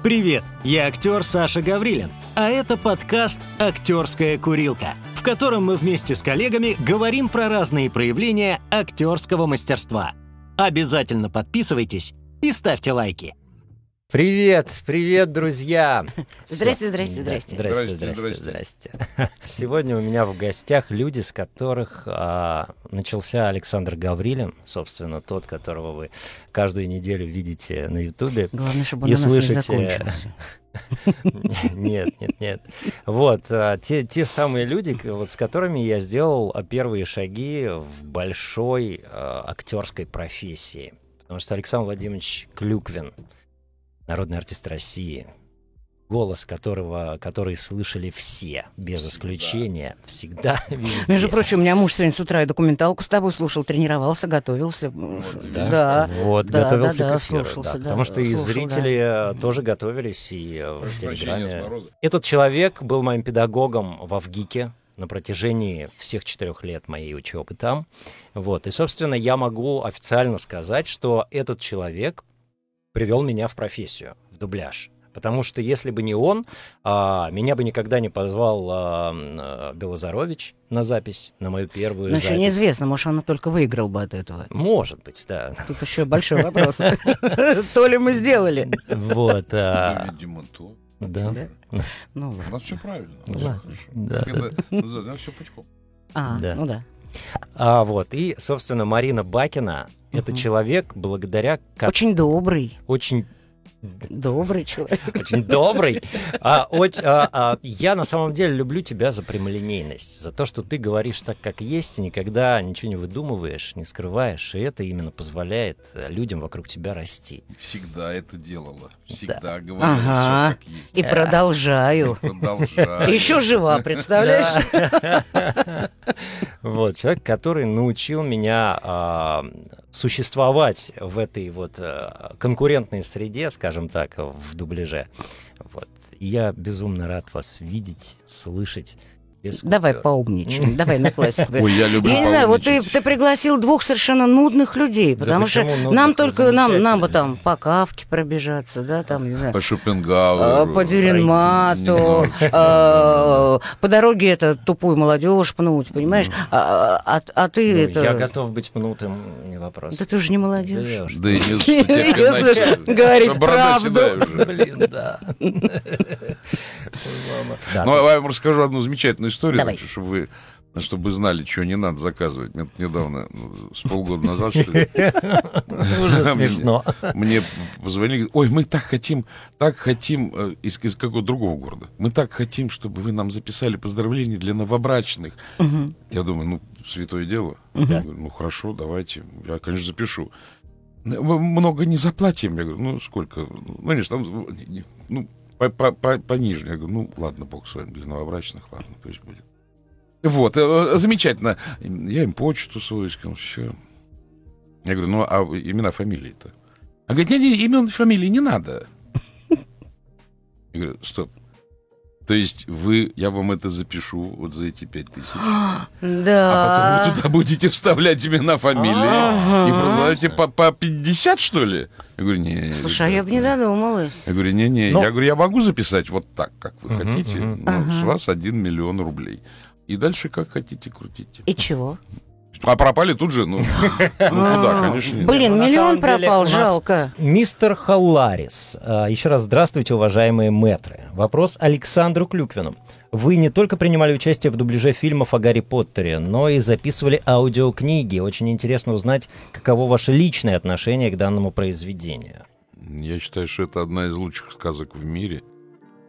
Привет, я актер Саша Гаврилин, а это подкаст «Актерская курилка», в котором мы вместе с коллегами говорим про разные проявления актерского мастерства. Обязательно подписывайтесь и ставьте лайки. Привет, привет, друзья! Здрасте, здрасте, здрасте. Здрасте, Здрасте, здрасте. Сегодня у меня в гостях люди, с которых а, начался Александр Гаврилин, собственно, тот, которого вы каждую неделю видите на Ютубе. Главное, чтобы он И у нас не слышите- закончился. Нет, нет, нет. Вот, а, те, те самые люди, вот, с которыми я сделал первые шаги в большой а, актерской профессии. Потому что Александр Владимирович Клюквин, народный артист России, голос которого, который слышали все, без исключения, всегда, везде. Между прочим, у меня муж сегодня с утра и документалку с тобой слушал, тренировался, готовился. Да? Да. Вот, Да, готовился да, да, к эфиру, слушался, да, да, потому что и слушал, зрители э, тоже готовились, и э, в Прошу с Телеграме. Этот человек был моим педагогом в Авгике на протяжении всех четырех лет моей учебы там. Вот. И, собственно, я могу официально сказать, что этот человек привел меня в профессию, в дубляж. Потому что если бы не он, а, меня бы никогда не позвал а, а, Белозарович на запись, на мою первую Ну, еще запись. неизвестно, может, она только выиграл бы от этого. Может быть, да. Тут еще большой вопрос. То ли мы сделали. Вот. Да, а, видимо, то. Да. Ну У нас все правильно. Да. Нас все пучком. А, Да. ну да. А, вот. И, собственно, Марина Бакина — это человек, благодаря Очень добрый. очень Добрый человек. очень добрый. А, оч- а, а, я на самом деле люблю тебя за прямолинейность, за то, что ты говоришь так, как есть, и никогда ничего не выдумываешь, не скрываешь, и это именно позволяет э, людям вокруг тебя расти. Всегда это делала. Всегда говорила Ага. все как есть. И продолжаю. Продолжаю. Еще жива, представляешь? Вот, человек, который научил меня а, существовать в этой вот а, конкурентной среде, скажем так, в дубляже. Вот. Я безумно рад вас видеть, слышать. Без Давай купюр. поумничаем. Давай на классику. Ой, я люблю Я не знаю, вот ты, ты пригласил двух совершенно нудных людей, Да потому что почему нудных? нам только, нам, нам бы там по Кавке пробежаться, да, там, не знаю, По а, Шопенгауэру. по Дюренмату, Немножечко, а, по дороге это тупую молодежь пнуть, понимаешь? А, а- а ты Ну, это... Я готов быть пнутым, не вопрос. Да ты же не Да молодежь. Да и не что говорить а правду. уже. Блин, да. Да, Ну, а я вам расскажу одну замечательную историю, Давай. чтобы вы чтобы вы знали, что не надо заказывать. Мне недавно, ну, с полгода назад, что ли, Уже смешно. мне позвонили, ой, мы так хотим, так хотим, э, из, из какого другого города, мы так хотим, чтобы вы нам записали поздравления для новобрачных. Я думаю, ну, святое дело. Ну, хорошо, давайте, я, конечно, запишу. Мы много не заплатим. Я говорю, ну, сколько? Ну, конечно, там, ну, по- по- по- пониже. Я говорю, ну, ладно, бог с вами, для новобрачных, ладно, пусть будет. Вот, э, замечательно. Я им почту свою скинул, все. Я говорю, ну, а имена, фамилии-то? А говорит, не, не, имен, фамилии не надо. Я говорю, стоп. То есть вы, я вам это запишу вот за эти пять тысяч, а потом Да. вы туда будете вставлять имена, фамилии и продаете по, по 50, что ли? Я говорю, не. Слушай, а я бы не додумалась. Я говорю, не-не, Но- я говорю, я могу записать вот так, как вы хотите, мгм. но Ага. с вас 1 миллион рублей. И дальше как хотите крутите. И чего? А пропали тут же, ну, ну куда, конечно. нет. Блин, миллион пропал, жалко. Мистер Халларис. а, Еще раз здравствуйте, уважаемые мэтры. Вопрос Александру Клюквину. Вы не только принимали участие в дубляже фильмов о Гарри Поттере, но и записывали аудиокниги. Очень интересно узнать, каково ваше личное отношение к данному произведению. Я считаю, что это одна из лучших сказок в мире.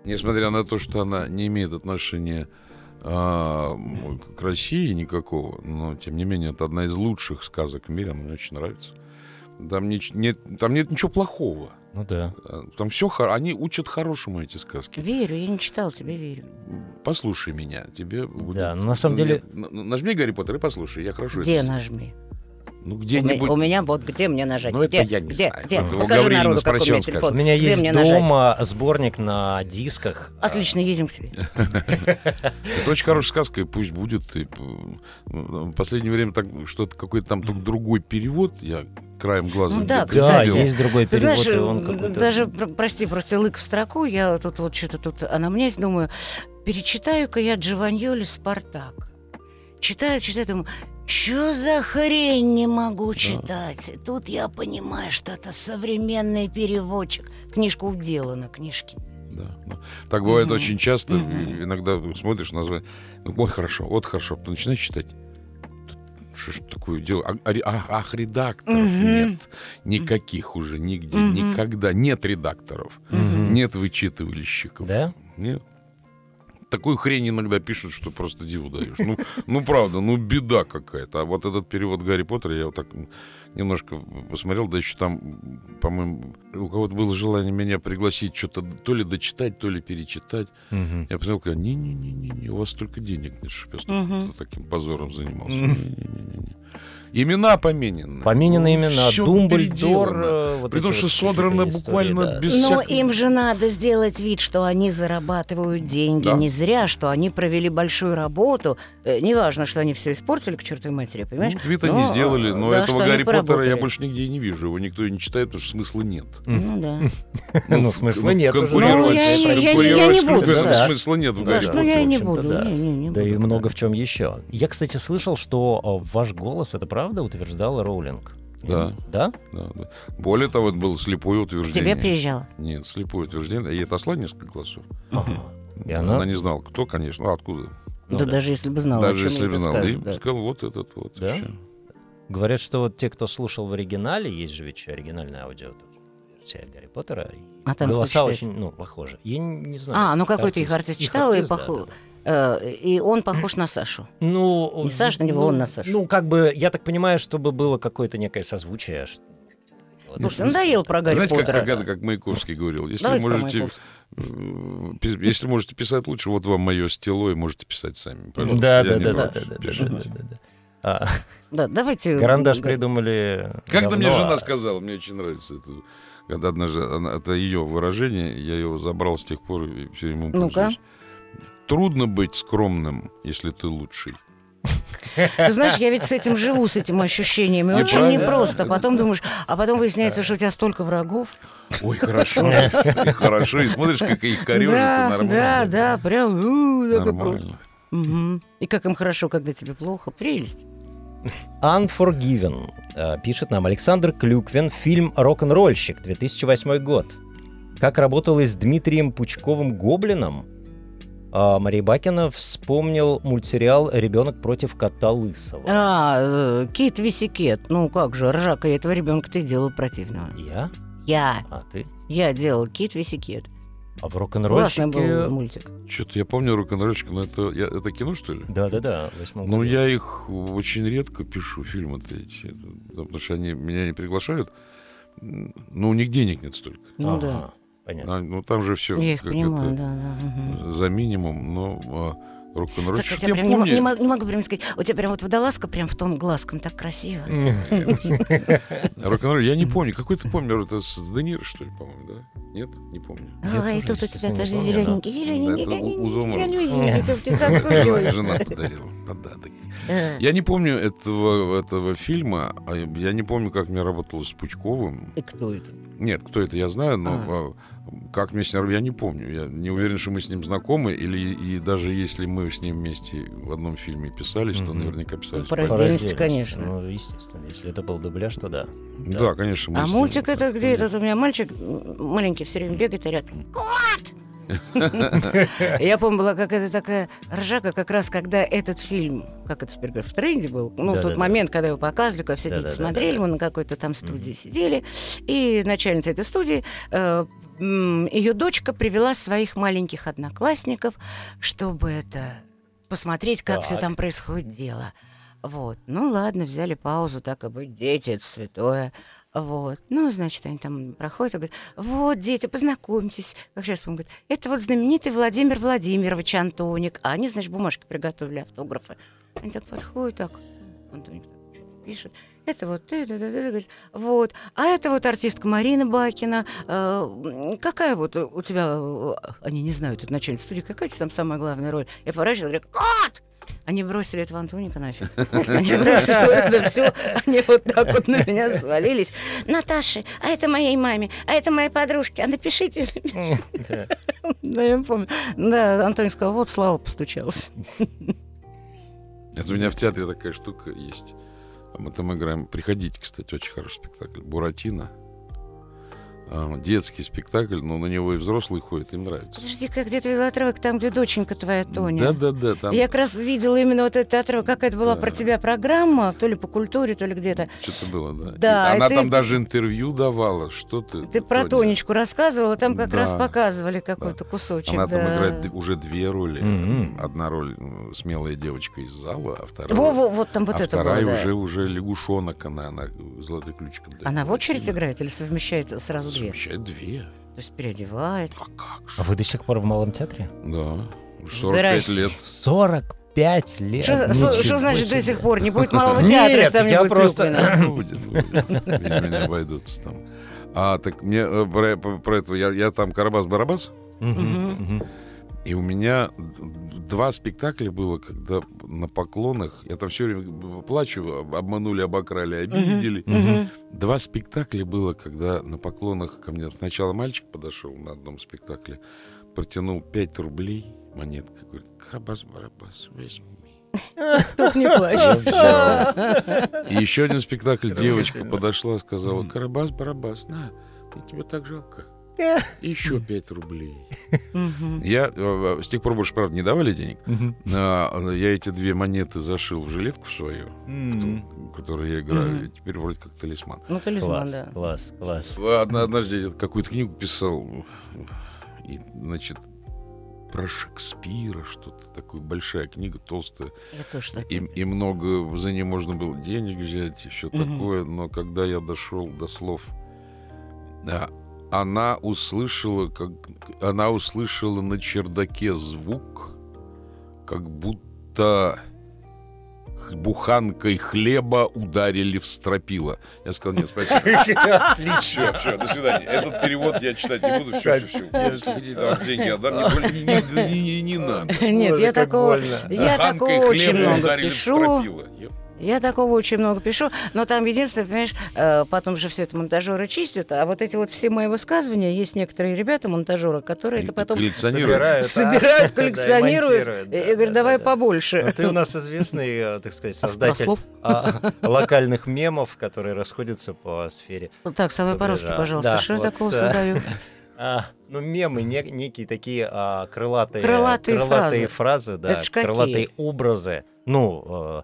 Несмотря на то, что она не имеет отношения а, к России никакого, но тем не менее это одна из лучших сказок в мире, она мне очень нравится. Там, нич- нет, там нет ничего плохого. Ну да. А, Там все хоро... Они учат хорошему эти сказки. Верю, я не читал, тебе верю. Послушай меня, тебе будет... Да, ну, на самом деле- Нажми Гарри Поттер и послушай, я хорошо Где это- нажми? Ну, У меня, где-нибудь... у меня вот где мне нажать? Ну, это где? я не где? знаю. Где? Его Покажи Гаврилин народу, какой у меня телефон. У меня Где есть мне нажать? дома сборник на дисках. Отлично, едем к тебе. Это очень хорошая сказка, и пусть будет. Э, в последнее время так, что-то какой-то там только другой перевод. Я краем глаза Ну да, где-то Да, кстати. есть другой Ты перевод, знаешь, э, какой-то... даже, пр- прости, просто лык в строку, я тут вот что-то тут анамнез, думаю, перечитаю-ка я Джованьоли «Спартак». Читаю, читаю, думаю, что за хрень не могу читать? И Тут я понимаю, что это современный переводчик. Книжка уделана, книжки. Да, да. Так бывает Мгм. очень часто. Мгм. Иногда смотришь название. Ну, ой, хорошо, вот хорошо. Потом начинаешь читать. Что ж такое дело? А- а а- ах, редакторов Мгм. нет. Никаких уже нигде. Мгм. Никогда. Нет редакторов. Мгм. Нет вычитывальщиков. Да? Нет. Такую хрень иногда пишут, что просто диву даешь. Ну, ну правда, ну беда какая-то. А вот этот перевод Гарри Поттера я вот так немножко посмотрел, да еще там, по-моему, у кого-то было желание меня пригласить что-то то ли дочитать, то ли перечитать. Мгм. Я посмотрел, говорю, не-не-не, у вас столько денег нет, чтобы я Мгм. таким позором занимался. Мгм. Имена поменены. Поменены имена. Всё Думблдор. переделано. э, вот При том, что вот содрано истории, буквально да. без Но всякого- им же надо сделать вид, что они зарабатывают деньги. Да. Не зря, что они провели большую работу. Э, неважно, что они все испортили к чертовой матери, понимаешь? Ну, вид они сделали, но да, этого Гарри Поттера я больше нигде и не вижу. Его никто и не читает, потому что смысла нет. Ну да. Ну, смысла нет. Конкурировать, Ну, с да. смысла нет в Да, Гарри да. Ну, я и не буду. да. и много в чем еще. Я, кстати, слышал, что э, ваш голос, это правда, утверждала Роулинг. Да. Да? Да, да. Более того, это было слепое К утверждение. тебе приезжала. Нет, слепое утверждение. Ей отослали несколько голосов. Ага. И она? не знала, кто, конечно. Ну, откуда? Ну да, да. даже если бы знала, Даже если бы это знал. скажу, И да. сказал, вот этот вот. Да? Говорят, что вот те, кто слушал в оригинале, есть же ведь еще оригинальное аудио версия Гарри Поттера, и А там голоса очень, ну, похожи. Я не, не знаю. А, ну какой-то их артист читал, и, артист, да, да, и он похож на Сашу. Ну, Не Саша на него, ну, он на Сашу. Ну, как бы, я так понимаю, чтобы было какое-то некое созвучие. что- вот. Слушай, надоел про Гарри Знаете, как, Поттера. как это, как Маяковский говорил, если Давайте можете, э, если можете писать лучше, вот вам мое стело, и можете писать сами. Пожалуйста, Да, да, да, да, да, да, да, да, да, да. А, Да, давайте... Карандаш придумали. Как-то мне жена сказала, мне очень нравится это. Когда однажды, она- это ее выражение, я его забрал с тех пор и все ему Ну-ка. Трудно быть скромным, если ты лучший. Ты знаешь, я ведь с этим живу, с этим ощущением. И очень Неправда? непросто. Потом думаешь, а потом выясняется, что у тебя столько врагов. Ой, хорошо. Хорошо. И смотришь, как их корежит, нормально. да, да, прям такой. И как им хорошо, когда тебе плохо. Прелесть. Unforgiven. э, Пишет нам Александр Клюквин. Фильм «Рок-н-ролльщик», 2008 год. Как работал и с Дмитрием Пучковым Гоблином? А Марина Бакина вспомнил мультсериал «Ребенок против кота Лысого». А, э, Kid vs Kat. Ну как же, ржака я этого ребенка ты делал противного. Я? Я. А ты? Я делал Kid vs Kat. А в Классный был рок-н-ролльщике... мультик. Что-то я помню рок-н-ролльщик, но это, я- это кино, что ли? Да-да-да, Ну, я их очень редко пишу, фильмы-то эти. Потому что они меня не приглашают. Ну, у них денег нет столько. Ну Ага, да. Понятно. А, ну, там же все Я их понимаю, да, да. мгм. за минимум, но а, рок-н-ролл. Слушай, у Что-то тебя я прям не, мо- помню. не мо- не могу прям сказать, у тебя прям вот водолазка прям в тон глазком так красиво. Рок-н-ролл, я не помню. Какой ты помню? Это с с Де Ниро, что ли, по-моему, да? Нет, не помню. Я Ой, тут у тебя тоже зелененький, зелененький. Жена, подарила подарок. Да. Я не помню этого, этого фильма. а Я не помню, как мне работалось с Пучковым. И кто это? Нет, кто это, я знаю, но а, как мне с ним, я не помню. Я не уверен, что мы с ним знакомы, или и даже если мы с ним вместе в одном фильме писались, то Мгм. наверняка писались. По по- раздельности, конечно. Ну, естественно. Если это был дубляж, то да. Да, конечно. мы А мультик так это где были. этот у меня мальчик маленький все время бегает и рядом. Кот! Я помню, была какая-то такая ржака, как раз когда этот фильм, как это теперь говорят, в тренде был. Ну, тот момент, когда его показывали, когда все дети смотрели, мы на какой-то там студии сидели, и начальница этой студии ее дочка привела своих маленьких одноклассников, чтобы это посмотреть, как все там происходит дело. Вот. Ну ладно, взяли паузу, так и быть, дети, это святое. Вот. Ну, значит, они там проходят и говорят, вот, дети, познакомьтесь. Как сейчас помню, говорят, это вот знаменитый Владимир Владимирович Антоник. А они, значит, бумажки приготовили, автографы. Они так подходят, так, Антоник так пишет. Это вот, ты, ты, говорит, вот, а это вот артистка Марина Бакина, э, какая вот у тебя, э, они не знают, это начальник студии, какая тебе там самая главная роль? Я поворачиваюсь, говорю, кот! Они бросили этого Антоника нафиг. Они бросили это все. Они вот так вот на меня свалились. Наташи, а это моей маме, а это моей подружке. А напишите. Да, я помню. Да, Антоник сказал, вот Слава постучался. Это у меня в театре такая штука есть. Мы там играем. Приходите, кстати, очень хороший спектакль. Буратино. Детский спектакль, но на него и взрослые ходят, им нравится. Подожди, как где ты видела отрывок, там, где доченька твоя, Тоня? Да-да-да. Там... Я как раз видела именно вот этот отрывок, какая-то была да. про тебя программа, то ли по культуре, то ли где-то. Что-то было, да. Да. И она ты... там даже интервью давала, что ты... Ты про Тоня. Тонечку рассказывала, там как да. раз показывали какой-то да. кусочек. Она да. там играет уже две роли. Mm-hmm. Одна роль смелая девочка из зала, а вторая... Во, во, вот там вот а это вторая было, уже, да. уже лягушонок, она, она золотой ключик. Она в очередь играет или совмещает сразу две? Совмещает две. То есть переодевается. А как же? А вы до сих пор в Малом театре? Да. 45 Здрасте. лет. 45 лет. Что значит до сих пор? Не будет малого театра, если там не я будет просто... Клюквина. Будет, будет. Без меня обойдутся там. А, так мне э, про, про, про это, я, я там Карабас-Барабас, Мгм, мгм. И у меня два спектакля было, когда на поклонах, я там все время плачу, об- обманули, обокрали, обидели. Мгм. Два спектакля было, когда на поклонах ко мне сначала мальчик подошел на одном спектакле, протянул 5 рублей, монетка, говорит, Карабас-Барабас, возьми. Только не плачь. И еще один спектакль девочка подошла, сказала, Карабас-Барабас, на, мне тебя так жалко. И еще 5 рублей. Я э, с тех пор больше, правда, не давали денег. А, Я эти две монеты зашил в жилетку свою, которой я играю, теперь вроде как талисман. Ну, талисман, Класс, да. класс, класс. Одна- Однажды я какую-то книгу писал, и, значит, про Шекспира что-то, такая большая книга, толстая, Я тоже так. и, и много за нее можно было денег взять, и все такое, но когда я дошел до слов, да, она услышала, как она услышала на чердаке звук, как будто х- буханкой хлеба ударили в стропила. Я сказал, нет, спасибо. Все, все, до свидания. Этот перевод я читать не буду. Все, все, все. Деньги отдам, не, надо. Нет, я такого, я очень хлеба много ударили в пишу. Я такого очень много пишу, но там единственное, понимаешь, э, потом же все это монтажеры чистят, а вот эти вот все мои высказывания, есть некоторые ребята, монтажеры, которые это потом Коллекционируют. собирают, да, и коллекционируют, монтируют, и да, говорят, да, давай да, да. побольше. Ну, Ты у нас известный, э, так сказать, создатель Острослов. а, локальных мемов, которые расходятся по сфере. Так, самое по-русски, пожалуйста, Да, что я такого э, создаю? А, ну, мемы, не- некие такие а, крылатые, Крылатые фразы, да, Это ж какие? крылатые образы. Ну,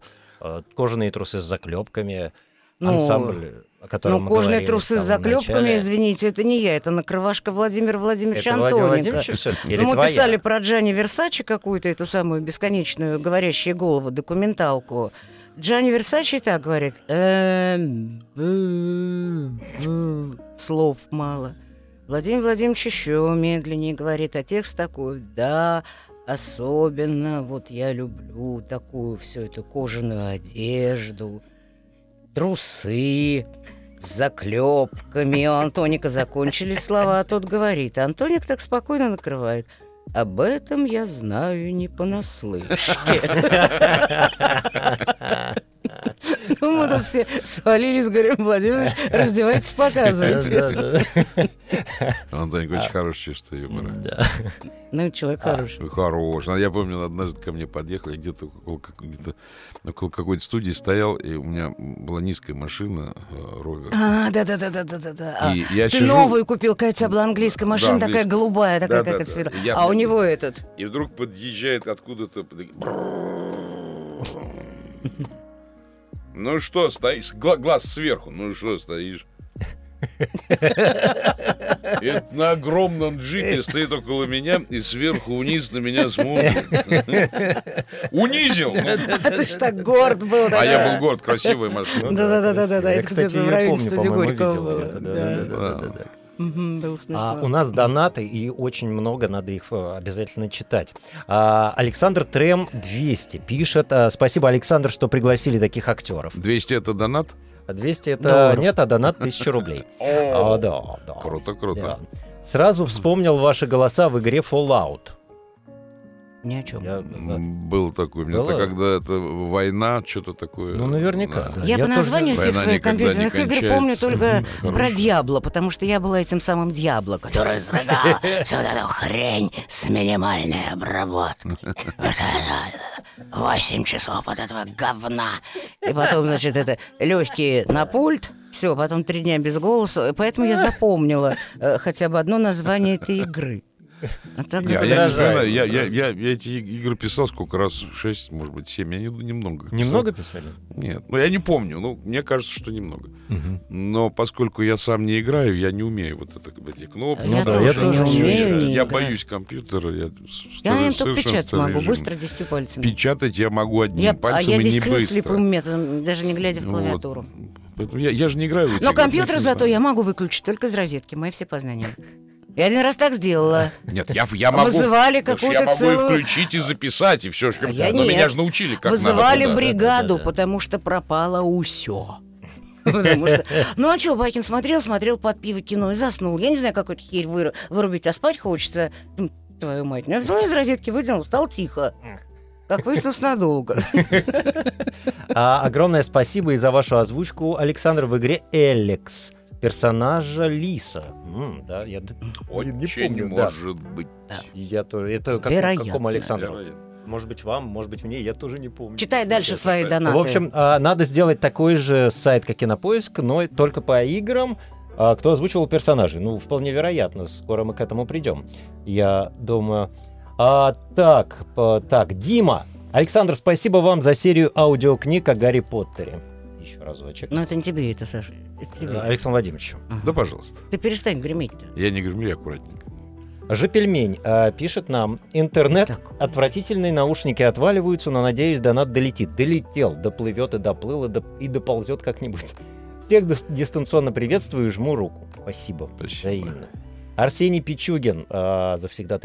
кожаные трусы с заклепками, Ну, ансамбль, о котором Ну, мы кожаные говорили трусы с заклепками, начале. извините, это не я, это накрывашка Владимир Владимирович Это Владимир Антоненко. Владимирович всё-таки или Ну, мы твоя? писали про Джани Версачи какую-то, эту самую бесконечную говорящие голову, документалку. Джани Версачи так говорит. «Эм, бу, бу». Слов мало. Владимир Владимирович еще медленнее говорит, а текст такой, да, особенно вот я люблю такую всю эту кожаную одежду, трусы, с заклепками. У Антоника закончились слова, а тот говорит. Антоник так спокойно накрывает. Об этом я знаю не понаслышке. Ну, мы тут все свалились, говорим, Владимир, раздевайтесь, показывайте. Да, да, Антоник очень хорошее чувство юмора. да. Ну, человек хороший. Хорош. А Я помню, однажды ко мне подъехал, я где-то около, какой-то студии стоял, и у меня была низкая машина, э, ровер. А, да-да-да-да-да-да. Ты новую купил, Катя, тебя была английская машина, такая голубая, такая, как это цвет. Я А у него этот. И вдруг подъезжает откуда-то... Ну что стоишь? Гла- глаз сверху. Ну что стоишь? Это на огромном джипе стоит около меня и сверху вниз на меня смотрит. Унизил! А ты ж так горд был. А да. я был горд, красивая машина. Ну Да-да-да-да-да. Я, Это, кстати, в ее районе помню, студии по-моему, Горького видел было. Было смешно. А, у нас донаты, и очень много, надо их э, обязательно читать. А, Александр Трем 200 пишет. а, Спасибо, Александр, что пригласили таких актеров. 200 это донат? А 200 это Долларов. нет, а донат 1000 рублей. А, да, да. Круто, круто. Сразу вспомнил ваши голоса в игре Fallout. Ни о чем. Я- Был такой. Мне Было? это когда это война, что-то такое. Ну, наверняка, да. Я, Я по тоже- названию всех Война своих компьютерных игр помню только Мгм. про Хорошо. Дьябло, потому что я была этим самым Дьябло, который изрыгал всю эту хрень с минимальной обработкой. Восемь часов от этого говна. И потом, значит, это легкие на пульт. Все, потом три дня без голоса. Поэтому я запомнила э, хотя бы одно название этой игры. А Я, я не вспоминаю, я, я, я, я эти игры писал сколько раз? Шесть, может быть, семь. Я не, немного. Немного писали? Нет, ну я не помню. Ну, мне кажется, что немного. Но поскольку я сам не играю, я не умею вот это, как бы, эти кнопки. Я Ну да, я тоже умею, я, я боюсь компьютера. Я, Я ставлю только печатать могу, быстро десятью пальцами. Печатать я могу одним Я, а пальцем я и не быстро. слепым методом, даже не глядя в клавиатуру. Поэтому я, я же не играю в эти Но игры, компьютер зато знаю. я могу выключить только из розетки, мои все познания. Я один раз так сделала. Нет, я, я могу... Вызывали какую-то Я могу и включить, и записать, и все. А я Но нет. меня же научили, как Вызывали надо. бригаду, Да-да-да. потому что пропало усё. Что, ну а что, Бакин смотрел, смотрел под пиво кино и заснул. Я не знаю, как эту херь выру- вырубить, а спать хочется. Твою мать. Я взяла из розетки, выдернула, стал тихо. Как выяснилось, надолго. А, огромное спасибо и за вашу озвучку, Александр, в игре Элекс. Персонажа Лиса. М, да, я Очень не помню, да. может быть. Я тоже. Это как, Вероятно. какому Александру? Вероятно. Может быть, вам, может быть, мне, я тоже не помню. Читай дальше свои донаты. В общем, а, надо сделать такой же сайт, как Кинопоиск, но только по играм. А, Кто озвучивал персонажей? Ну, вполне вероятно, скоро мы к этому придем. Я думаю. А, так, так, Дима. Александр, спасибо вам за серию аудиокниг о Гарри Поттере. Разочек. Ну, это не тебе, это, Саша. Это тебе. Александр Владимирович. Ага. Да, пожалуйста. Ты перестань греметь-то. Я не говорю, я аккуратненько. Жепельмень а, пишет нам. Интернет, Так. отвратительные наушники отваливаются, но, надеюсь, донат долетит. Долетел, доплывет и доплыл, и, доп- и доползет как-нибудь. Всех дис- дистанционно приветствую и жму руку. Спасибо. Спасибо. Взаимно. Арсений Пичугин, а,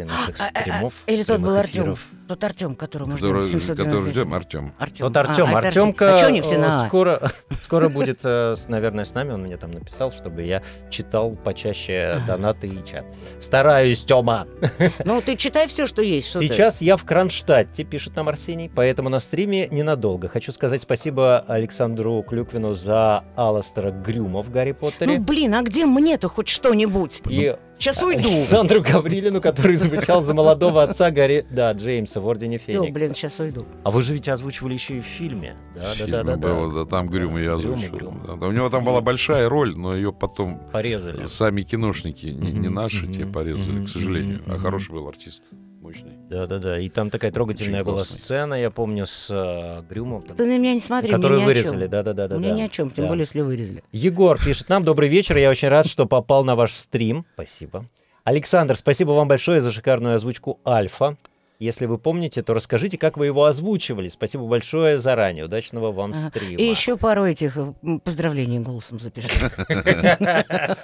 наших А, а, а, стримов. Или тот был прямых Артем. эфиров. Тот Артем, которого мы ждем. Который, 712. который ждем, Артем. Артем. Вот Артем, А. Артемка А они все на «а»? скоро, скоро будет, э, наверное, с нами. Он мне там написал, чтобы я читал почаще донаты и чат. Стараюсь, Тёма. Ну, ты читай все, что есть. что ты. Сейчас я в Кронштадте, пишет нам Арсений, поэтому на стриме ненадолго. Хочу сказать спасибо Александру Клюквину за Аластера Грюма в Гарри Поттере. Ну, блин, а где мне-то хоть что-нибудь? и Сейчас уйду. Александру Гаврилину, который звучал за молодого отца Гарри, да, Джеймса в Ордене Феникса. блин, сейчас уйду. А вы же ведь озвучивали еще и в фильме. Да, да, да, да, было, да. да, там Грюм я Грюм, озвучил. Грюм. Да, да, у него там была большая роль, но ее потом Порезали. сами киношники, не, не наши, те порезали, к сожалению. А хороший был артист, мощный. Да, да, да. И там такая трогательная была сцена, я помню, с э, Грюмом. там, Ты на меня не смотри, которую вырезали, да, да, да, да. Мне да. ни о чем, тем Да. более, если вырезали. Егор пишет нам, добрый вечер, я очень рад, что попал на ваш стрим. Спасибо. Александр, спасибо вам большое за шикарную озвучку Альфа. Если вы помните, то расскажите, как вы его озвучивали. Спасибо большое заранее. Удачного вам Ага. стрима. И еще пару этих э, поздравлений голосом запиши.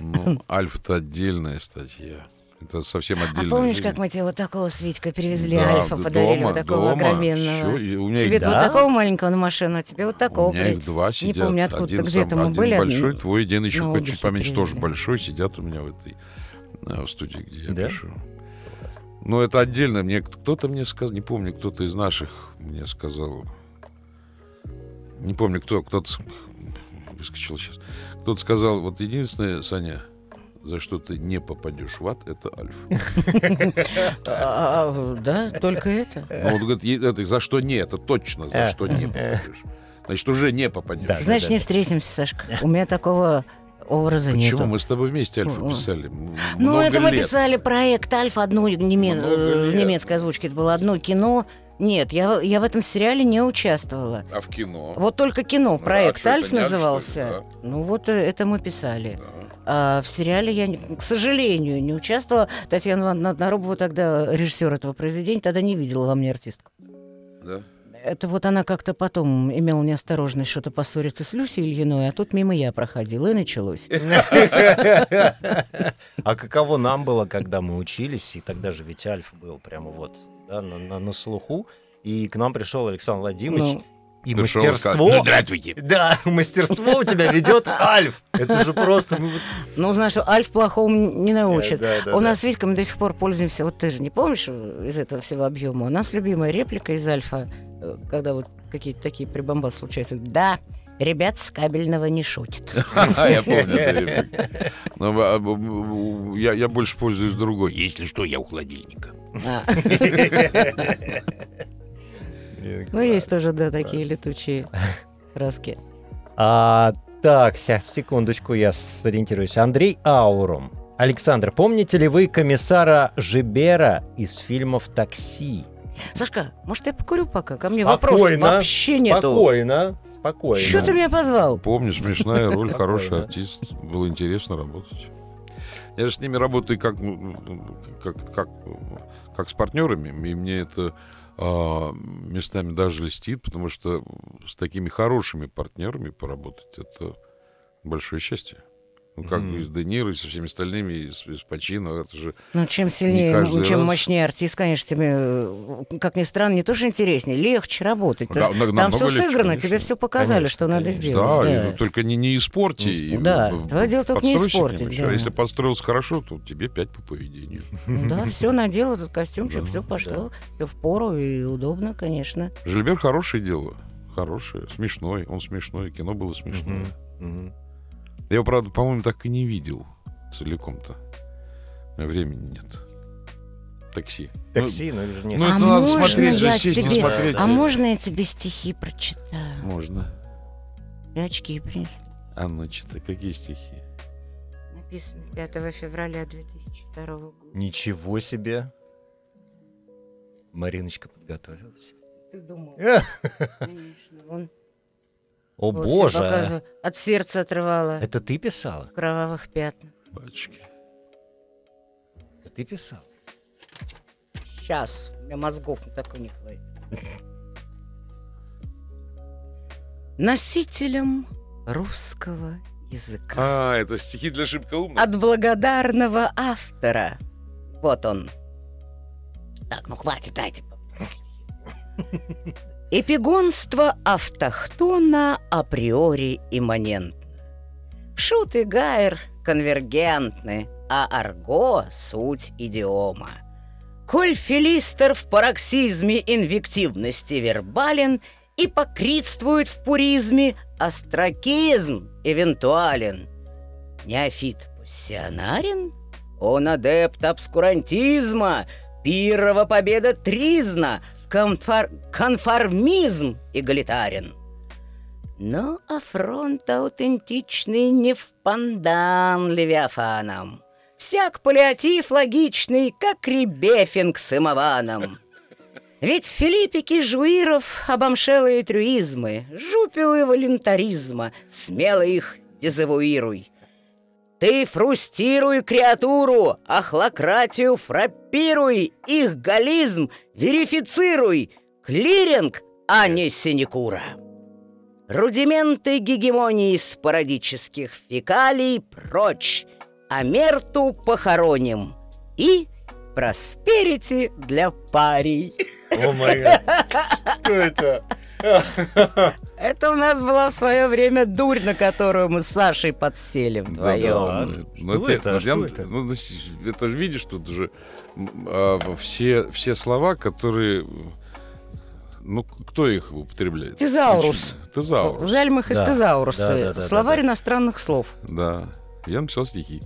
Ну, Альфа-то отдельная статья. Это совсем А отдельная помнишь, жизнь. как мы тебе вот такого с Витькой перевезли Да, Альфа, д- подарили дома, вот такого дома. огроменного? Всё, и у меня Тебе их, вот Да? такого маленького на машину, а тебе вот такого. у меня при- их два сидят. помню, откуда-то один где-то сам- мы один были, один большой, твой, один еще чуть поменьше, тоже привезли. большой, сидят у меня в этой э, в студии, где я Да? пишу. Но это отдельно. Мне кто-то мне сказал, не помню, кто-то из наших мне сказал, не помню, кто, кто-то выскочил сейчас. Кто-то сказал, вот единственное, Саня, за что ты не попадешь в ад, это Альф. А, а, Да, только это. Ну, вот говорит, это за что не, это точно за что не попадешь. Значит, уже не попадешь. Значит, не встретимся, Сашка. У меня такого образа Почему? нету. Мы с тобой вместе Альфа писали. Ну, много это мы лет. писали проект Альфа, одно неме- э, в лет. немецкой озвучке. Это было одно кино. Нет, я, я в этом сериале не участвовала. А в кино? Вот только кино, а проект это Альф назывался. ли? Ну вот э, это мы писали. Да. А в сериале я, к сожалению, не участвовала. Татьяна Ивановна Однорубова, тогда режиссер этого произведения, тогда не видела во мне артистку. Да. Это вот она как-то потом имела неосторожность что-то поссориться с Люсей Ильиной, а тут мимо я проходила, и началось. А каково нам было, когда мы учились, и тогда же ведь Альф был прямо вот на слуху, и к нам пришел Александр Владимирович, Ну, И Ты мастерство... Ну, здравствуйте. Да, мастерство у тебя ведет Альф. Это же просто... вот- Ну, знаешь, что Альф плохому не научит. Да, У нас с Витькой мы до сих пор пользуемся, вот ты же не помнишь э, из этого всего объема, у нас любимая реплика из Альфа, э, когда вот какие-то такие прибамбасы случаются. Да, ребят с кабельного не шутят. Я помню. Но, а, Я я больше пользуюсь другой. Если что, я у холодильника. Ну, есть тоже, да, такие летучие краски. А, так, сейчас, секундочку, я сориентируюсь. Андрей Аурум. Александр, помните ли вы комиссара Жибера из фильмов «Такси»? Сашка, может, я покурю пока? Ко мне вопросов вообще нету. Спокойно, спокойно. Что ты меня позвал? Помню, смешная роль, хороший артист. Было интересно работать. Я же с ними работаю как, как, как, как с партнерами, и мне это местами даже льстит, потому что с такими хорошими партнерами поработать это большое счастье. Ну, как Мгм. и с Де Ниро, и со всеми остальными, и с, и с Пачино, это же... Ну, чем сильнее, каждый чем раз. мощнее артист, конечно, тебе, э, как ни странно, не то, что интереснее, легче работать. Да, на- Там намного все легче, сыграно, конечно. тебе все показали, Конечно, что надо конечно. сделать. Да, да. и только не, не испорти. Не и. Да, твое дело только не испортить, да. Если подстроился хорошо, то тебе пять по поведению. Да, все надел этот костюмчик, Да, все пошло, все в пору и удобно, конечно. Жильбер хорошее дело. Хорошее, смешной. Он смешной, кино было смешное. Мгм. Я его, правда, по-моему, так и не видел целиком-то. Времени нет. Такси. Такси, ну, это же не... Ну, А это надо можно смотреть же, я сесть и тебе- смотреть. А можно я тебе стихи прочитаю? Ну, Можно. И очки принести. А ну, читай, какие стихи? Написано 5 февраля 2002 года. Ничего себе. Мариночка подготовилась. Ты думал? Конечно, вон. О вот боже. От сердца отрывала. Это ты писала? в кровавых пятнах. Пачки. Это ты писал? Сейчас. У меня мозгов такой не хватит. Носителем русского языка. А, это стихи для шибко умных. От благодарного автора. Вот он. Так, ну хватит, дайте. Эпигонство автохтона априори имманентно. Шут и гайр конвергентны, а арго — суть идиома. Коль филистер в пароксизме инвективности вербален и покритствует в пуризме, астракизм эвентуален. Неофит пассионарен? Он адепт обскурантизма, пирова победа тризна, конфор- конформизм эгалитарен. Но афронт аутентичный не в пандан Левиафаном. Всяк паллиатив логичный, как Ребефинг с Имованом. Ведь Филиппики Жуиров обомшелые трюизмы, жупелы волюнтаризма, смело их дезавуируй. Ты фрустируй креатуру, ахлократию фраппируй, их гализм верифицируй, клиринг, а не синекура. Рудименты гегемонии спорадических фекалий прочь, а мерту похороним и просперити для парей. О май. Что это? Это у нас была в свое время дурь, на которую мы с Сашей подсели вдвоем. да. Что Ну, это? Что я- это? ну, ну, это же видишь, тут же а, все, все слова, которые... Ну, кто их употребляет? Тезаурус. Тезаурус. Жаль, мы Да, да, да, да, Словарь да, да. иностранных слов. Да. Я написал стихи.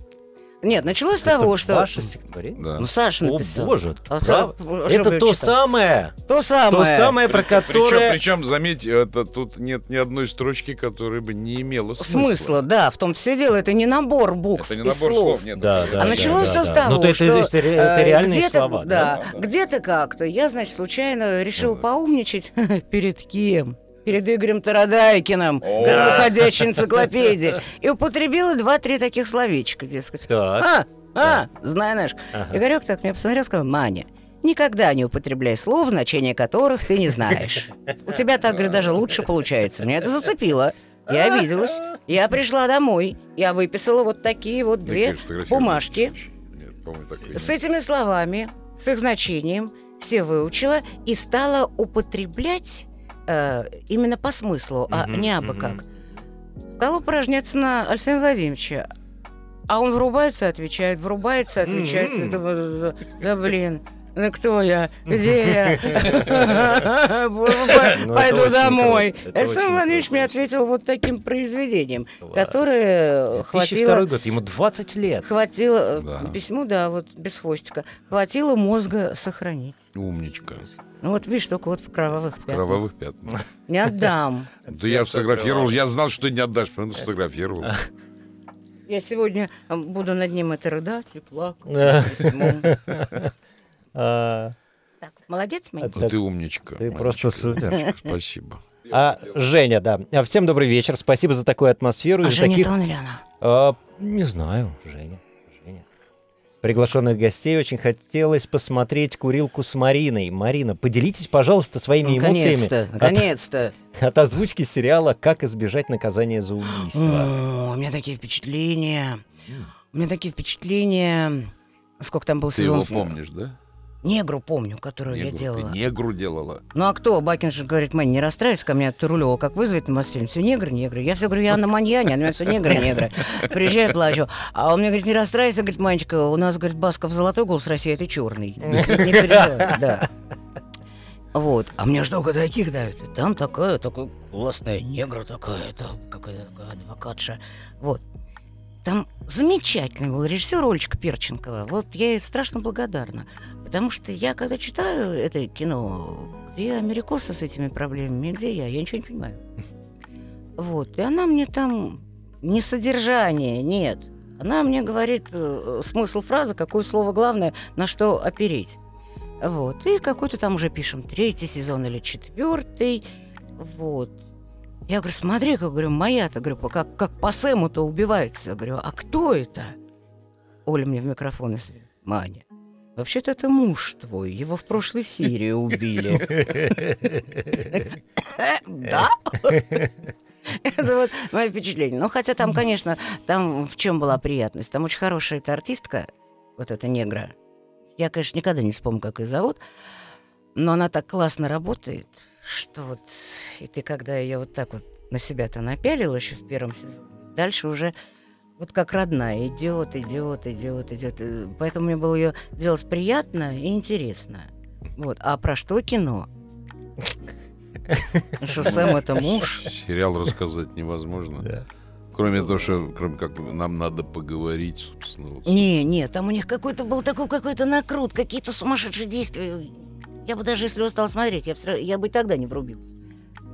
Нет, началось с Это того, что... Ваше стихотворение? Да. Ну, Саша О написал. боже, А прав- что это то самое, То самое. то самое, про Причем, которое... причем, заметь, это тут нет ни одной строчки, которая бы не имела смысла. Смысла, да, в том все дело. Это не набор букв Это не и набор слов. слов, нет. Да, это- да, а да, началось да, все с да. того, Ну, то это- что это, это, это э, реальные где-то, слова, да? да, Да, да. где-то как-то. Я, значит, случайно решил поумничать перед кем? Перед Игорем Тарадайкиным, как выходящей энциклопедии. И употребила два-три таких словечка, дескать. Так, А, а, знаешь. Ага. Игорек так меня посмотрел и сказал, Маня, никогда не употребляй слов, значение которых ты не знаешь. У тебя так, говорит, даже лучше получается. Меня это зацепило. Я обиделась. Я пришла домой. Я выписала вот такие вот две бумажки Нет, с этими словами, с их значением, все выучила и стала употреблять э, именно по смыслу, а Мгм, не абы мгм. как. Стал упражняться на Александра Владимировича. А он врубается, отвечает, врубается, отвечает. Думаю, да, да, блин, кто я? Где я? Ну, Пойду домой. Александр Владимирович мне ответил вот таким произведением, которое 2002 хватило... год, ему 20 лет. Хватило, э, письму, да, вот без хвостика, хватило мозга сохранить. Умничка. Ну вот видишь, только вот в кровавых пятнах. Кровавых пятнах. Не отдам. Да я фотографировал. Я знал, что не отдашь, поэтому сфотографировал. Я сегодня э, буду над ним это рыдать и плакать. А, Так, молодец. Это- Ну, ты умничка. Ты просто Манечка. супер. Спасибо. А, Женя, да. А, Всем добрый вечер. Спасибо за такую атмосферу. и А за Женя таких... Тон или она? А, не знаю, Женя. Женя. Приглашенных гостей очень хотелось посмотреть курилку с Мариной. Марина, поделитесь, пожалуйста, своими эмоциями Наконец-то, от, наконец-то. от озвучки сериала «Как избежать наказания за убийство». О, У меня такие впечатления. У меня такие впечатления. Сколько там был Ты его сезон? помнишь, да? Негру помню, которую я Негру. Ты делала. негру делала. Ну а кто? Бакин же говорит, Мань, не расстраивайся ко мне от Рулева, как вызовет на Мосфильм. Все негры, негры. Я все говорю, я на Маньяне, а у меня все негры, негры. Приезжаю, плачу. А он мне говорит, не расстраивайся, говорит, Манечка, у нас, говорит, Басков золотой голос России, а ты черный. Не переживай, да. Вот. А мне что, таких дают? И Там такая, такая классная негра такая, это какая-то такая адвокатша. Вот. Там замечательный был режиссер Олечка Перченкова. Вот я ей страшно благодарна. Потому что я, когда читаю это кино, где америкосы с этими проблемами, где я, я ничего не понимаю. Вот. И она мне там не содержание, нет. Она мне говорит э, смысл фразы, какое слово главное, на что опереть. Вот. И какой-то там уже пишем третий сезон или четвертый. Вот. Я говорю, смотри, как говорю, моя-то, говорю, как, как по Сэму-то убивается. Говорю, а кто это? Оля мне в микрофон и Маня, вообще-то это муж твой, его в прошлой серии убили. Да? Это вот мое впечатление. Ну, хотя там, конечно, там в чем была приятность? Там очень хорошая эта артистка, вот эта негра. Я, конечно, никогда не вспомню, как ее зовут, но она так классно работает, что вот... И ты, когда ее вот так вот на себя-то напялил еще в первом сезоне, дальше уже вот как родная, идет, идет, идет, идет. И Поэтому мне было ее делать приятно и интересно. Вот. А про что кино? Ну Что Сэм это муж? Сериал рассказать невозможно. Да. Кроме того, что кроме как нам надо поговорить, собственно. вот. Не, не, там у них какой-то был такой какой-то накрут, какие-то сумасшедшие действия. Я бы даже если устал смотреть, я, равно- я бы и тогда не врубился.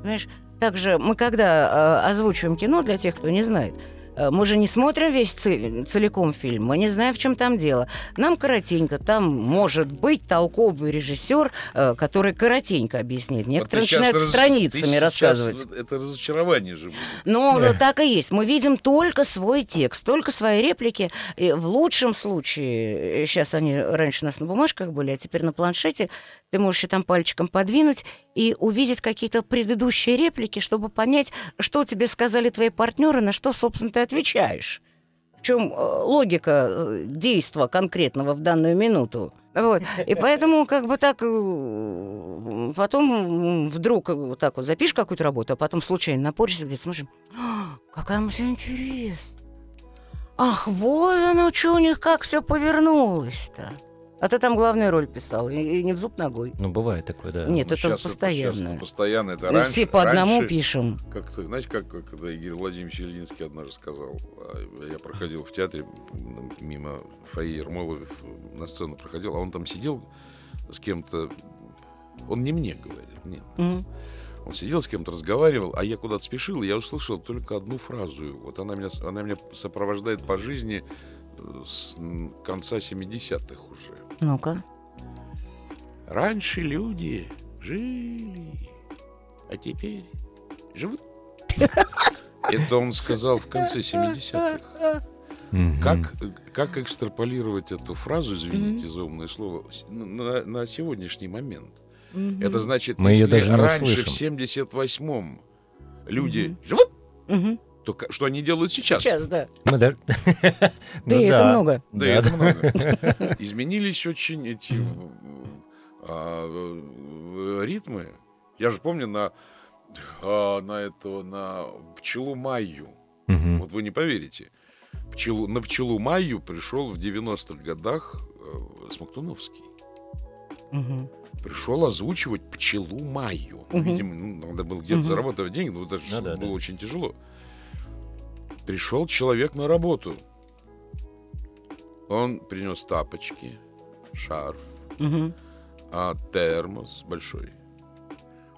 Понимаешь? Также мы когда э, озвучиваем кино, для тех, кто не знает, э, мы же не смотрим весь целиком фильм, мы не знаем, в чем там дело. Нам коротенько, там может быть толковый режиссер, э, который коротенько объяснит. Некоторые Вот начинают раз- страницами рассказывать. Это разочарование же будет. Ну, так и есть. Мы видим только свой текст, только свои реплики. И в лучшем случае, сейчас они раньше у нас на бумажках были, а теперь на планшете, ты можешь и там пальчиком подвинуть и увидеть какие-то предыдущие реплики, чтобы понять, что тебе сказали твои партнеры, на что, собственно, ты отвечаешь. В чем логика э, действа конкретного в данную минуту. Вот. И поэтому как бы так э, потом вдруг э, вот так вот запишешь какую-то работу, а потом случайно напоришься где-то, смотришь, «А, какая мы все интересная. Ах, вот оно, что у них как все повернулось-то. А ты там главную роль писал, и, и не в зуб ногой. Ну, бывает такое, да. Нет, Ну, это щас постоянно. щас постоянно. Это Мы раньше, все по одному раньше пишем. Как-то, знаете, как, как когда Игорь Владимирович Ильинский однажды сказал, а, я проходил в театре мимо фойе Ермолов, на сцену проходил, а он там сидел с кем-то, он не мне говорит, нет. Мгм. Он сидел с кем-то, разговаривал, а я куда-то спешил, и я услышал только одну фразу. Вот она меня, она меня сопровождает по жизни э, с конца 70-х уже. Ну-ка. Раньше люди жили, а теперь живут. Это он сказал в конце 70-х. Мгм. Как, как экстраполировать эту фразу, извините за умное слово, на, на сегодняшний момент? Это значит, Мы если даже раньше, услышим. в 78-м, люди живут. То что они делают сейчас? Сейчас, да. Мы даже- Да, Ну это да. много. Да, Да, это много. Изменились очень эти а, э, ритмы. Я же помню на а, на этого, на пчелу Майю. Вот вы не поверите. Пчелу, на пчелу Майю пришел в 90-х годах э, Смоктуновский. Пришел озвучивать пчелу Майю. Ну. Видимо, ну, надо было где-то Мгм. зарабатывать деньги, но это же Ну да, было да. очень тяжело. Пришел человек на работу. Он принес тапочки, шарф, Мгм. а термос большой.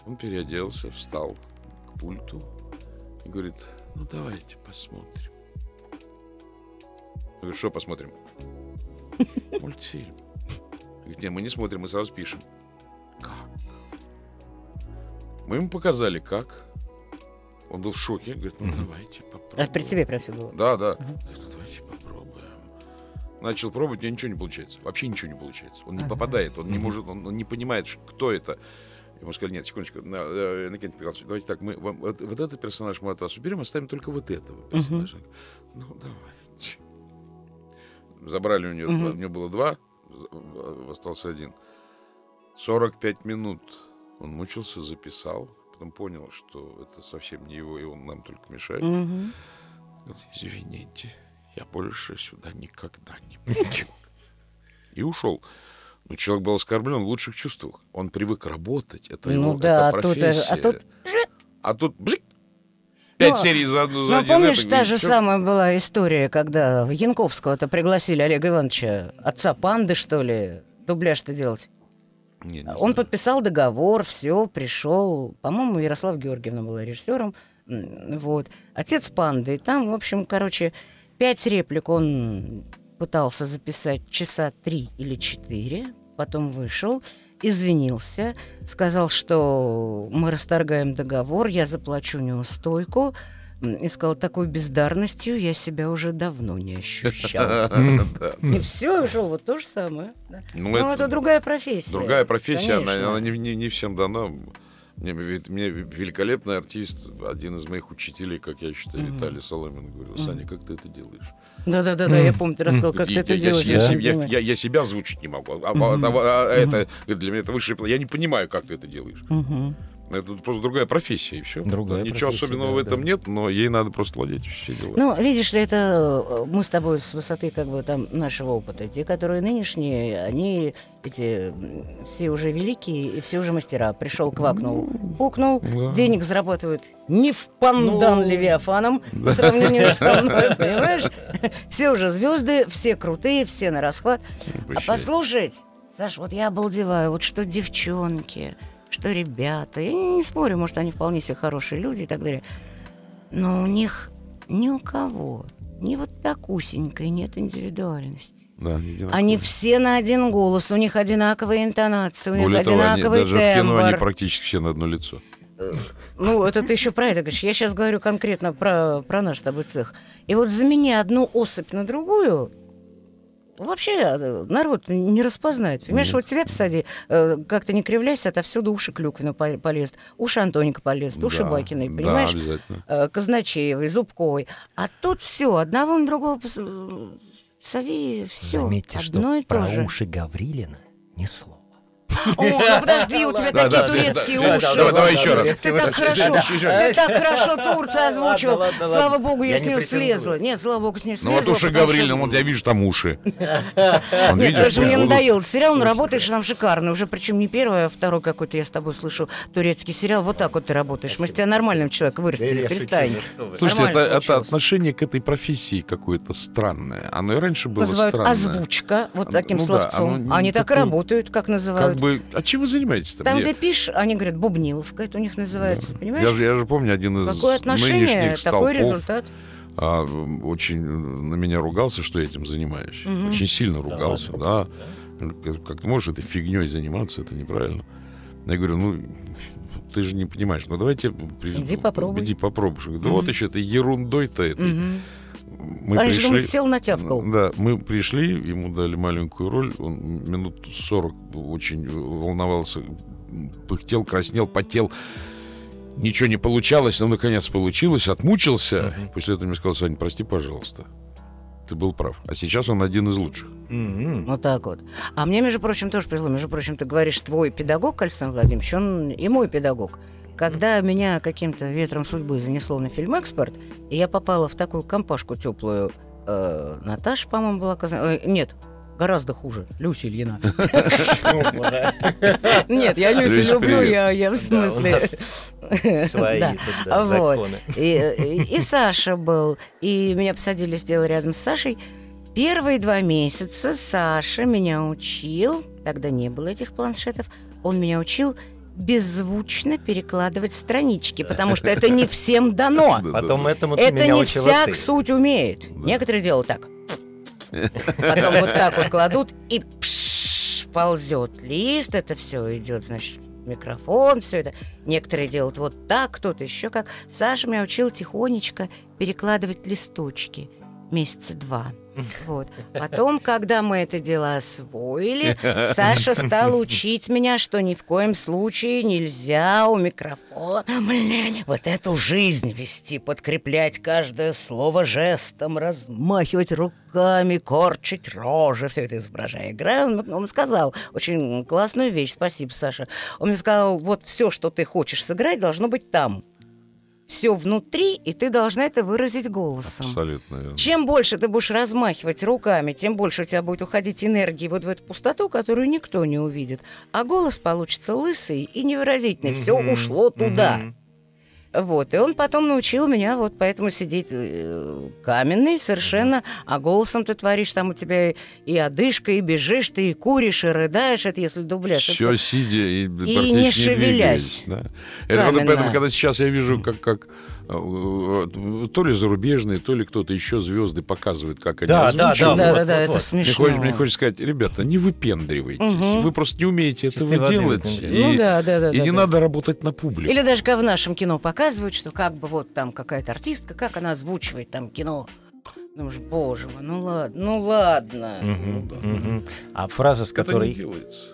Он переоделся, встал к пульту и говорит, ну давайте посмотрим. Я говорю, что посмотрим? Мультфильм. Говорит, нет, мы не смотрим, мы сразу пишем. Как? Мы ему показали, как. Он был в шоке. Говорит, ну давайте попробуем. А при тебе прям все было. Да, да. Говорит, ну давайте попробуем. Начал пробовать, у него ничего не получается. Вообще ничего не получается. Он не Ага. попадает, он не может, он, он не понимает, кто это. Ему сказали, нет, секундочку, э, Иннокентий Михайлович, давайте так, мы вам, вот, вот этот персонаж мы от вас уберем, оставим только вот этого персонажа. Ну, давайте. Забрали у него, Мгм. два- у него было два, остался один. 45 минут он мучился, записал, потом понял, что это совсем не его, и он нам только мешает. Говорит, извините, я больше сюда никогда не приду. И ушел. Но человек был оскорблен в лучших чувствах. Он привык работать. Это Ну его, да, это а тут, э, профессия. а тут- А тут бжик, пять Ну, серий за одну, за Ну, один помнишь, это, та же самая была история, когда Янковского-то пригласили Олега Ивановича, отца панды, что ли, дубляж-то делать. Не, не Он знаю. подписал договор, все, пришел. По-моему, Ярослав Георгиевна была режиссером. Вот. Отец панды. И там, в общем, короче, пять реплик он пытался записать часа три или четыре. Потом вышел, извинился, сказал, что мы расторгаем договор, я заплачу неустойку. М, И сказал, такой бездарностью я себя уже давно не ощущал. И все, ушел. Вот то же самое. Ну, Ну, это другая профессия. Другая профессия, она, не, всем дана. Мне, ведь- мне великолепный артист, один из моих учителей, как я считаю, Мгм. Виталий Соломин, говорил. Саня, как ты это делаешь? Да-да-да, да, я помню, ты рассказал, как ты это делаешь. я себя озвучить не могу. А, а- а- это, для меня это высший план. Я не понимаю, как ты это делаешь. Мгм. Это просто другая профессия, и все. Другая Ничего профессия, особенного да, в этом да. нет, но ей надо просто владеть все дела. Ну, видишь ли, это э, мы с тобой с высоты как бы там нашего опыта. Те, которые нынешние, они эти все уже великие и все уже мастера. Пришел, квакнул, пукнул, Да. денег зарабатывают не в пандан Ну, Левиафаном по сравнению со мной, понимаешь? Все уже звезды, все крутые, все на расхват. А послушать, Саш, вот я обалдеваю, вот что девчонки, что ребята, я не, спорю, может, они вполне себе хорошие люди и так далее, но у них ни у кого, ни вот такусенькой нет индивидуальности. Да. Они все на один голос, у них одинаковые интонации, у них Более того, они- одинаковый даже в кино они тембр. практически все на одно лицо. Ну, это ты еще про это говоришь. Я сейчас говорю конкретно про, про наш с тобой цех. И вот замени одну особь на другую, вообще э, народ не распознает. Понимаешь, Нет. вот тебя посади, э, как-то не кривляйся, отовсюду уши Клюквина по- полезут, уши Антоника полезут, уши Да, Бакиной, да, понимаешь? обязательно. Э, Казначеевой, Зубковой. А тут все, одного на другого пос- э, сади, все. Заметьте, одно что и то про же. уши Гаврилина ни слова. О, ну подожди, у тебя Да, такие да, турецкие да, уши. давай, давай еще раз. Ты так хорошо, ты так хорошо Турцию. Ладно, ладно, Слава богу, я Я с не нее слезла. Нет, слава богу, с нее слезла. Ну вот уши Гаврилина, вот я вижу там уши. Он, Нет, видишь, потому что мне надоел сериал, но работаешь там шикарно. Уже причем не первый, а второй какой-то я с тобой слышу турецкий сериал. Вот так вот ты работаешь. Мы с тебя нормальным человеком вырастили, перестань. Слушайте, это, отношение к этой профессии какое-то странное. Оно и раньше было Называют странное. озвучка, вот Ну таким да, словцом. Они так и работают, как называют. Бы, а чем вы занимаетесь там? Там, где пишешь, они говорят, бубниловка, это у них называется, понимаешь? Я же, я же помню один из Какое отношение, нынешних такой столпов результат. а, очень на меня ругался, что я этим занимаюсь. Мгм. Очень сильно ругался, да. Да. Как, как ты можешь этой фигней заниматься, это неправильно. Я говорю, ну, ты же не понимаешь, ну давайте... Иди попробуй. Иди попробуй. Да Мгм. вот еще это ерундой-то этой. Мгм. Мы Они же пришли... думают, сел натявкал. Да, мы пришли, ему дали маленькую роль, он минут 40 очень волновался, пыхтел, краснел, потел. Ничего не получалось, но наконец получилось, отмучился. Мгм. После этого мне сказал, Саня, прости, пожалуйста. Ты был прав. А сейчас он один из лучших. М-м. Вот так вот. А мне, между прочим, тоже повезло. Между прочим, ты говоришь, твой педагог, Александр Владимирович, он и мой педагог. Когда меня каким-то ветром судьбы занесло на фильм-экспорт, и я попала в такую компашку теплую, э, Наташа, по-моему, была... Казан... Э, нет, гораздо хуже. Люся Ильина. Нет, я Люся, люблю, я в смысле... Свои законы. И Саша был. И меня посадили сделали рядом с Сашей. Первые два месяца Саша меня учил, тогда не было этих планшетов, он меня учил беззвучно перекладывать странички, потому что это не всем дано. Да, Потом этому Это не всяк суть умеет. Некоторые делают так. Потом вот так вот кладут и пш, ползет лист, это все идет, значит, микрофон, все это. Некоторые делают вот так, кто-то еще как. Саша меня учил тихонечко перекладывать листочки месяца два. Вот. Потом, когда мы это дело освоили, Саша стал учить меня, что ни в коем случае нельзя у микрофона блин, вот эту жизнь вести, подкреплять каждое слово жестом, размахивать руками, корчить рожи, все это изображая. Играя, он, он сказал очень классную вещь, спасибо, Саша. Он мне сказал, вот все, что ты хочешь сыграть, должно быть там. Все внутри, и ты должна это выразить голосом. Абсолютно верно. Чем больше ты будешь размахивать руками, тем больше у тебя будет уходить энергии вот в эту пустоту, которую никто не увидит. А голос получится лысый и невыразительный. Все Мгм, ушло туда. мгм. Вот. И он потом научил меня вот поэтому сидеть э, каменный совершенно, а голосом ты творишь, там у тебя и одышка, и бежишь, ты и куришь, и рыдаешь, это если дубляж. Все сидя и, И не шевелясь. Да. Это поэтому, когда сейчас я вижу, как, как то ли зарубежные, то ли кто-то еще звезды показывает, как они Да, да, озвучивают. да, Да, вот, да, да, вот, это вот. Мне смешно. хочется, мне хочется сказать, ребята, не выпендривайтесь. Мгм. Вы просто не умеете Чистой этого воды делать. выпендривайтесь. И, Ну да, да, да. и да, не да. надо работать на публику. Или даже как в нашем кино показывают, что как бы вот там какая-то артистка, как она озвучивает там кино. Думаешь, боже мой, ну ладно, ну ладно. Мгм, Ну да. мгм. А фраза, с которой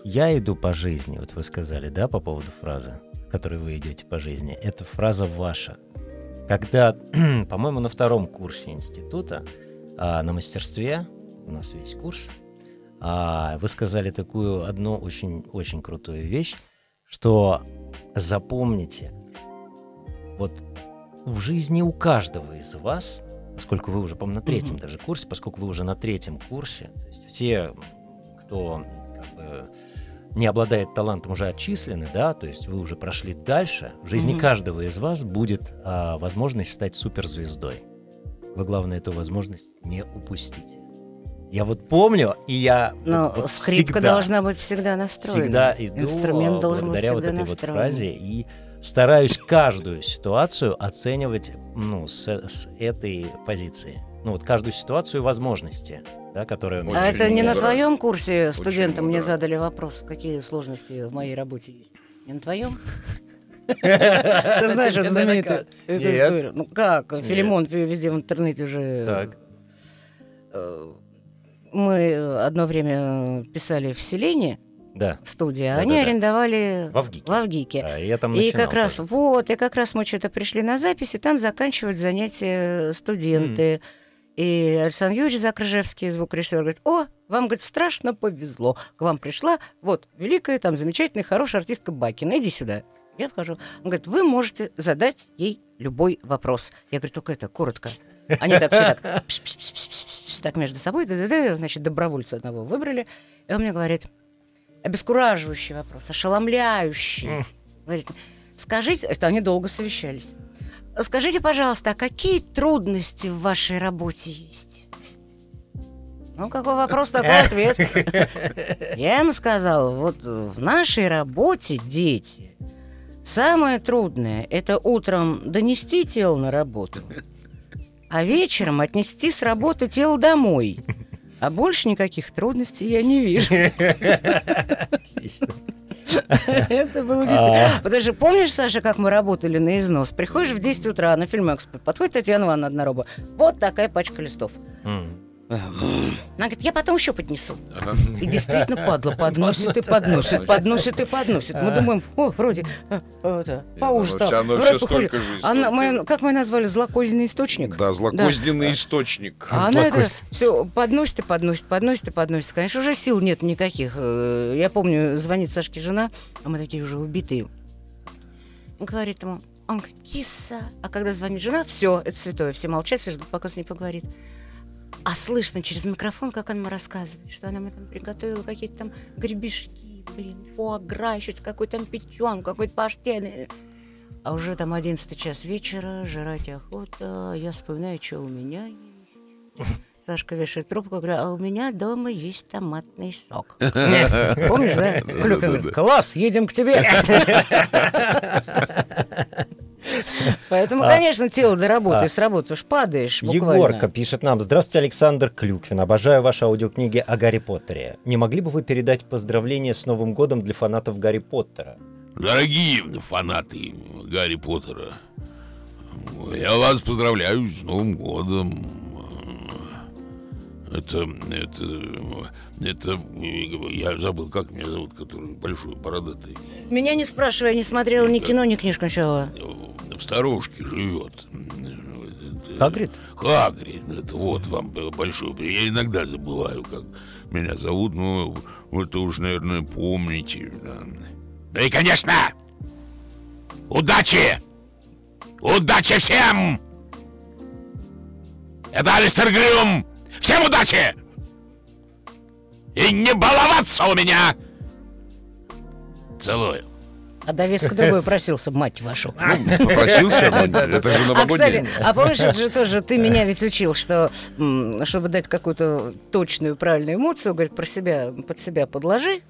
я иду по жизни, вот вы сказали, да, по поводу фразы, с которой вы идете по жизни, это фраза ваша. Когда, по-моему, на втором курсе института а, на мастерстве, у нас весь курс, а, вы сказали такую одну очень-очень крутую вещь, что запомните, вот в жизни у каждого из вас, поскольку вы уже, по-моему, на третьем Мгм. даже курсе, поскольку вы уже на третьем курсе, то есть все, кто как бы, не обладает талантом, уже отчислены, да, то есть вы уже прошли дальше, в жизни Мгм. каждого из вас будет а, возможность стать суперзвездой. Вы, главное, эту возможность не упустите. Я вот помню, и я Но вот- вот скрипка всегда- должна быть всегда настроена. всегда иду Инструмент а, должен быть благодаря вот всегда этой вот настроен. фразе и стараюсь каждую ситуацию оценивать ну, с, с этой позиции. Ну вот каждую ситуацию возможности, да, которые... Очень А это не на твоем курсе Очень студентам мне задали вопрос, какие сложности в моей работе есть? Не на твоем? Ты знаешь, это знаменитая история. Ну как. Филимон везде в интернете уже... Так. э, Мы одно время писали в Селении, Да, студия, а Да-да-да. они арендовали в Авгике. в Авгике. Да, я там И как раз, тоже. вот, и как раз мы что-то пришли на запись, и там заканчивают занятия студенты. И Александр Юрьевич Закрыжевский, звукорежиссер, говорит, о, вам, говорит, страшно повезло. К вам пришла вот великая, там, замечательная, хорошая артистка Бакина. Иди сюда. Я вхожу. Он говорит, вы можете задать ей любой вопрос. Я говорю, только это, коротко. Они так все так, так между собой, да-да-да, значит, добровольца одного выбрали. И он мне говорит, обескураживающий вопрос, ошеломляющий. Говорит, скажите, это они долго совещались. Скажите, пожалуйста, а какие трудности в вашей работе есть? Ну, какой вопрос, такой ответ. Я ему сказала, вот в нашей работе дети, самое трудное – это утром донести тело на работу, а вечером отнести с работы тело домой. А больше никаких трудностей я не вижу. Отлично. Это было действительно... А, Потому что помнишь, Саша, как мы работали на износ? Приходишь в 10 утра на фильм «Экспо», подходит Татьяна Ивановна Однороба. Вот такая пачка листов. Она говорит, я потом еще поднесу. Ага. И действительно, падла, подносит и подносит, подносит и подносит. Мы думаем, о, вроде, а, а, да, поуже Оно Вроде походит. столько же, Она- столько. мы- как мы назвали, злокозненный источник? Да, злокозненный Да. источник. А она это все подносит и подносит, подносит и подносит. Конечно, уже сил нет никаких. Э, Я помню, звонит Сашке жена, а мы такие уже убитые. говорит ему, он говорит, киса. А когда звонит жена, все, это святое, все молчат, все ждут, пока с ней поговорит. А слышно через микрофон, как она рассказывает, что она мне там приготовила какие-то там гребешки, блин, фуагра, еще какой-то там печен, какой-то паштет. А уже там 11 час вечера, жрать охота, я вспоминаю, что у меня есть. Сашка вешает трубку, говорю, а у меня дома есть томатный сок. Помнишь, да? Клюкин говорит, класс, едем к тебе. Поэтому, А. конечно, тело до работы, А. с работы уж падаешь буквально. Егорка пишет нам. Здравствуйте, Александр Клюквин. Обожаю ваши аудиокниги о Гарри Поттере. Не могли бы вы передать поздравления с Новым годом для фанатов Гарри Поттера? Дорогие фанаты Гарри Поттера, я вас поздравляю с Новым годом. Это, это, это, я забыл, как меня зовут, который большой, бородатый. Меня не спрашивай, я не смотрела ни кино, ни книжку сначала. В сторожке живет. Хагрид? Хагрид, это вот вам большой привет. Я иногда забываю, как меня зовут, но вы это уж, наверное, помните. да. Ну и, конечно, удачи! Удачи всем! Это Алистер Грюм! Всем удачи! И не баловаться у меня! Целую. А довеска другой просился, мать вашу. Попросился, это же А, кстати, а помнишь, это же тоже ты меня ведь учил, что чтобы дать какую-то точную правильную эмоцию, говорит, про себя, под себя подложи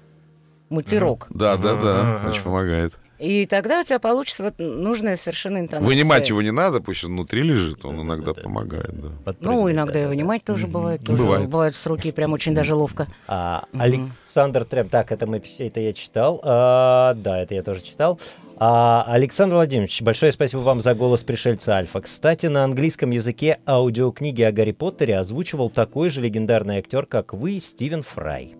матерок, Да, да, да, очень помогает. И тогда у тебя получится вот нужная совершенно интонация. Вынимать его не надо, пусть он внутри лежит, он иногда помогает, да. Ну, иногда да, и да, вынимать тоже бывает. Тоже Бывает. бывает с руки прям очень даже ловко. А. Александр Трем, так, это, мы, это я читал. А, да, это я тоже читал. А, Александр Владимирович, большое спасибо вам за голос пришельца Альфа. Кстати, на английском языке аудиокниги о Гарри Поттере озвучивал такой же легендарный актер, как вы, Стивен Фрай.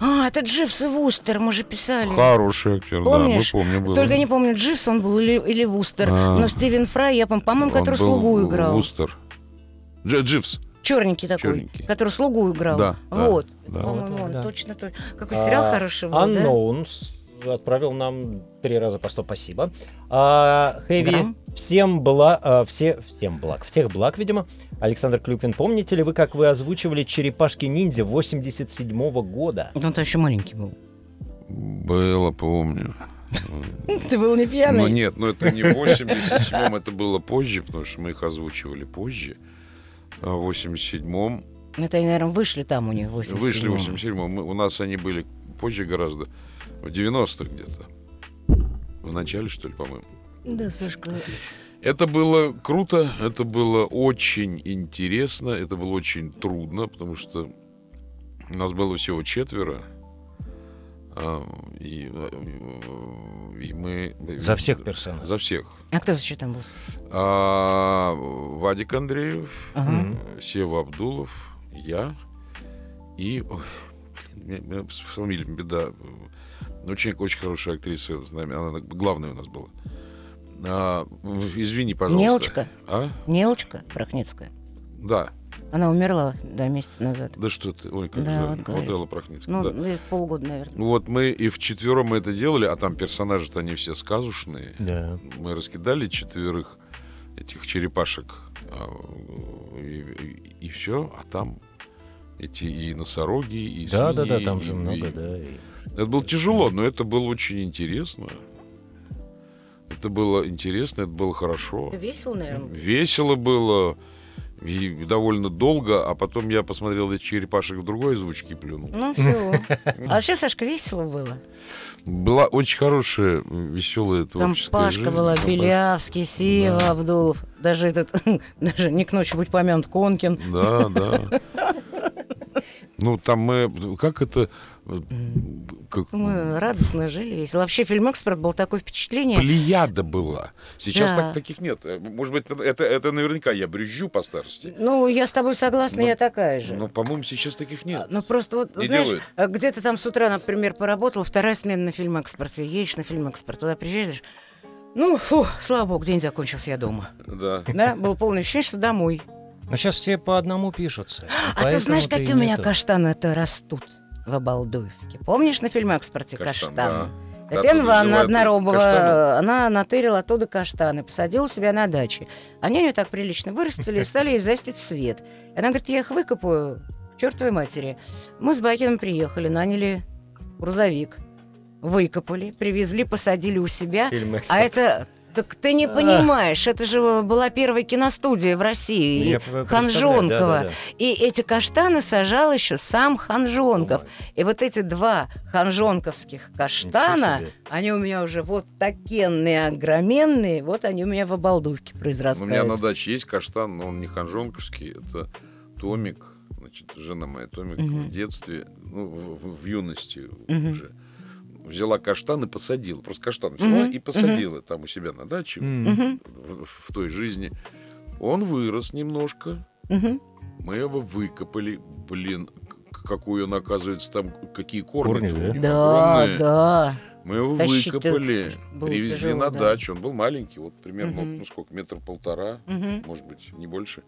А, это Дживс и Вустер, мы же писали. Хороший актер, Помнишь? да, мы помним. Был. Только не помню, Дживс он был или, или Вустер. А. Но Стивен Фрай, я, пом- по-моему, Он который слугу играл. Вустер. Дж- Дживс. Черненький такой, Черненький. который слугу играл. Да, да, вот. да. По-моему, Вот, он да. точно точно. Какой сериал А, хороший был, да? Отправил нам три раза по 100 спасибо. А, Хэви, Грамм. всем благ, а, все, всем благ, всех благ, видимо. Александр Клюквин, помните ли вы, как вы озвучивали «Черепашки-ниндзя» 87 года? Он-то еще маленький был. Было, помню. Ты был не пьяный? Ну нет, но это не в 87-м, это было позже, потому что мы их озвучивали позже. А в 87-м, Это, они, наверное, вышли там у них в 87 вышли в 87-м, мы- у нас они были позже гораздо, в 90-х где-то. В начале, что ли, по-моему. Да, Сашка. Это было круто, это было очень интересно, это было очень трудно, потому что нас было всего четверо. а, И, э, и мы... За всех персонажей. За всех. А кто еще там был? А, Вадик Андреев, Ага. Сева Абдулов, я и... ой, блин, меня с фамилией беда. Очень, очень хорошая актриса с нами, она главная у нас была. А, извини, пожалуйста. Нелочка. А? Нелочка Прохницкая. Да. Она умерла, да, месяц назад. Да что ты, ой, как Да, жаль. вот Вот. Элла Прохницкая, Ну, да. лет полгода, наверное. Вот мы и вчетвером мы это делали, а там персонажи-то они все сказочные. Да. Мы раскидали четверых этих черепашек, а, и, все, а там эти и носороги, и Да, да, да, там и- же много, и- да. и- Это было тяжело, но это было очень интересно. Это было интересно, это было хорошо. Весело, наверное. Весело было и довольно долго, а потом я посмотрел эти черепашек в другой озвучке и плюнул. Ну, все. А вообще, Сашка, весело было. Была очень хорошая, веселая Там творческая Пашка жизнь. была, Там Белявский, Сева, Да. Абдулов. Даже этот, даже не к ночи будь помянут, Конкин. Да, да. Ну, там мы... Как это... э, Как, Мы радостно жили, весело. Вообще, фильм «Экспорт» был такое впечатление. Плеяда была. Сейчас Да. так, таких нет. Э, Может быть, это, это наверняка я брюзжу по старости. Ну, я с тобой согласна, Ну, я такая же. Но, по-моему, сейчас таких нет. Ну, просто вот, Не знаешь, делают. а где-то там с утра, например, поработал, вторая смена на фильм «Экспорте». Едешь на фильм «Экспорт», туда приезжаешь, ну, фу, слава богу, день закончился, я дома. Да. Да, было полное ощущение, что домой. Но сейчас все по одному пишутся. А ты знаешь, какие у меня нету. каштаны-то растут в Обалдуевке? Помнишь на фильме «Экспорте» Каштан, каштаны? Татьяна Оттуда Ивановна Одноробова, каштаны? она натырила оттуда каштаны, посадила себя на даче. Они у нее так прилично вырастили и стали ей застить свет. И она говорит, я их выкопаю к чертовой матери. Мы с Бакиным приехали, наняли грузовик, выкопали, привезли, посадили у себя. А это... Так ты не понимаешь, это же была первая киностудия в России. Я и п- представляю, Ханжонкова. да-да-да. И эти каштаны сажал еще сам Ханжонков. И вот эти два ханжонковских каштана, они у меня уже вот такенные, огроменные, вот они у меня в обалдувке Ну, У произрастают. меня на даче есть каштан, но он не ханжонковский, это Томик, значит, жена моя Томик Мгм. в детстве, ну, в, в- в юности Мгм. уже, взяла каштан и посадила. Просто каштан взяла Мгм. и посадила там у себя на даче. Мгм, в, в той жизни. Он вырос немножко, мгм. мы его выкопали, блин, к- какой он, оказывается, там, какие корни. Корни, да? Да, огромные. да. Мы его Тащить-то выкопали, привезли тяжело, на да. дачу. Он был маленький, вот примерно, Мгм. ну сколько, метр полтора, Мгм. может быть, не больше.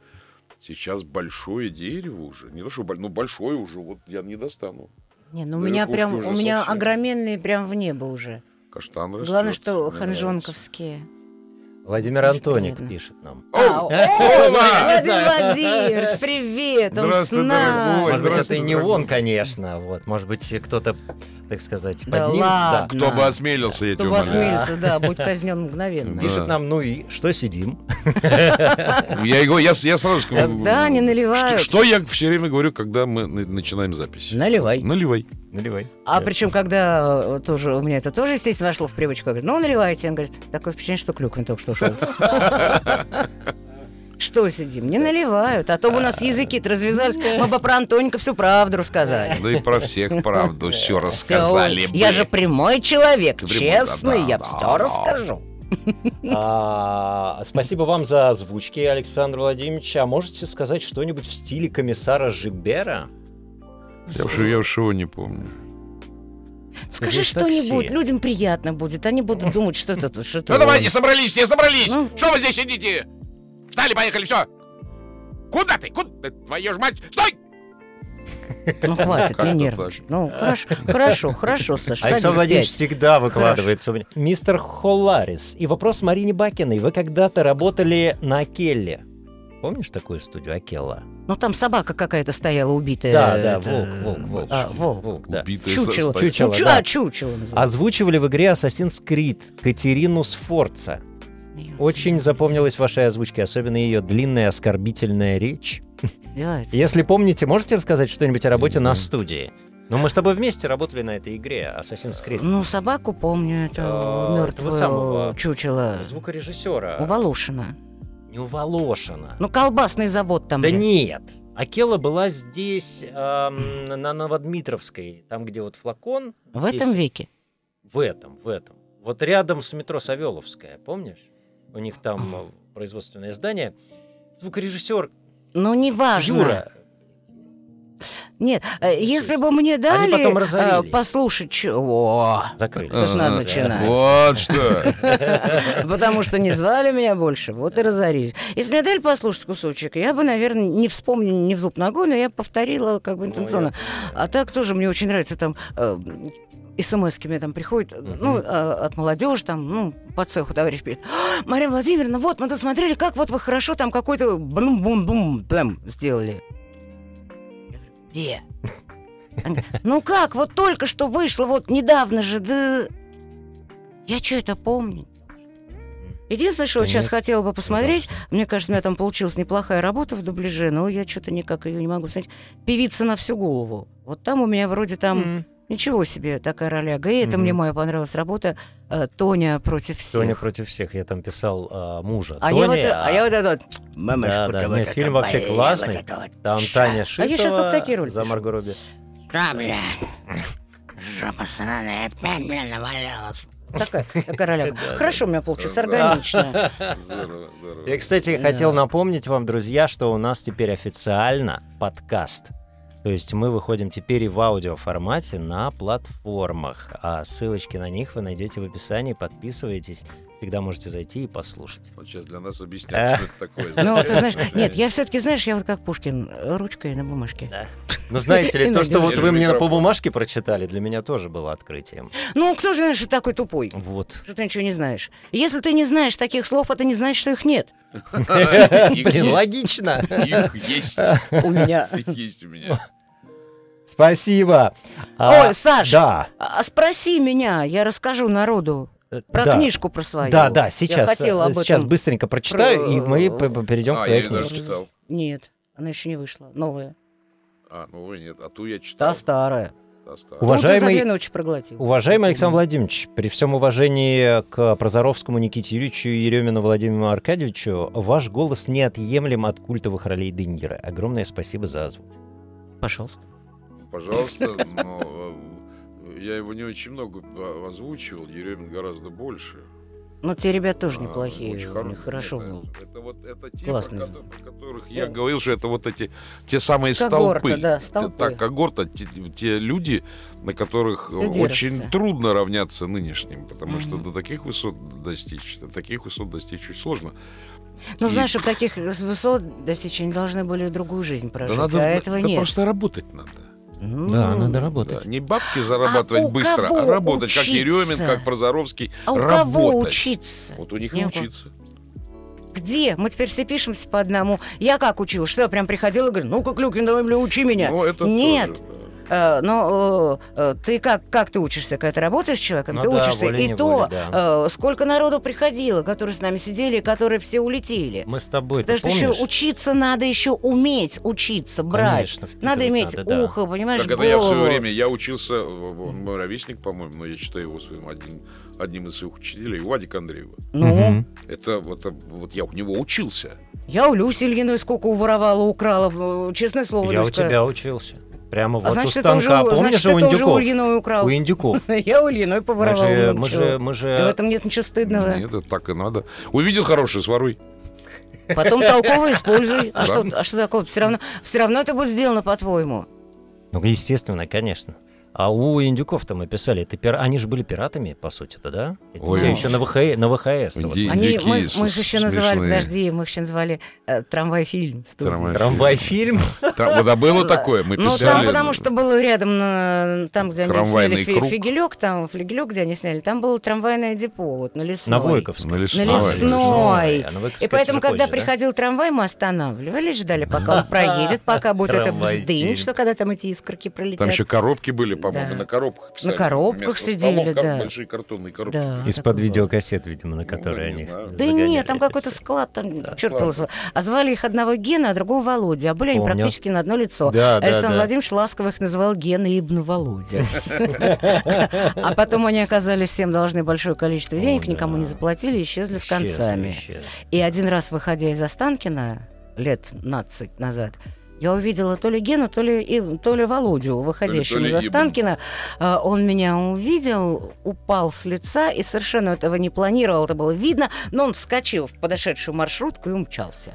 Сейчас большое дерево уже. Не то, что боль- ну большое уже, вот я не достану. Не, ну у меня прям, у меня совсем. огроменные прям в небо уже. Каштан растет. Главное, что ханжонковские. Владимир Антоник приятно. пишет нам. А, о, не Владимир. Владимирович, привет, он с нами. Может быть, это и не он, конечно. Вот, может быть, кто-то, так сказать, Да под ним. ладно. Кто бы осмелился, я Кто бы осмелился, да, будь казнен мгновенно. Пишет нам, ну и что сидим? Я, его, я, сразу скажу. Да, не наливают. Что, я все время говорю, когда мы на- начинаем запись? Наливай. Наливай. Наливай. А причем, когда э, тоже у меня это тоже, естественно, вошло в привычку, я говорю, ну, наливайте. Он говорит, такое впечатление, что Клюквин только что ушел. Что сидим? Не наливают. А то бы у нас языки-то развязались. Мы бы про Антоника всю правду рассказали. Да и про всех правду все рассказали. Я же прямой человек, честный, да, я да, все да. расскажу. А, спасибо вам за озвучки, Александр Владимирович. А можете сказать что-нибудь в стиле комиссара Жибера? Я уж, я уж его не помню. Скажи что-нибудь, людям приятно будет. Они будут думать, что это тут, что-то... Ну давайте, собрались, все собрались! Ну. Что вы здесь сидите? Встали, поехали, все! Куда ты? Куда? Твою ж мать! Стой! Ну, хватит, не нервничай. Ну, хорошо, хорошо, хорошо, Саша, Александр Владимирович всегда выкладывается у меня. Мистер Холларис. И вопрос Марине Бакиной. Вы когда-то работали на Акелле. Помнишь такую студию Акелла? Ну, там собака какая-то стояла убитая. Да, да, это, волк, волк, волк. А, волк. Волк, да. Убитая Чучело. со- Чучело, Ну, чу- да. А, чучело называется. Озвучивали в игре Assassin's Creed Катерину Сфорца. Очень запомнилась вашей озвучке, особенно ее длинная оскорбительная речь. Издевается. Если помните, можете рассказать что-нибудь о работе на студии? Ну, мы с тобой вместе работали на этой игре Assassin's Creed. Ну, собаку помню, это А, мертвого чучела. Звукорежиссера. У Волошина. Не у Волошина. Ну, колбасный завод там. да блин. нет. Акела была здесь, ам, на Новодмитровской, там, где вот флакон. В Здесь- этом веке. В этом, в этом. Вот рядом с метро Савеловская, помнишь? У них там производственное здание. Звукорежиссер Ну, неважно. Юра. Нет, э, если бы мне дали потом э, разорились. послушать... чё- О, Закрыли. Тут надо начинать. Вот что. Потому что не звали меня больше, вот и разорились. Если мне дали послушать кусочек, я бы, наверное, не вспомнила не в зуб ногой, но я повторила как бы Ну, интенсивно. А так тоже мне очень нравится там э, смс мне там приходят, ну, э, от молодежи, там, ну, по цеху товарищ пишет. «А, Мария Владимировна, вот мы тут смотрели, как вот вы хорошо там какой-то бум-бум-бум сделали. Говорит, Ну как, вот только что вышло, вот недавно же, да... Я что это помню? Единственное, что вот сейчас Нет, хотела бы посмотреть, мне кажется, у меня там получилась неплохая работа в дубляже, но я что-то никак ее не могу смотреть. Певица на всю голову. Вот там у меня вроде там М. ничего себе такая роляга. И это Мгм. мне моя понравилась работа э, Тоня против всех. Тоня против всех. Я там писал а, мужа. а, я вот, это- а я вот это вот, мамочку, Да, да, нет, фильм вообще классный. Там. Таня А Шитова я сейчас только такие роли за. Марго Робби. Да, бля. Жопа сраная, опять, бля, навалялась. Такая, такая роляга. Хорошо у меня получилось, органично. Здорово, здорово. Я, кстати, хотел напомнить вам, друзья, что у нас теперь официально подкаст. То есть мы выходим теперь и в аудиоформате на платформах. А ссылочки на них вы найдете в описании. Подписывайтесь, Всегда можете зайти и послушать. Вот сейчас для нас объяснят, что это такое. Ну, ты знаешь, нет, я все-таки, знаешь, я вот как Пушкин, ручкой на бумажке. Да. Ну, знаете ли, то, что вот вы мне по бумажке прочитали, для меня тоже было открытием. Ну, кто же ты такой тупой? Вот. Что ты ничего не знаешь. Если ты не знаешь таких слов, это не значит, что их нет. Блин, логично. Их есть. У меня. Их есть у меня. Спасибо. А, Ой, Саш, Да. а спроси меня, я расскажу народу про да. книжку про свою. Да, да, Я сейчас, сейчас быстренько прочитаю, про- и мы перейдем к А, твоей я её даже книжке. читал. Нет, она еще не вышла. Новая. А, ну нет, а ту я читал. Та старая. Та старая. Ну, Уважаемый-. Уважаемый Александр Владимирович, при всем уважении к Прозоровскому Никите Юрьевичу и Еремину Владимиру Аркадьевичу, ваш голос неотъемлем от культовых ролей Де Ниро. Огромное спасибо за озвучку. Пожалуйста. Пожалуйста, но э, я его не очень много о- озвучивал, Еремин гораздо больше. Ну, те ребята тоже А, неплохие. очень у хоро- хорошо Нет, было. Это вот это те, Классные. про, ко- про которых я говорил, что это вот эти те самые Когорта, столпы. да, столпы. Так, когорта, те, те люди, на которых Все очень держится. трудно равняться нынешним, потому что Мгм. до таких высот достичь, до таких высот достичь очень сложно. Ну, И- знаешь, чтобы таких высот достичь, они должны были другую жизнь Да прожить, надо, а этого да нет. просто работать надо. Ну, Да, надо Да, работать. не бабки зарабатывать А быстро, а работать, как учиться? Еремин, как Прозоровский. А у работать. кого учиться? Вот у них Не и учиться. Где? Мы теперь все пишемся по одному. Я как училась? Что я прям приходила и говорю, ну-ка, Клюкин, давай, бля, учи меня. Ну, это Нет. тоже, да. Э, но э, э, ты как, как ты учишься? Когда ты работаешь с человеком, Ну ты да, учишься. И то, да. э, сколько народу приходило, которые с нами сидели, которые все улетели. Мы с тобой, ты Потому что еще учиться надо еще уметь учиться, брать. Конечно, надо иметь надо, да. ухо, понимаешь, Так это я в свое время, я учился, он мой ровесник, по-моему, но я считаю его своим одним, одним из своих учителей, Вадик Андреева. Ну. Это вот, вот я у него учился. я у Люси Ильиной сколько уворовала, украла, честное слово, Я у Люська. тебя учился. Прямо А вот у значит, это уже, станка. Помнишь значит, же у уже у индюков? Ильиной украл. У индюков. Я у Ильиной Мы поворовала же, много мы же, мы И в же... этом нет ничего стыдного. Нет, это так и надо. Увидел хороший, своруй. Потом толково используй. А Да. что, а что такого? Все равно, все равно это будет сделано по-твоему. Ну, естественно, конечно. А у индюков-то мы писали, это пир... они же были пиратами, по сути-то, да? Это Ой. те еще на, ВХ... на ВХС. -то вот. Инди- Они, мы, мы их еще называли, смешные. подожди, мы их еще называли э, трамвай-фильм. Трамвай. Трамвай-фильм. Там, да, было такое, мы Ну, писали. там, потому что было рядом, там, где они сняли фигелек, там, флигелек, где они сняли, там было трамвайное депо, вот, на лесной. На Войковской. На лесной. На лесной. А И поэтому, когда приходил трамвай, мы останавливались, ждали, пока он проедет, пока будет это бздынь, что когда там эти искорки пролетят. Там еще коробки были, по-моему, Да. на коробках писали. На коробках сидели, столов, да. Большие картонные коробки. Да, Из-под видеокассет, видимо, на которые не они. Да нет, там какой-то склад, там, черт ладно. его. А звали их одного Гена, а другого Володя. А были они Помню. практически на одно лицо. Да, да, Александр да. Владимирович ласково их называл Гена и Ибн Володя. А потом они оказались всем должны большое количество денег, да. никому не заплатили, исчезли с концами. И один раз, выходя из Останкина, лет 15 назад, я увидела то ли Гену, то ли, и- то ли Володю, выходящего из. Останкина. Он меня увидел, упал с лица и совершенно этого не планировал, это было видно, но он вскочил в подошедшую маршрутку и умчался.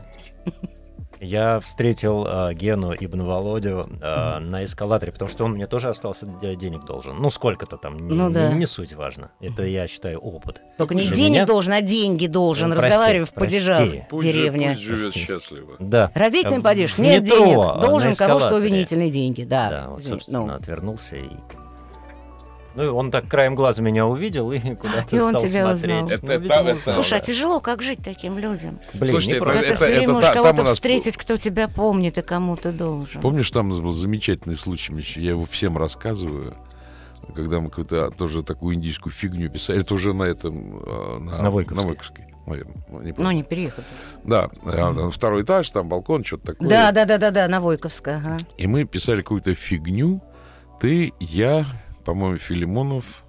Я встретил э, Гену Ибн Володю э, на эскалаторе, потому что он мне тоже остался де- денег должен. Ну, сколько-то там, не, Ну да. не- не суть важно. Это, я считаю, опыт. Только не Для денег меня- должен, а деньги должен, Ну, прости, разговаривая в падежах деревня. пусть живет Прости. счастливо. Да. Родительный В падеж, нет метро, денег, а, должен кого что эскалаторе. увинительные деньги, да. Да, вот, собственно, ну. отвернулся и... Ну, и он так краем глаза меня увидел и куда-то И он стал тебя смотреть. узнал. Ну, Это- видимо, это- узнал, Слушай, а тяжело как жить таким людям? Блин, Слушайте, не это- это- ты все время это можешь кого-то у нас- встретить, кто тебя помнит и кому ты должен. Помнишь, там был замечательный случай, я его всем рассказываю, когда мы какую-то тоже такую индийскую фигню писали. Это уже на этом... э, На Войковской. На Войковской, наверное. ну, не Ну, помню. не переехали. Да, э, второй этаж, там балкон, что-то такое. Да, да, да, да, да, на Войковской, ага. И мы писали какую-то фигню. Ты, я, по-моему, Филимонов.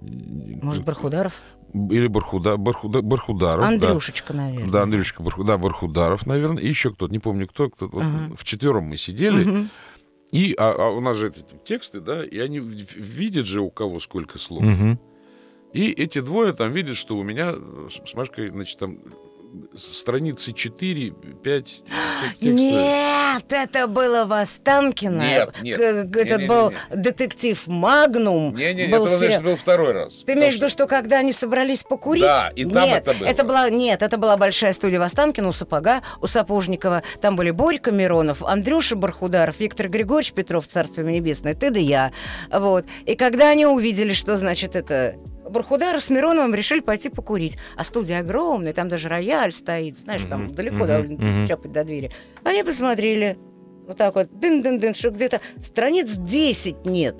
Может, Бархударов? Или Бархуда, Бархуда, Бархударов. да. Андрюшечка, наверное. Да, Андрюшка Барху- да, Бархударов, наверное, и еще кто-то, не помню кто, кто вот Ага. в четвером мы сидели, Мгм. и а, а у нас же эти тексты, да, и они видят же у кого сколько слов. Мгм. И эти двое там видят, что у меня с Машкой, значит, там страницы 4, 5 текста. Нет, это было в Останкино. Нет, нет. Этот Не-не-не-не. был детектив Магнум. Не-не, был это, значит, был второй раз. Ты имеешь в виду, что когда они собрались покурить? Да, и там нет, это было. была нет, это была большая студия в Останкино у Сапога, у Сапожникова. Там были Борька Миронов, Андрюша Бархударов, Виктор Григорьевич Петров, Царство небесное, ты да я. Вот. И когда они увидели, что значит это Бархударов с Мироновым решили пойти покурить. А студия огромная, там даже рояль стоит, знаешь, там Мгм, далеко мгм, довольно мгм. чапать до двери. Они посмотрели, вот так вот, дын-дын-дын, что где-то страниц 10 нет.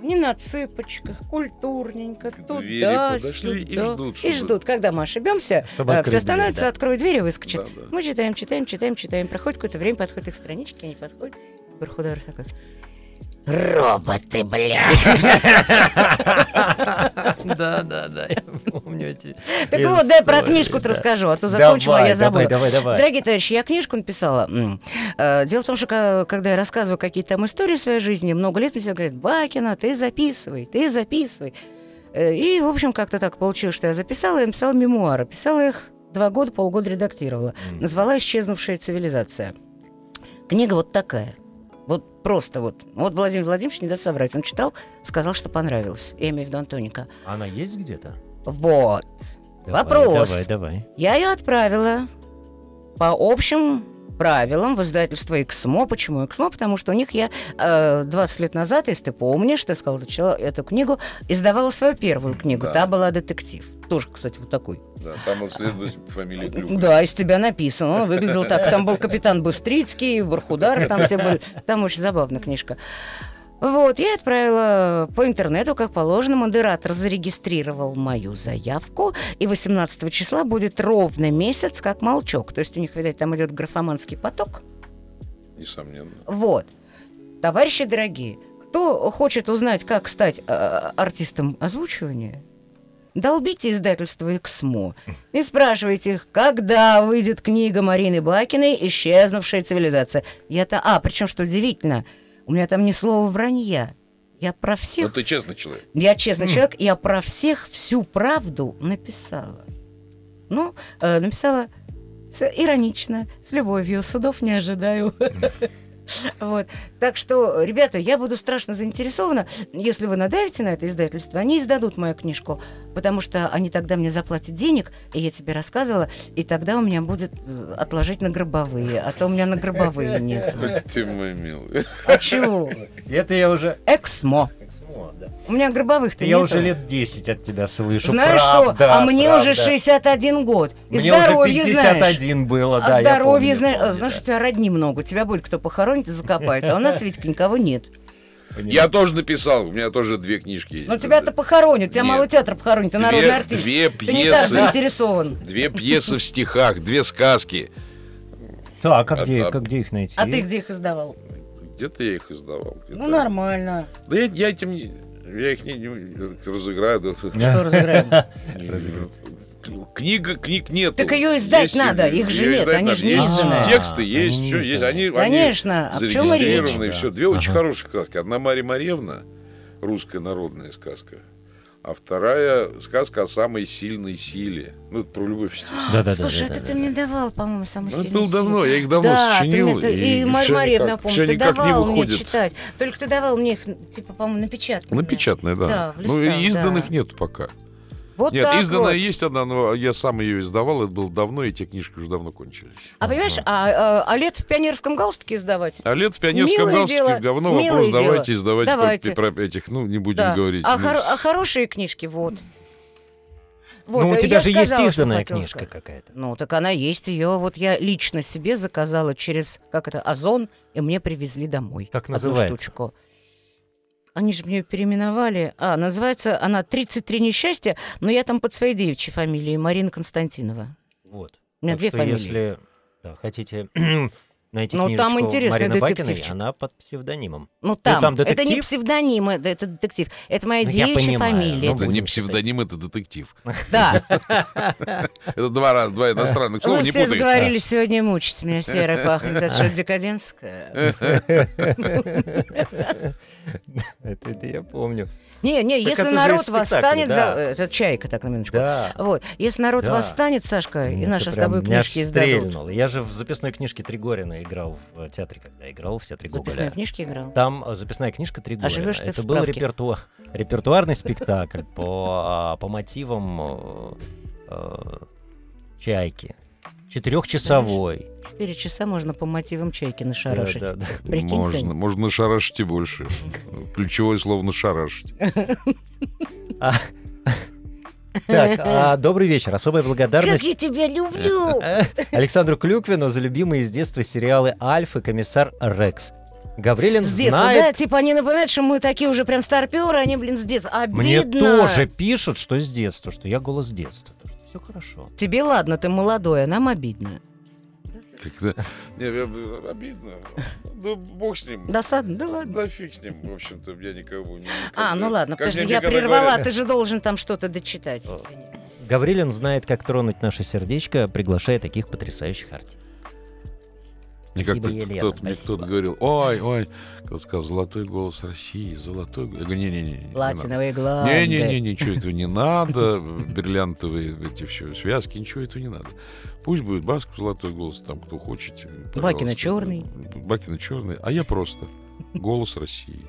Не на цыпочках, культурненько, туда, подошли и сюда. ждут, И чтобы- ждут, когда мы ошибемся, Чтобы э, все становятся, да. откроют дверь и выскочат. Да, да. Мы читаем, читаем, читаем, читаем. Проходит какое-то время, подходят их странички, они подходят. Бархудар такой. Роботы, бля. Да, да, да, я помню эти Так вот, дай про книжку-то да. расскажу, а то закончу, а я забуду. Давай, давай. Дорогие товарищи, я книжку написала. Э, Дело в том, что когда я рассказываю какие-то там истории своей жизни, много лет мне все говорят, Бакина, ты записывай, ты записывай. Э, И, в общем, как-то так получилось, что я записала и написала мемуары. Писала их два года, полгода редактировала. Назвала «Исчезнувшая цивилизация». Книга вот такая. Просто вот. Вот Владимир Владимирович не даст соврать. Он читал, сказал, что понравилось. Я имею в виду Антоника. Она есть где-то? Вот. Давай, Вопрос. Давай, давай. Я ее отправила по общим правилам в издательство «Эксмо». Почему «Эксмо»? Потому что у них я э, 20 лет назад, если ты помнишь, ты сказал чело- эту книгу, издавала свою первую книгу. Да. Та была «Детектив». Тоже, кстати, вот такой. Да, там вот следователь по фамилии Клюква. Да, из тебя написано. Он выглядел так. Там был капитан Быстрицкий, Бархудар, там все были. Там очень забавная книжка. Вот, я отправила по интернету, как положено. Модератор зарегистрировал мою заявку. И 18 числа будет ровно месяц, как молчок. То есть у них, видать, там идет графоманский поток. Несомненно. Вот. Товарищи дорогие, кто хочет узнать, как стать э, артистом озвучивания, долбите издательство «Эксмо» и спрашивайте их, когда выйдет книга Марины Бакиной «Исчезнувшая цивилизация». Я-то... А, причем, что удивительно, у меня там ни слова вранья. Я про Но всех... ты честный человек. Я честный человек, я про всех всю правду написала. Ну, э, написала с- иронично, с любовью, судов не ожидаю. Вот. Так что, ребята, я буду страшно заинтересована, если вы надавите на это издательство, они издадут мою книжку, потому что они тогда мне заплатят денег, и я тебе рассказывала, и тогда у меня будет э, отложить на гробовые, а то у меня на гробовые нет. Ты мой милый. А чего? Это я уже... Эксмо. У меня гробовых-то Я нету. уже лет 10 от тебя слышу. Знаешь Правда, что? А мне правда. уже 61 год. И Мне здоровье, уже знаешь. 51 было, А да, я здоровье, помню, знаешь, помню, знаешь, да. у тебя родни много. Тебя будет кто похоронит и закопает. А у нас, Витька, никого нет. Я тоже написал, у меня тоже две книжки есть. Но тебя-то похоронят, тебя Нет. малый театр похоронит, ты Две- народный артист. две Ты не так пьесы. заинтересован. Две пьесы в стихах, две сказки. Так, а А- где, а- как, где их найти? А ты где их издавал? Где-то я их издавал. Ну, нормально. Да я, я этим. Я их не, не- разыграю. да. Что разыграем? Книга, книг нет. Так ее издать надо, их же нет, они же есть изданные. Тексты есть, они все есть. Они, они Конечно. А речь? зарегистрированы, все. Две очень хорошие сказки. Одна Мария Марьевна, русская народная сказка, а вторая сказка о самой сильной силе. Ну, это про любовь, естественно. Да, да, да, Слушай, да, это да, ты да. мне давал, по-моему, самый Ну, это сильный было давно, я их давно да, сочинил. Ты, мне- ты- и, Марья Марьевна, никак- помню, всё ты давал мне читать. Только ты давал мне их, типа, по-моему, напечатанные. Напечатанная, да. Да, в ну, листах, и изданных да. нет пока. Вот нет, так изданная вот. есть одна, но я сам ее издавал, это было давно, и те книжки уже давно кончились. А понимаешь, а, а, а лет в пионерском галстуке издавать? А лет в пионерском Милое галстуке дело, говно, милое вопрос дело. давайте издавать про- Давайте. Про, этих, ну, не будем Да. говорить. А, ну, хоро- а хорошие книжки, вот. Вот, ну, у э, тебя же есть сказала, что изданная книжка сказать. какая-то. Ну, так она есть. Ее вот я лично себе заказала через, как это, Озон, и мне привезли домой. Как одну называется? штучку. Они же мне ее переименовали. А, называется она «33 несчастья», но я там под своей девичьей фамилией, Марина Константинова. Вот. У меня Так две что фамилии. если да, хотите найти Ну, там книжечку интересный Марины Бакиной, она под псевдонимом. Ну, там. там это не псевдоним, это, это детектив. Это моя Ну, я девичья понимаю, фамилия. ну, это не псевдоним, это детектив. Да. Это два раза, два иностранных слова, не все сговорились сегодня мучить меня. Серая пахнет. Это что, декадентская? Это, это я помню. Не, не, Так если это народ восстанет... да. за- Это чайка, так, на минуточку. Да. Вот, если народ Да. восстанет, Сашка, и Нет, наши с тобой книжки издадут. Я же в записной книжке Тригорина играл в э, театре, когда играл в театре Гоголя. книжки играл. Там э, записная книжка Тригорина. живешь ты в Это был репертуар, репертуарный спектакль по, а, по мотивам э, э, «Чайки». Четырехчасовой. Четыре часа можно по мотивам чайки нашарашить. Да, да, да. Прикинь, Можно, Сань. можно нашарашить и больше. Ключевое слово нашарашить. Так, а, добрый вечер. Особая Как благодарность я тебя люблю! Александру Клюквину за любимые из детства сериалы «Альф» и «Комиссар Рекс». Гаврилин С детства, знает... да? Типа они напоминают, что мы такие уже прям старперы, они, блин, с детства. Обидно. Мне тоже пишут, что с детства, что я голос детства. Все хорошо. Тебе ладно, ты молодой, а нам обидно. Как-то не, я- обидно. Да бог с ним. Досадно? Да ладно. Да фиг с ним, в общем-то, я никого не... А, ну ладно, Как подожди, я прервала, говорят, ты же должен там что-то дочитать. Гаврилин знает, как тронуть наше сердечко, приглашая таких потрясающих артистов. Мне как-то кто-то, мне кто-то говорил, ой, ой, кто сказал, золотой голос России, золотой... голос». Я говорю, не-не-не. не надо». Платиновые гланды. Не-не-не, ничего этого не надо, бриллиантовые эти все связки, ничего этого не надо. Пусть будет Басков золотой голос, там кто хочет. Бакина черный. Бакина черный, а я просто голос России.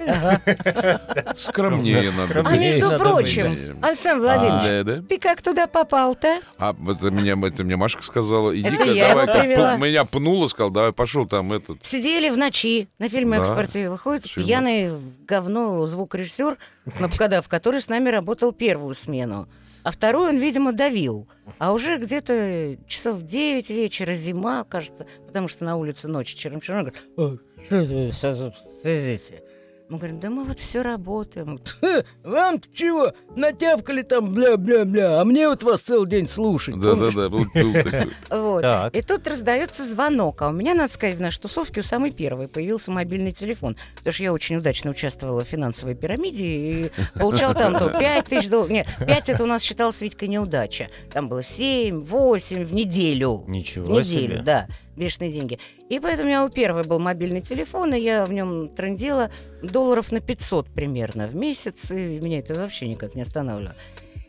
Скромнее надо А между прочим. Александр Владимирович, да. ты как туда попал-то? А это меня, это мне Машка сказала, я давай, меня пнула, сказал, давай, пошел там этот. Сидели в ночи на фильме. «Экспорте». Выходит пьяный говно звукорежиссер Напкадав, который с нами работал первую смену. А вторую он, видимо, давил. А уже где-то часов в 9 вечера, зима, кажется, потому что на улице ночь, черным черным, говорит, «Ой, что это всё тут сидите?» Мы говорим, да мы вот все работаем. Он говорит, «Ха, Вам-то чего? Натявкали там бля-бля-бля, а мне вот вас целый день слушать. помнишь?» Да-да-да, был, был такой. Вот. Так. И тут раздается звонок. А у меня, надо сказать, в нашей тусовке у самой первой появился мобильный телефон. Потому что я очень удачно участвовала в финансовой пирамиде и получал там то 5 тысяч долларов. Нет, 5 это у нас считалось, Витька, неудача. Там было 7, 8 в неделю. Ничего В неделю, себе. да. Бешеные деньги. И поэтому у меня у первой был мобильный телефон, и я в нем трендила долларов на 500 примерно в месяц, и меня это вообще никак не останавливало.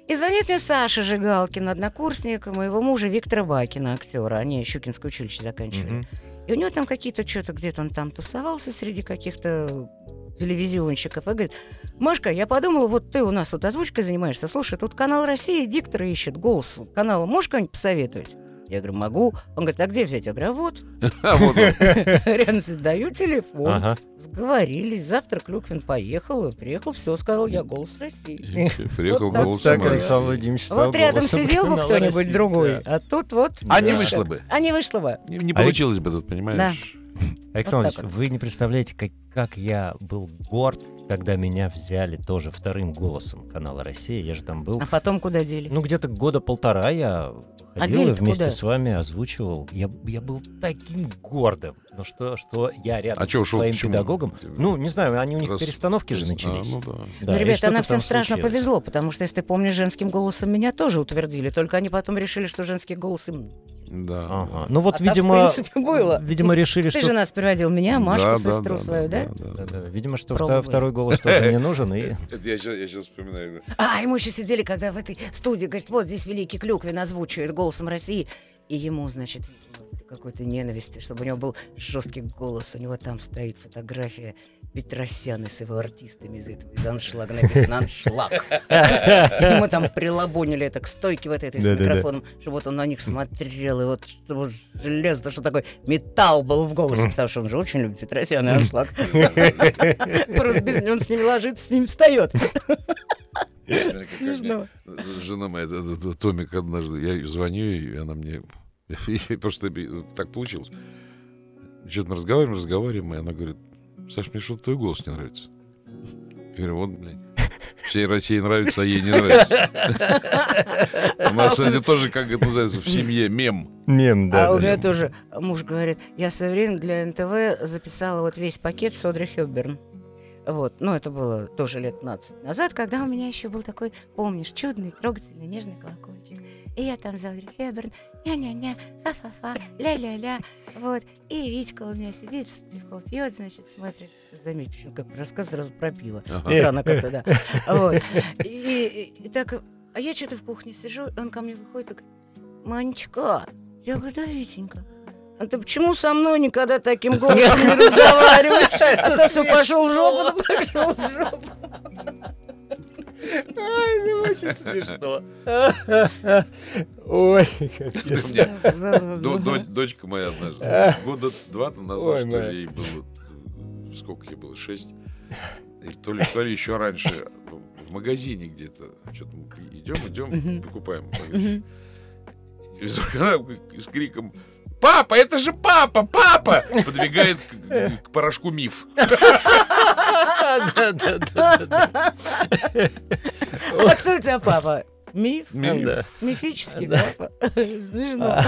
И звонит мне Саша Жигалкин, однокурсник моего мужа Виктора Бакина, актера. Они Щукинское училище заканчивали. Мгм. И у него там какие-то что-то, где-то он там тусовался среди каких-то телевизионщиков. И говорит, Машка, я подумала, вот ты у нас тут озвучкой занимаешься. Слушай, тут канал России диктора ищет, голос канала. Можешь кого-нибудь посоветовать? Я говорю, могу. Он говорит, а где взять? Я говорю, а вот. Рядом с- даю телефон. Сговорились. Завтра Клюквин поехал и приехал. Все, сказал я, голос России. Приехал голос стал Вот рядом сидел бы кто-нибудь другой, а тут вот... А не вышло бы. А не вышло бы. Не, получилось бы тут, понимаешь? Александр Вот Владимирович, вы не представляете, как, как я был горд, когда меня взяли тоже вторым голосом канала «Россия». Я же там был. А потом куда дели? Ну, где-то года полтора я А ходил и дели-то вместе куда? с вами озвучивал. Я, я был таким гордым, ну что, что я рядом А чё со ушел? своим Почему? педагогом. Ну, не знаю, они у них Раз- перестановки же А, начались. ну да. Да, ну, и ребята, нам всем страшно случилось. повезло, потому что, если ты помнишь, женским голосом меня тоже утвердили. Только они потом решили, что женский голос им... Да. Ага. Ну вот, А так, в видимо, принципе, было. видимо, решили, Ты что же нас приводил, меня, Машку, Да, да, сестру да, свою, да? Да, да, Видимо, что Пробовали. вта- второй голос тоже не нужен. И... Я сейчас, я сейчас вспоминаю. А, и мы еще сидели, когда в этой студии, говорит, вот здесь Великий Клюквин озвучивает голосом России. И ему, значит, видимо, какой-то ненависти, чтобы у него был жесткий голос. У него там стоит фотография Петросяна с его артистами из этого. Из аншлага написано «Аншлаг». И мы там прилабонили это к стойке вот этой с микрофоном, чтобы вот он на них смотрел, и вот чтобы вот железно, чтобы такой металл был в голосе, потому что он же очень любит Петросяна и аншлаг. Просто без него он с ними ложится, с ним встает. Жена моя, т- т- т- Томик, однажды, я ей звоню, и она мне... Просто так получилось. Что-то мы разговариваем, разговариваем, и она говорит, Саш, мне что-то твой голос не нравится. Я говорю, вот, блядь, всей России нравится, а ей не нравится. У нас это тоже, как это называется, в семье мем. Мем, а у меня тоже муж говорит, я в свое время для НТВ записала вот весь пакет с Одри Хёбберн. Вот, ну, это было тоже лет 15 назад, когда у меня еще был такой, помнишь, чудный, трогательный, нежный колокольчик. И я там за Хепберн, ня-ня-ня, ха-ха-ха, ля-ля-ля, вот. И Витька у меня сидит, пивко пьет, значит, смотрит. Заметь, почему как рассказ сразу про пиво. Ага. Странно как-то, да. Вот. И, и- и так, а я что-то в кухне сижу, он ко мне выходит и говорит, Манечка. Я говорю, да, Витенька. А ты почему со мной никогда таким голосом не разговариваешь? А то все пошел в жопу, пошел в жопу. Ай, ну очень смешно. Ой, как Дочка моя однажды, года два назад, что ли, ей было, сколько ей было, шесть, или то ли, то ли еще раньше, ну, в магазине где-то, что-то идем, идем, покупаем. И вдруг она с криком «Папа, это же папа, папа!» подбегает к, к порошку «Миф». Да-да-да. А кто у тебя папа? Миф? Миф. Да. Мифический папа. Смешно.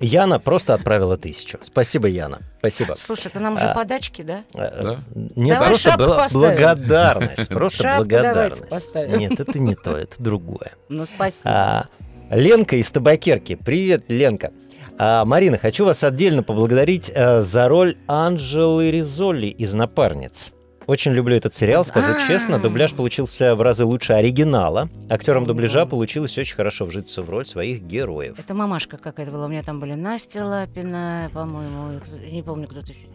Яна просто отправила тысячу. Спасибо, Яна. Спасибо. Слушай, это нам уже А. подачки, да? Э, Да? Нет, Давай просто шапку была поставим. благодарность. Просто Шапку благодарность. Нет, это не то, это другое. Ну, спасибо. А, Ленка из Табакерки. Привет, Ленка. А, Марина, хочу вас отдельно поблагодарить а, за роль Анжелы Ризолли из «Напарниц». Очень люблю этот сериал, скажу А. честно. Дубляж получился в разы лучше оригинала. Актерам дубляжа получилось очень хорошо вжиться в роль своих героев. Это мамашка какая-то была. У меня там были Настя Лапина, по-моему, не помню, кто-то еще.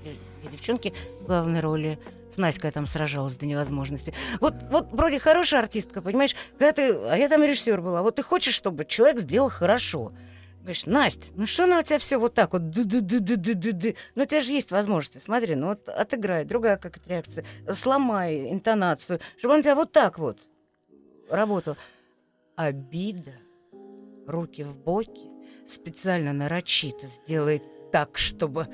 Две девчонки в главной роли. С Настей там сражалась до невозможности. Вот, вот вроде хорошая артистка, понимаешь? Когда ты, а я там режиссер была. Вот ты хочешь, чтобы человек сделал хорошо. Говоришь, Настя, ну что на у тебя все вот так вот, ды-ды-ды-ды-ды-ды. Ну у тебя же есть возможности, смотри, ну вот отыграй, другая какая-то реакция, сломай интонацию, чтобы он у тебя вот так вот работал. Обида, руки в боки, специально нарочито сделает так, чтобы...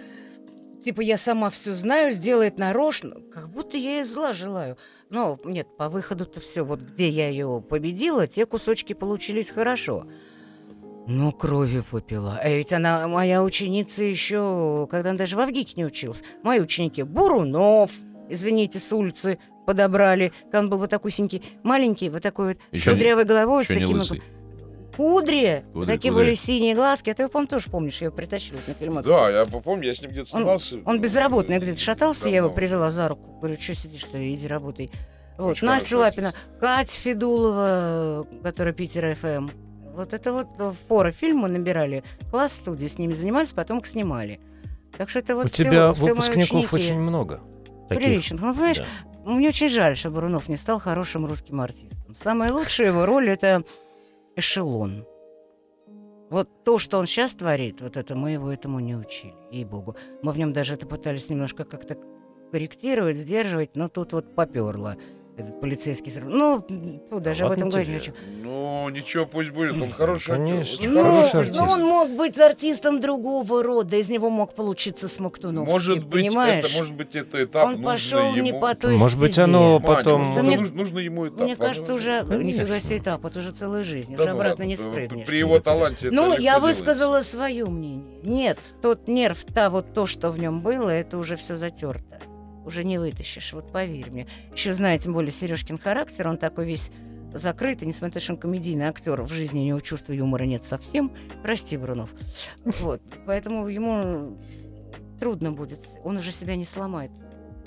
Типа я сама все знаю, сделает нарочно, как будто я ей зла желаю. Но нет, по выходу-то все, вот где я ее победила, те кусочки получились хорошо. Ну, крови попила. А ведь она моя ученица еще, когда она даже в Авгике не училась. Мои ученики Бурунов, извините, с улицы подобрали, когда он был вот такусенький, маленький, вот такой вот, с Еще не- кудрявой головой, с Еще не таким... лысый. Кудри! Кудри, Такие кудри. были синие глазки. А ты его, по-моему, тоже помнишь, я его притащила на фильм. Да, я помню, я с ним где-то Он- снимался. Он безработный, где-то шатался, я его Давно. привела за руку. Говорю, что сидишь-то, иди работай. Вот, Очень Настя Лапина, Катя Федулова, которая Питер ФМ. Вот это вот э, в поры фильм мы набирали. Класс студию с ними занимались, потом их снимали. Так что это вот У всё- тебя мои выпускников очень много. таких. Приличных. Ну, понимаешь, Да. мне очень жаль, что Бурунов не стал хорошим русским артистом. Самая лучшая его роль — это эшелон. Вот то, что он сейчас творит, вот это мы его этому не учили, ей-богу. Мы в нем даже это пытались немножко как-то корректировать, сдерживать, но тут вот поперло этот полицейский. срыв. Ну, фу, даже об ладно этом говорить не хочу. Ну, ничего, пусть будет. Он хороший Конечно. очень Ну, хороший хороший артист. ну, он мог быть артистом другого рода, из него мог получиться Смоктуновский, Может быть, понимаешь? это, может быть, это этап он пошел ему. не по той Может быть, стезе. оно Маня, потом... нужно, Да мне- нужно, нужно ему этап. Мне кажется, уже Конечно. нифига себе этап, это уже целая жизнь, Да уже ну обратно ладно, не спрыгнешь. При его таланте это Ну, легко я высказала свое мнение. Нет, тот нерв, та вот то, что в нем было, это уже все затерто. Уже не вытащишь, вот поверь мне. Еще знаю, тем более Сережкин характер, он такой весь закрытый, несмотря на то, что он комедийный актер, в жизни у него чувства юмора нет совсем. Прости, Брунов. Вот, поэтому ему трудно будет, он уже себя не сломает.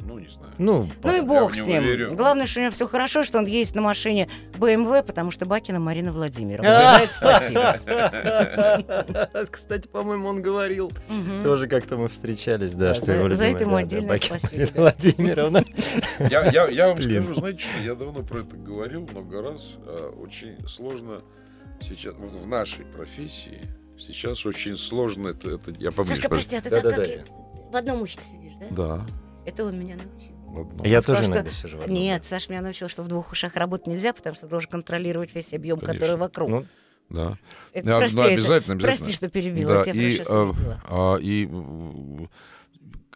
Ну, не знаю. Ну, Ну и бог с ним. верю. Главное, что у него все хорошо, что он ездит на машине BMW, потому что Бакина Марина Владимировна. Это спасибо. Кстати, по-моему, он говорил. Тоже как-то мы встречались, да, что за- его за это ему отдельное спасибо. Владимировна. Я, вам скажу, знаете что, я давно про это говорил много раз. а, Очень сложно сейчас, в нашей профессии, сейчас очень сложно это, это я поближе. Сашка, прости, а ты Да, так да, как да. в одном ухе сидишь, да? Да. Это он меня научил. ладно. Я Он сказал, тоже что- иногда сижу в одном. Нет, Саш меня научил, что в двух ушах работать нельзя, потому что должен контролировать весь объем, Конечно. который вокруг. Ну, Да. Это- Да, прости, ну, это- обязательно, обязательно. Прости, что перебила, Да, я и, а, а, и м,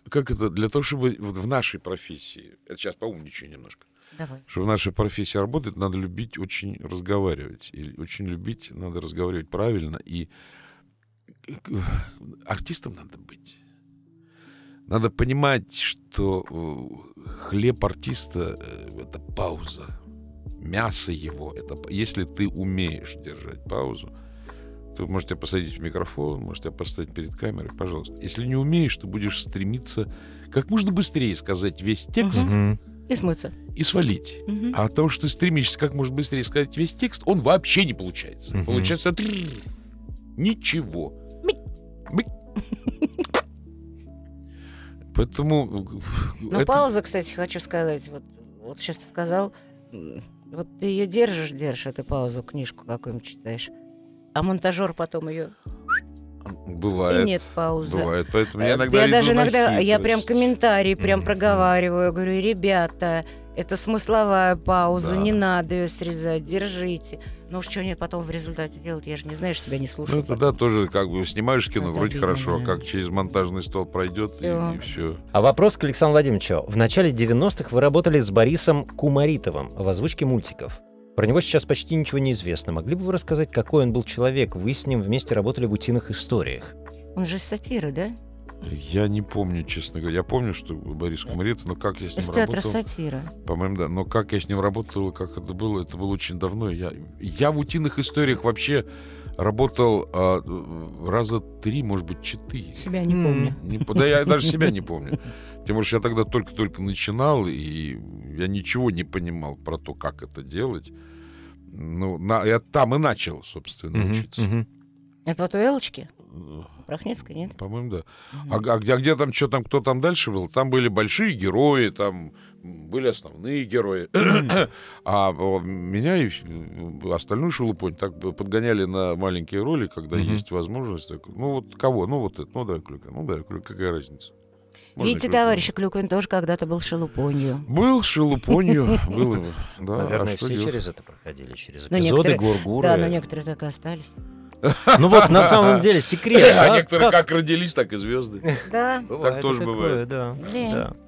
как это, для того, чтобы в нашей профессии, это сейчас поумничаю немножко, Давай. чтобы в нашей профессии работать, надо любить очень разговаривать. И очень любить, надо разговаривать правильно. И артистом надо быть. Надо понимать, что э, хлеб артиста э, — это пауза. Мясо его — это... Если ты умеешь держать паузу, то можете посадить в микрофон, можете поставить перед камерой, пожалуйста. Если не умеешь, то будешь стремиться как можно быстрее сказать весь текст Мгм. И смыться. и свалить. Мгм. А от того, что ты стремишься как можно быстрее сказать весь текст, он вообще не получается. Мгм. Получается ничего. Бик. Поэтому... Ну, это- пауза, кстати, хочу сказать. Вот, вот сейчас ты сказал, вот ты ее держишь, держишь, эту паузу, книжку какую-нибудь читаешь. А монтажер потом ее Бывает. и нет паузы. Бывает. Поэтому я Э, иногда иду даже иногда, я прям хитрость. комментарии прям Мгм. проговариваю, говорю, ребята, это смысловая пауза, Да. не надо ее срезать, держите. Ну уж что они потом в результате делают, я же не знаю, себя не Ну, слушаю. это да, тоже как бы снимаешь кино, Это вроде обидно, хорошо, а да. как через монтажный стол пройдет, и, Всё. все. А вопрос к Александру Владимировичу. В начале 90-х вы работали с Борисом Кумаритовым в озвучке мультиков. Про него сейчас почти ничего не известно. Могли бы вы рассказать, какой он был человек? Вы с ним вместе работали в «Утиных историях». Он же из сатиры, да? Я не помню, честно говоря. Я помню, что Борис Кумарит, но как я с Из ним театра работал... сатира. По-моему, да. Но как я с ним работал, как это было, это было очень давно. Я, я в утиных историях вообще работал а, раза три, может быть, четыре. Себя не помню. Не да я даже себя не помню. Тем более, что я тогда только-только начинал, и я ничего не понимал про то, как это делать. Ну, на- я там и начал, собственно, учиться. Это вот у Элочки? Э, Прохнецкой, нет? По-моему, да. Мгм. А, а где, а где там, что там, кто там дальше был? Там были большие герои, там были основные герои. а меня и э, остальную шелупонь так подгоняли на маленькие роли, когда Мгм. есть возможность. Так, ну вот кого? Ну вот это, ну да, Клюка, ну да, Клюка, какая разница? Можно Видите, Клюквин. товарищ Клюквин тоже когда-то был шелупонью. Был шелупонью, был, да. Наверное, а что все делать? через это проходили, через эпизоды, некоторые- гургуры. Да, но некоторые так и остались. Ну вот, на самом деле, секрет. А некоторые Как- родились, так и звезды. Да. Так тоже бывает. Да.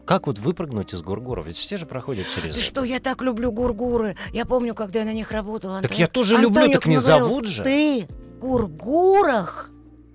Как вот выпрыгнуть из гургуров? Ведь все же проходят через Ты это. что, я так люблю гургуры. Я помню, когда я на них работала. Так я тоже люблю, так не зовут же. Ты в гургурах?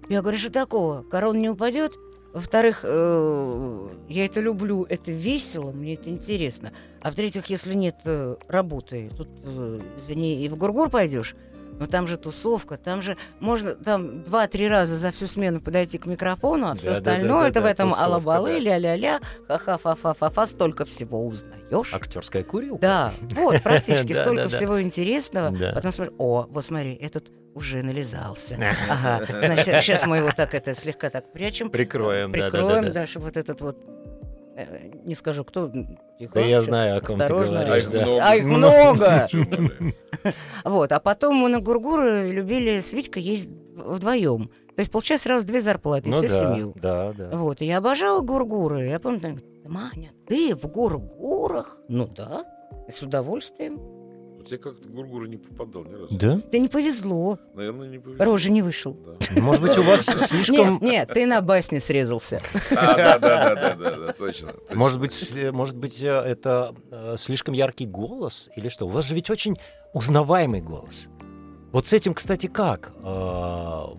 Я говорю, что такого? Корона не упадет? Во-вторых, э, я это люблю, это весело, мне это интересно. А в-третьих, если нет э, работы, тут, э, извини, и в гургур пойдешь, но там же тусовка, там же можно там два-три раза за всю смену подойти к микрофону, а все Да-да-да-да-да, остальное это в этом тусовка, алабалы, да. ля-ля-ля, ха-ха-фа-фа-фа-фа, столько всего узнаешь. Актерская курилка. Да, вот, практически Да, столько да, да. всего интересного. Да. Потом смотришь, о, вот смотри, этот уже нализался. Ага, значит, сейчас мы его так это слегка так прячем. Прикроем, да, да, Прикроем, да, да, да. чтобы вот этот вот, не скажу, кто, тихо, Да я знаю, о ком ты осторожно. говоришь, да. А их много! Вот, а потом мы на Гургуры любили с Витькой есть вдвоем. То есть получается сразу две зарплаты, Ну всю да, семью. да, да. Вот, и я обожала гургуры. Я помню, там, Маня, ты в гургурах? Ну да, с удовольствием. Я как-то в Гургуры не попадал ни разу. Да? Ты не повезло, Наверное, не повезло. Рожи не вышел. Да. Может быть, у вас слишком... Нет, нет, ты на басне срезался. А, да, да, да, да, да, да, точно. Может быть, может быть, э, это э, слишком яркий голос или что? У вас же ведь очень узнаваемый голос. Вот с этим, кстати, как? Э,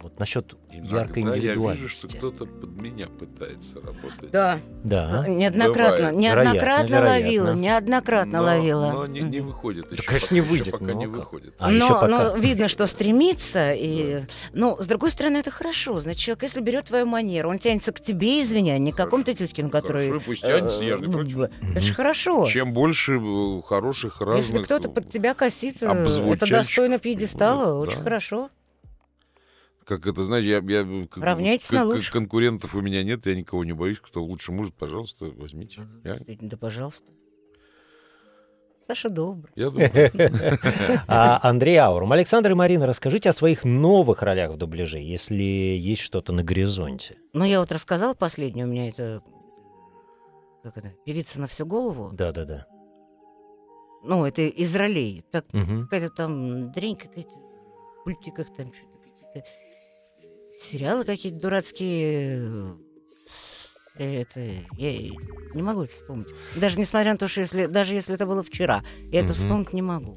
Вот насчет яркой Иногда я индивидуальности. вижу, что кто-то под меня пытается работать. Да, Да. неоднократно, Бывает. неоднократно Вероятно, ловила, вероятно. неоднократно Но- ловила. Но не, не выходит еще. конечно, не пока- еще выйдет, Пока но не как? выходит. А еще но, пока. но видно, что стремится, и... но с другой стороны это хорошо. Значит, человек, если берет твою манеру, он тянется к тебе, извиня, не к какому-то тюткину, который... Хорошо, пусть тянется, я же не э, против. Это же хорошо. Чем больше э, хороших разных... Если кто-то под тебя косит, э, это достойно пьедестала, вот, очень да. хорошо. Как это, знаете, я... я Равняйтесь к- на лучших. Конкурентов у меня нет, я никого не боюсь. Кто лучше может, пожалуйста, возьмите. Я, да, пожалуйста. Саша добрый. я думаю, А Андрей Аурум, Александр и Марина, расскажите о своих новых ролях в дубляже, если есть что-то на горизонте. Ну, я вот рассказала последнюю, у меня это... Как это? Певица на всю голову. Да-да-да. Ну, это из ролей. Так, Мгм. какая-то там дрень какая-то, мультиках там что-то какие-то сериалы какие-то дурацкие. Э, Это я не могу это вспомнить. Даже несмотря на то, что если даже если это было вчера, я это вспомнить не могу.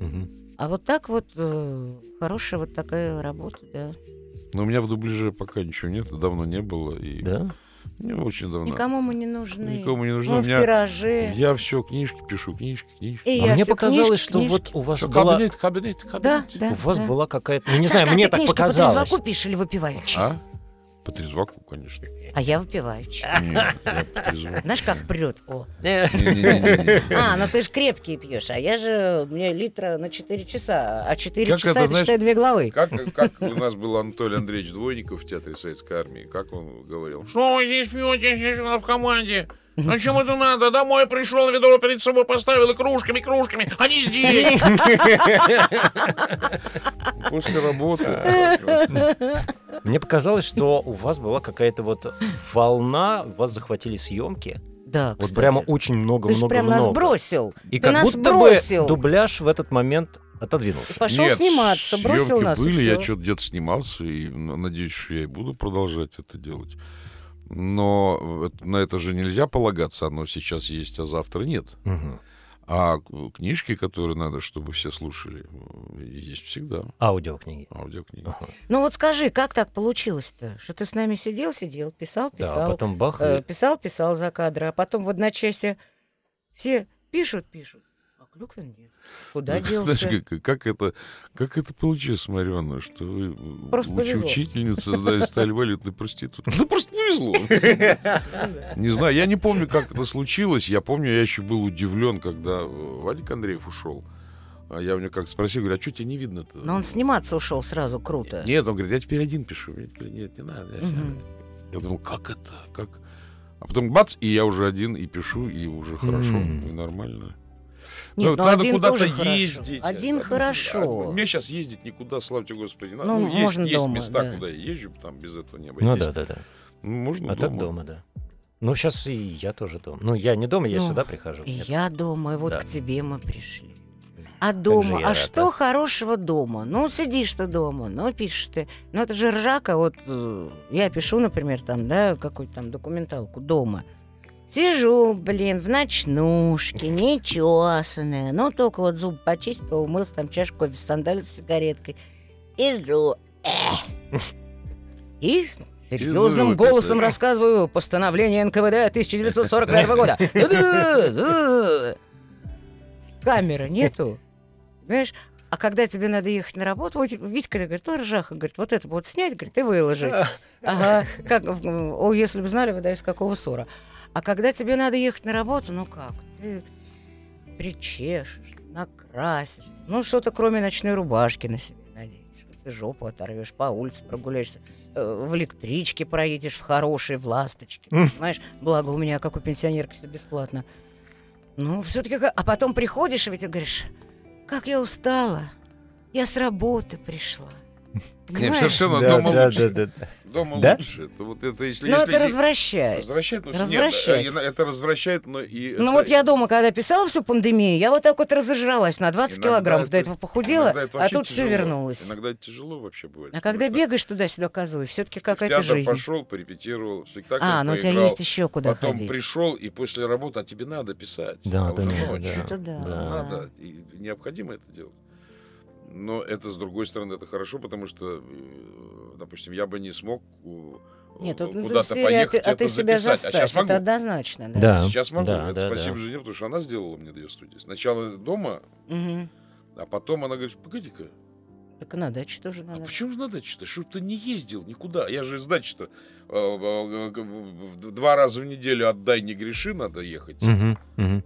А вот так вот э, хорошая вот такая работа, да. но у меня в дубляже пока ничего нет, давно не было. И Да? Не очень давно. Никому мы не нужны. Никому не нужны. Мы У в меня- тираже. Я все книжки пишу, книжки, книжки. И А мне показалось, книжки, что вот книжки. у вас Всё, была... кабинет, кабинет, Да, кабинет. да. У вас да. была какая-то... Ну, не Сашка, знаю, а мне ты так книжки показалось. по трезваку пишешь или выпиваючи? А? По трезваку, конечно. А я выпиваючи. Нет, я по трезваку. Знаешь, как прет? О. А, ну ты же крепкие пьешь, а я же, мне литра на 4 часа, а 4 Как часа это, это, знаешь, считай, две главы. Как, как у нас был Анатолий Андреевич Двойников в Театре Советской Армии, как он говорил? Что вы здесь пьете, здесь у нас в команде? Зачем это надо? Домой пришел, ведро перед собой поставил и кружками, кружками. Они здесь. После работы. Мне показалось, что у вас была какая-то вот волна, вас захватили съемки. Да, Вот кстати. прямо очень Ты же много-много-много. прям нас бросил. И Ты как нас будто бросил. бы дубляж в этот момент Ты отодвинулся. пошел Нет, сниматься, бросил съемки нас. и были, я что-то где-то снимался, и надеюсь, что я и буду продолжать это делать. Но на это же нельзя полагаться, оно сейчас есть, а завтра нет. Мгм. А книжки, которые надо, чтобы все слушали, э, есть всегда. Аудиокниги. Аудиокниги. Ага. Ну вот скажи, как так получилось-то? Что ты с нами сидел, сидел, писал, Да, а писал, потом бах, э, писал, писал за кадра, а потом в одночасье все пишут, пишут, Клюквин нет. Куда делся? Знаешь, как, как это, как это получилось, Марьяна, что вы Просто уч- учительница да, стали валютной проституткой? Ну, просто повезло. Не знаю, я не помню, как это случилось. Я помню, я еще был удивлен, когда э, Вадик Андреев ушел. А я у него как спросил, говорю, а что тебе не видно-то? Но он сниматься ушел сразу круто. Нет, он говорит, я теперь один пишу. Я теперь, нет, не надо. Я, сам». Мгм. Я думал, как это? Как? А потом бац, и я уже один, и пишу, и уже хорошо, и нормально. Нет, Ну, ну, надо куда-то тоже хорошо. ездить. Один А, хорошо. а, Мне сейчас ездить никуда, славьте Господи. Ну, Ну, есть, можно есть дома, места, да. куда я езжу, там без этого не обойтись. Ну да, да, да. Ну, можно А так дома, да. Ну, сейчас и я тоже дома. Ну, я не дома, я Ну, сюда прихожу. И Нет. я дома, и вот Да. к тебе мы пришли. А дома? А рад, что а? хорошего дома? Ну, сидишь ты дома, ну, пишешь ты. Ну, это же ржака. Вот э, я пишу, например, там, да, какую-то там документалку дома. Сижу, блин, в ночнушке, нечесанная. Ну, только вот зуб почистил, умылся, там чашку кофе, сандаль с сигареткой. И жду. Эх. И серьезным голосом рассказываю постановление НКВД 1945 года. Камеры нету. Понимаешь? А когда тебе надо ехать на работу, вот Витька говорит, о, ржаха, говорит, вот это вот снять, говорит, и выложить. Ага, как, о, если бы знали, вы да из какого ссора. А когда тебе надо ехать на работу, ну как, ты причешешь, накрасишь, ну что-то кроме ночной рубашки на себе наденешь, ты жопу оторвешь, по улице прогуляешься, э, в электричке проедешь в хорошей, в ласточке, понимаешь? Благо у меня, как у пенсионерки, все бесплатно. Ну, все-таки, а потом приходишь и ведь и говоришь, как я устала, я с работы пришла. Понимаешь? совершенно Да, дома да, лучше. да, да. Дома Да? лучше. Это вот это если... Ну, если это развращает. Развращает, но нет, Развращает. э, это развращает, но и... Ну это- вот я дома, когда писала всю пандемию, я вот так вот разожралась на 20 иногда килограммов, до это- этого похудела, это а тут все тяжело. вернулось. Иногда это тяжело вообще бывает. А когда что бегаешь туда-сюда козой, все-таки какая-то жизнь. пошел, порепетировал, спектакль А, ну у тебя есть еще куда потом ходить. пришел, и после работы, а тебе надо писать. Да, а да, да. Это да. Да. Надо, и необходимо это делать. Но это, с другой стороны, это хорошо, потому что, э, допустим, я бы не смог у- Нет, ну, куда-то серия, поехать а ты, а ты это себя записать. заставь, а сейчас могу. это однозначно, да. Да. Сейчас могу. да, это да, спасибо да. жене, потому что она сделала мне ее студию. Сначала дома, Мгм. а потом она говорит, погоди-ка, Так и на даче тоже а надо. почему же на даче-то? Чтоб ты не ездил никуда. Я же из дачи-то э, э, э, в- два раза в неделю отдай, не греши, надо ехать. Мгм, мгм.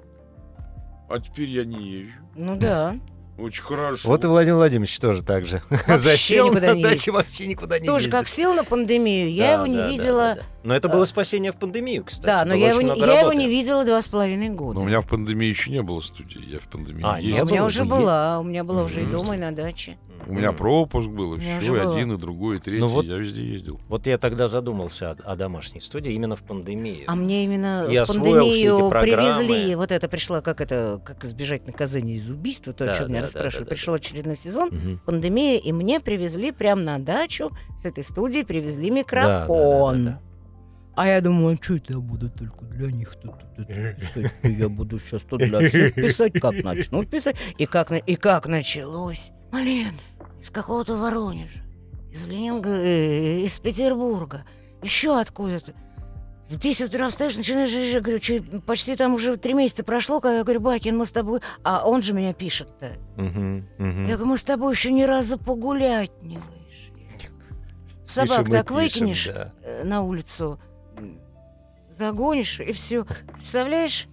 А теперь я не езжу. Ну да. Очень хорошо. Вот и Владимир Владимирович тоже так же. Засел никуда на не даче, вообще никуда не Тоже ездит. как сел на пандемию, я Да, его не да, видела. да, да. Но это было спасение в пандемию, кстати. Да, но я его, я его не видела два с половиной года. Но у меня в пандемии еще не было студии. Я в пандемии А, А ездил. у меня уже была, у меня была уже и дома, и на даче. У меня пропуск был, и все, уже и один, и другой, и третий. Ну вот- Я везде ездил. Вот я тогда задумался о, о домашней студии именно в пандемию. А мне именно И в пандемию привезли, вот это пришла, как это, как избежать наказания из убийства, то, о Да, чем меня да, да, расспрашивали. да, да, Пришел очередной сезон, Мгм. пандемия, и мне привезли прямо на дачу с этой студии, привезли Да, да, микрофон. да, да, да. А я думаю, а что это я буду только для них тут, тут, тут? Я буду сейчас тут для всех писать, как начну писать. И как, и как началось. Блин, из какого-то Воронежа, из Ленинграда, из Петербурга, еще откуда-то. в 10 утра встаешь, начинаешь я говорю, «Чё, почти там уже три месяца прошло, когда я говорю, Бакин, мы с тобой... А он же меня пишет-то. Мгм, мгм. Я говорю, мы с тобой еще ни разу погулять не вышли. Собак Пишем так пишем, выкинешь да. э, на улицу, загонишь, и все. Представляешь?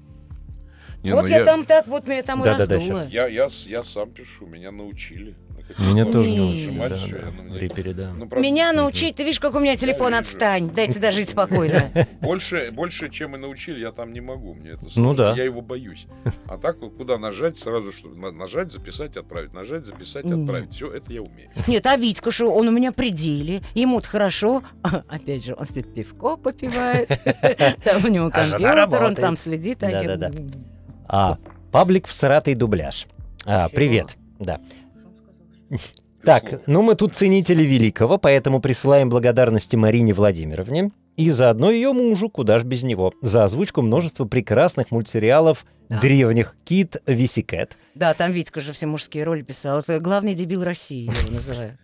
Не, вот ну я, там так, вот меня там и Да-да-да, раздуло. щас. Я, я, я сам пишу, меня научили. Меня тоже Не. научили, да, да, я, мне- в рипере, да. Ну, правда, Меня научить, ты видишь, как у меня телефон, вижу. отстань, дайте дожить спокойно. Больше, больше, чем и научили, я там не могу. Мне это сложно, Ну да. я его боюсь. А так вот куда нажать, сразу что на- нажать, записать, отправить, нажать, записать, Нет. отправить. Все это я умею. Нет, а Витька, что он у меня при деле, ему-то хорошо. Опять же, он сидит пивко попивает, там у него А жена компьютер, он работает. там следит. а я- Да-да-да. А, паблик всратый дубляж. А, привет. Да. Так, ну мы тут ценители великого, поэтому присылаем благодарности Марине Владимировне и заодно ее мужу, куда ж без него, за озвучку множества прекрасных мультсериалов Да. древних «Кит», «Висикэт». Да, там Витька же все мужские роли писал. Это главный дебил России, я его называю.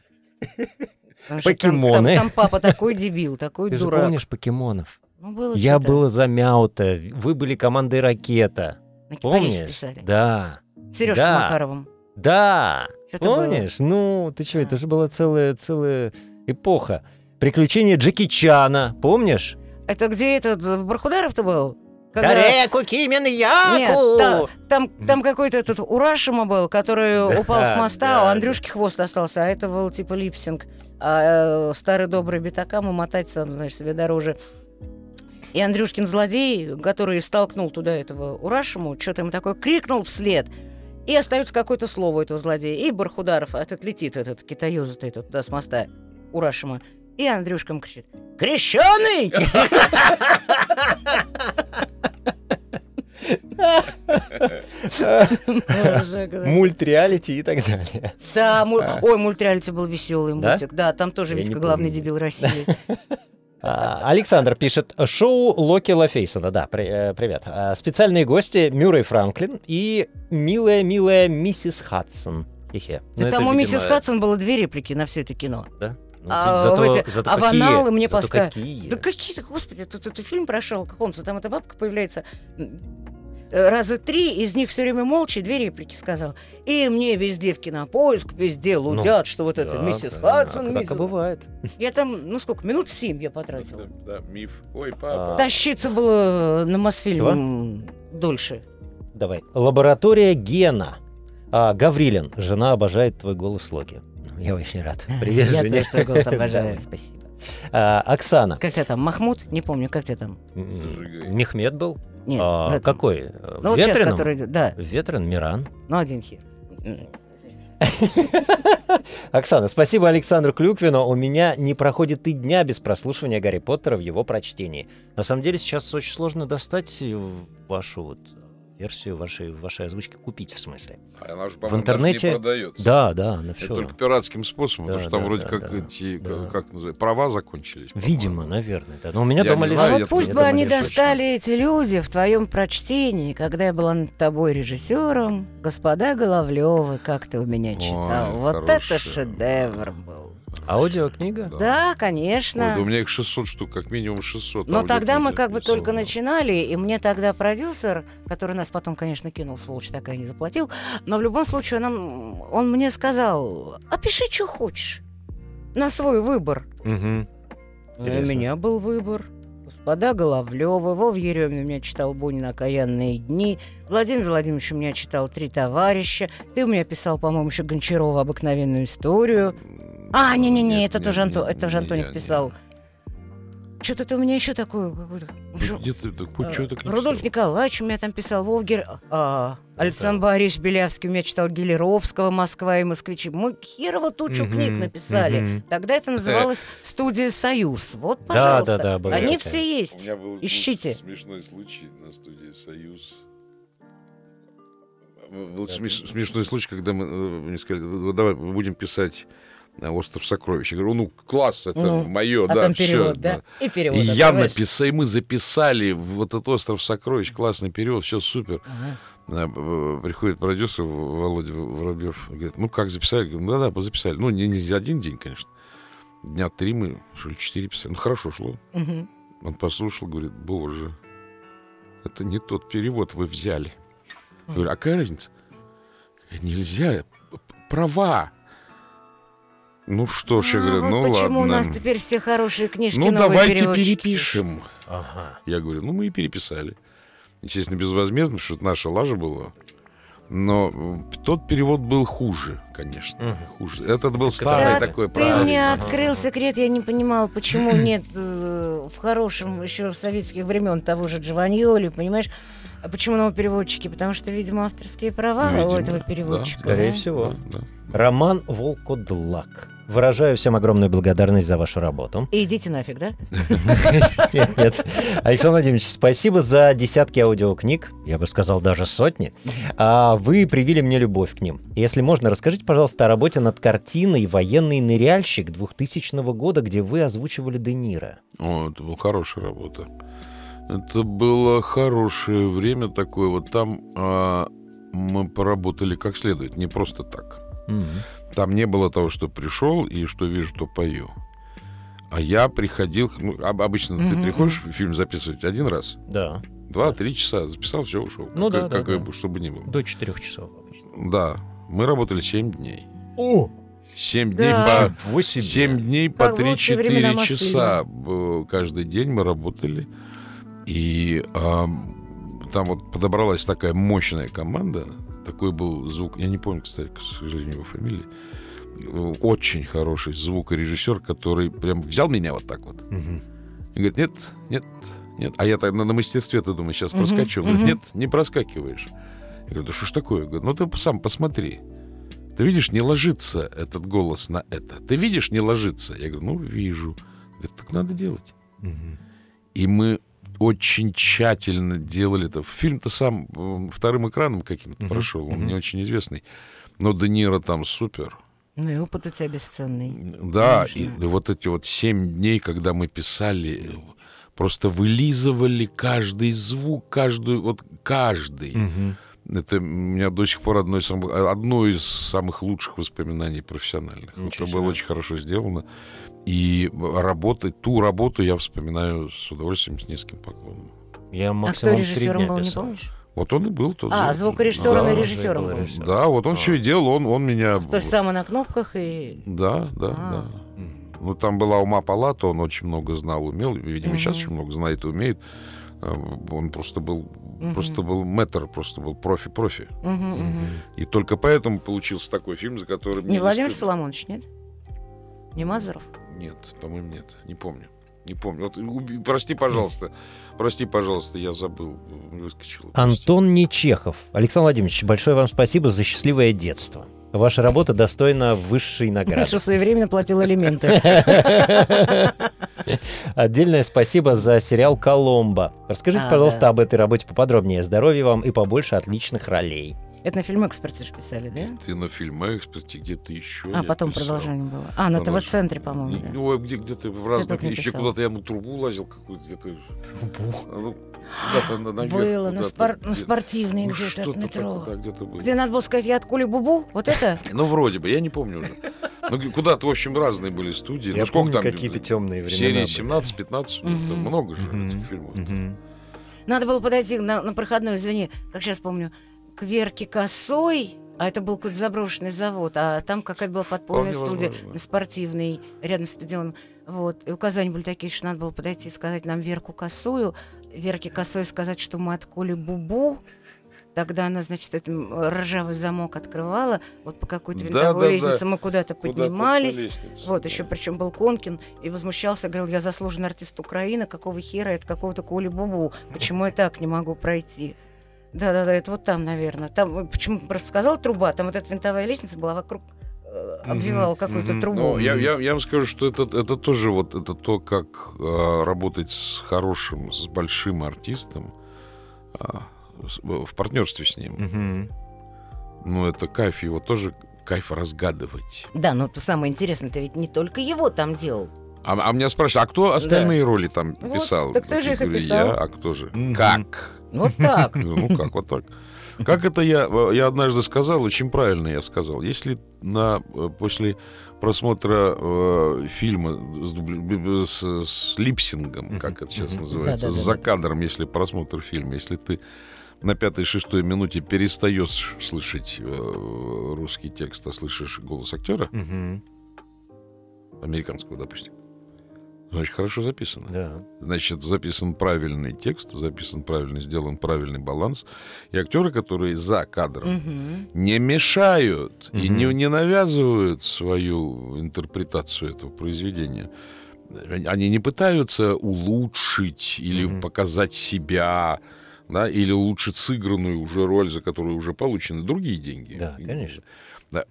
Там- Покемоны. Там, там папа такой дебил, такой Ты же дурак. помнишь покемонов? Ну, было Я был замяута, вы были командой «Ракета». На Помнишь? писали. Да. Сережкой Да. Макаровым. Да. Что-то было. Помнишь? Ну, ты что, это же была целая, целая эпоха. Приключения Джеки Чана, помнишь? Это где этот э, Бархударов-то был? Когда- Реку Кимен Нет, Яку! та- там, там какой-то этот Урашима был, который Да, упал с моста, да, а у да. Андрюшки хвост остался, а это был типа липсинг. А э, старый добрый Битакам мотать сам, значит, себе дороже. И Андрюшкин злодей, который столкнул туда этого Урашиму, что-то ему такое крикнул вслед. И остается какое-то слово этого злодея. И Бархударов, а этот летит, этот китаёза этот туда с моста Урашима. И Андрюшка ему кричит «Крещеный!» Мультреалити и так далее. Да, муль- ой, мультреалити был веселый мультик. Да, там тоже не главный дебил России. А, Александр пишет, шоу Локи Лафейсона, да, при- э, привет. А, Специальные гости Мюррей Франклин и милая-милая миссис Хадсон. Хе-хе. Ну, Да это, там у видимо, миссис Хадсон было две реплики на все это кино. Да? Ну, А зато, эти- зато а какие? аналы мне какие? Да какие-то, господи, тут этот фильм прошел, как он, там эта бабка появляется раза три, из них все время молча, две реплики сказал. И мне везде в кинопоиск, везде лудят, что вот это Да, миссис да, Хадсон, так и миссис... бывает. Я там, ну сколько, минут семь я потратила. Да, да, миф. Ой, А. папа. Тащиться было на Мосфильм дольше. Давай. Лаборатория Гена. А, Гаврилин. Жена обожает твой голос Локи. Я очень рад. Привет, Я тоже твой голос обожаю. Да. Спасибо. А, Оксана. Как тебя там, Махмуд? Не помню, как тебя там? Мехмед был? Нет, А, этом. какой? Ну, вот сейчас, Ветреном? который... Да, Ветрен, Миран. ну, один хер. Оксана, спасибо Александру Клюквину. У меня не проходит и дня без прослушивания Гарри Поттера в его прочтении. На самом деле сейчас очень сложно достать вашу вот версию вашей, вашей озвучки, купить в смысле. А Она же, В интернете- не продается. Да, да, на Это все. только пиратским способом, Да, потому что там да, вроде да, как да, эти, да. как, называется, права закончились. по-моему. Видимо, наверное, да. Но у меня Я дома А лежит. я вот пусть бы они достали, эти люди, в твоем прочтении, когда я была над тобой режиссером, господа Головлевы, как ты у меня читал. Ой, вот хорошая. это шедевр был. Аудиокнига? Да. Да, Ой, конечно. да у меня их 600 штук, как минимум 600. Но тогда мы как бы только начинали, и мне тогда продюсер, который нас потом, конечно, кинул, сволочь такая, не заплатил, но в любом случае нам, он мне сказал, опиши, что хочешь, на свой выбор. И у меня был выбор. Господа Головлёвы, Вов Еремин у меня читал «Бунин. Окаянные дни», Владимир Владимирович у меня читал «Три товарища», ты у меня писал, по-моему, еще Гончарова «Обыкновенную историю». А, не-не-не, Нет, это нет, тоже, Анто... нет, это же не Антоник не писал. Что-то ты у меня еще такое... Где ты, да, хоть э, что так Рудольф Николаевич у меня там писал, Вовгер, а, Александр Борисович Белявский у меня читал Гелеровского, Москва и москвичи. Мы херово тучу Мгм, книг написали. мгм. Тогда это называлось «Студия Союз». Вот, Да, пожалуйста. да, да, была Они все У есть. меня был Ищите. смешной случай на студии «Союз». Был смеш- смешной случай, когда мы э, мне сказали, «Вот давай будем писать «Остров сокровищ». Я говорю, ну, класс, это Ну, мое, А да, там перевод, да. да? И перевод. И я написал, и мы записали вот этот «Остров сокровищ», классный перевод, все супер. Б- Приходит продюсер Володя Воробьев, говорит, ну как записали? Я говорю, да-да, позаписали. Ну, не, не за один день, конечно. Дня три мы, что ли, четыре писали. Ну, хорошо шло. Мгм. Он послушал, говорит, боже, это не тот перевод вы взяли. Я говорю, а какая разница? Нельзя, права. Ну что ж, я А, говорю, вот ну почему ладно. у нас теперь все хорошие книжки Ну новые давайте перепишем. Ага. Я говорю, ну мы и переписали. Естественно, безвозмездно, потому что это наша лажа была. Но э, тот перевод был хуже, конечно. Мгм. Хуже. Этот был старый Да, такой, Ты правильный. мне открыл ага. секрет, я не понимал, почему нет э, в хорошем еще в советских времен того же Джованьоли, понимаешь? А почему новые переводчики? Потому что, видимо, авторские права у Видимо, этого да, переводчика. Скорее да? всего. Да, да. Роман Волкодлак. Выражаю всем огромную благодарность за вашу работу. И идите нафиг, да? Нет, нет. Александр Владимирович, спасибо за десятки аудиокниг, я бы сказал, даже сотни. А вы привили мне любовь к ним. Если можно, расскажите, пожалуйста, о работе над картиной «Военный ныряльщик» 2000 года, где вы озвучивали Де Ниро. О, это была хорошая работа. Это было хорошее время такое. Вот там а, мы поработали как следует, не просто так. Там не было того, что пришел и что вижу, то пою. А я приходил, ну, об- обычно ты Мгм, приходишь фильм записывать один раз, Да, два-три часа, записал, все, ушел. Ну Как- да, да, какое да. бы, чтобы ни было. до четырех часов обычно. Да, мы работали семь дней. О, Семь дней Да. по... Ничего себе. Семь дней по Как в лучшие 3-4 времена часа каждый день мы работали. И ам, там вот подобралась такая мощная команда. Такой был звук. Я не помню, кстати, к сожалению, его фамилии. Очень хороший звукорежиссер, который прям взял меня вот так вот. Мгм. И говорит, нет, нет, нет. А я так на, на мастерстве, ты думаешь, сейчас Мгм, проскочу. Он говорит, мгм. нет, не проскакиваешь. Я говорю, да что ж такое? Говорит, ну ты сам посмотри. Ты видишь, не ложится этот голос на это. Ты видишь, не ложится. Я говорю, ну, вижу. Говорит, так надо делать. Мгм. И мы очень тщательно делали это. Фильм-то сам вторым экраном каким-то Мгм, прошел, он мгм. не очень известный. Но Де Ниро там супер. Ну и опыт у тебя бесценный. Да, и, Конечно. и вот эти вот семь дней, когда мы писали, просто вылизывали каждый звук, каждую, вот каждый. Мгм. Это у меня до сих пор одно из самых, одно из самых лучших воспоминаний профессиональных. Ничего Это себе. было очень хорошо сделано. И работать, ту работу я вспоминаю с удовольствием, с низким поклоном. Я А кто режиссером был, не писал. помнишь? Вот он и был тот. А, же. звукорежиссером да, и режиссером был режиссер. Да, вот он А. все и делал, он, он меня... То есть сам и на кнопках и... Да, да, А. да. Ну, там была ума палата, он очень много знал, умел. Видимо, сейчас Мгм. очень много знает и умеет. А, Он просто был, Мгм. просто был мэтр, просто был профи-профи. Мгм, мгм. И только поэтому получился такой фильм, за который Не Владимир стыдно. Соломонович, нет? Не Мазуров? Нет, по-моему, нет. Не помню. Не помню. Вот, уби- прости, пожалуйста. Прости, пожалуйста, я забыл. Выскочил. Антон Нечехов. Александр Владимирович, большое вам спасибо за счастливое детство. Ваша работа достойна высшей награды. Что своевременно платил алименты. Отдельное спасибо за сериал «Коломбо». Расскажите, А, пожалуйста, да. об этой работе поподробнее. Здоровья вам и побольше отличных ролей. Это на фильм «Эксперты» же писали, да? Ты на фильме эксперте где-то еще. А потом писал. продолжение было. А, на. ТВ-центре, по-моему. да. Ну, а где, где-то в разных... Еще куда-то я на трубу лазил какую-то. где-то, ну, куда-то на- наверх, Было на, спор- на спортивной ну, где-то метро. такое, да, где-то было. Где надо было сказать, я от Кули Бубу? Вот это? Ну, вроде бы, я не помню уже. Ну, куда-то, в общем, разные были студии. Я ну, сколько помню там? какие-то темные времена. Серии были. 17-15, ну, Мгм. там много же этих фильмов. Надо было подойти на, на проходной, извини, как сейчас помню, к Верке Косой, а это был какой-то заброшенный завод, а там какая-то была подпольная Вполне студия возможно. спортивный, рядом с стадионом. Вот. И указания были такие, что надо было подойти и сказать нам Верку Косую, Верке Косой сказать, что мы от Коли Бубу, Тогда она, значит, этот ржавый замок открывала, вот по какой-то Да, винтовой да, да. лестнице мы куда-то поднимались. по лестнице, Вот, да. еще причем был Конкин и возмущался, говорил, я заслуженный артист Украины, какого хера это какого-то Коли Бубу, почему я так не могу пройти? Да-да-да, это вот там, наверное. Там, э, почему просто сказал труба, там вот эта винтовая лестница была вокруг, э, обвивала Мгм, какую-то мгм. трубу. Ну, я, я, я вам скажу, что это, это тоже вот это то, как э, работать с хорошим, с большим артистом а, с- в партнерстве с ним. Мгм. Ну, это кайф, его тоже кайф разгадывать. Да, но самое интересное, ты ведь не только его там делал. А, а меня спрашивают, а кто остальные роли там Вот, писал? так ты же их писал. Я, а кто же? Мгм. Как? Вот так. Ну как, вот так. Как это я, я однажды сказал, очень правильно я сказал. Если на, э, после просмотра э, фильма с, дубли- с, с липсингом, как это сейчас называется, Да-да-да. с закадром, если просмотр фильма, если ты на пятой-шестой минуте перестаешь слышать э, русский текст, а слышишь голос актера, Мгм. американского, допустим, значит, хорошо записано. Да. Значит, записан правильный текст, записан правильно, сделан правильный баланс. И актеры, которые за кадром, Мгм. не мешают и Мгм. не, не навязывают свою интерпретацию этого произведения. Они- не пытаются улучшить или Мгм. показать себя, да, или улучшить сыгранную уже роль, за которую уже получены другие деньги. Да, конечно. Да,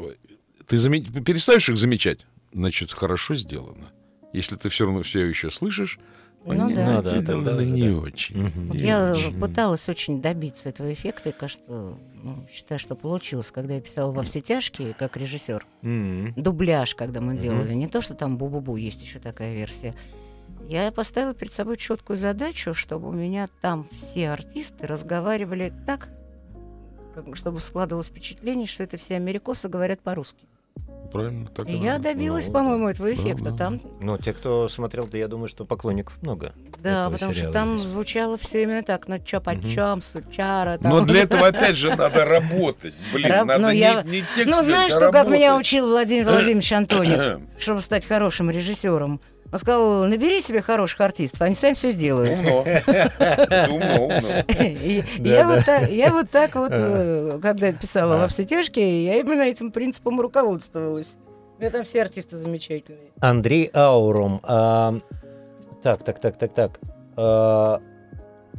Ты заме- перестаешь их замечать, значит, хорошо сделано. Если ты все равно все еще слышишь, Ну они да. Ну да, тогда уже не да. очень. Не я очень. пыталась очень добиться этого эффекта, и, кажется, ну, считаю, что получилось, когда я писала во все тяжкие, как режиссер. Дубляж, когда мы делали. Не то, что там бу-бу-бу, есть еще такая версия. Я поставила перед собой четкую задачу, чтобы у меня там все артисты разговаривали так, как- чтобы складывалось впечатление, что это все америкосы говорят по-русски. Правильно, так я надо. добилась, Ну, по-моему, этого да, эффекта. да. Там, Ну, те, кто смотрел, да я думаю, что поклонников много. да, потому что там здесь. звучало все именно так, ну чё почем, сучара. Там. Но для этого, опять же, надо работать. Блин, Раб- надо ну, не, я- не текст Ну, знаешь, а что, как меня учил Владимир Владимирович Антоник, чтобы стать хорошим режиссером? Он сказал, набери себе хороших артистов, они сами все сделают. Умно. Умно, умно. Я, вот так, вот э, когда писала во все тяжкие, я именно этим принципом руководствовалась. У меня там все артисты замечательные. Андрей Аурум. а, так, так, так, так, так. а,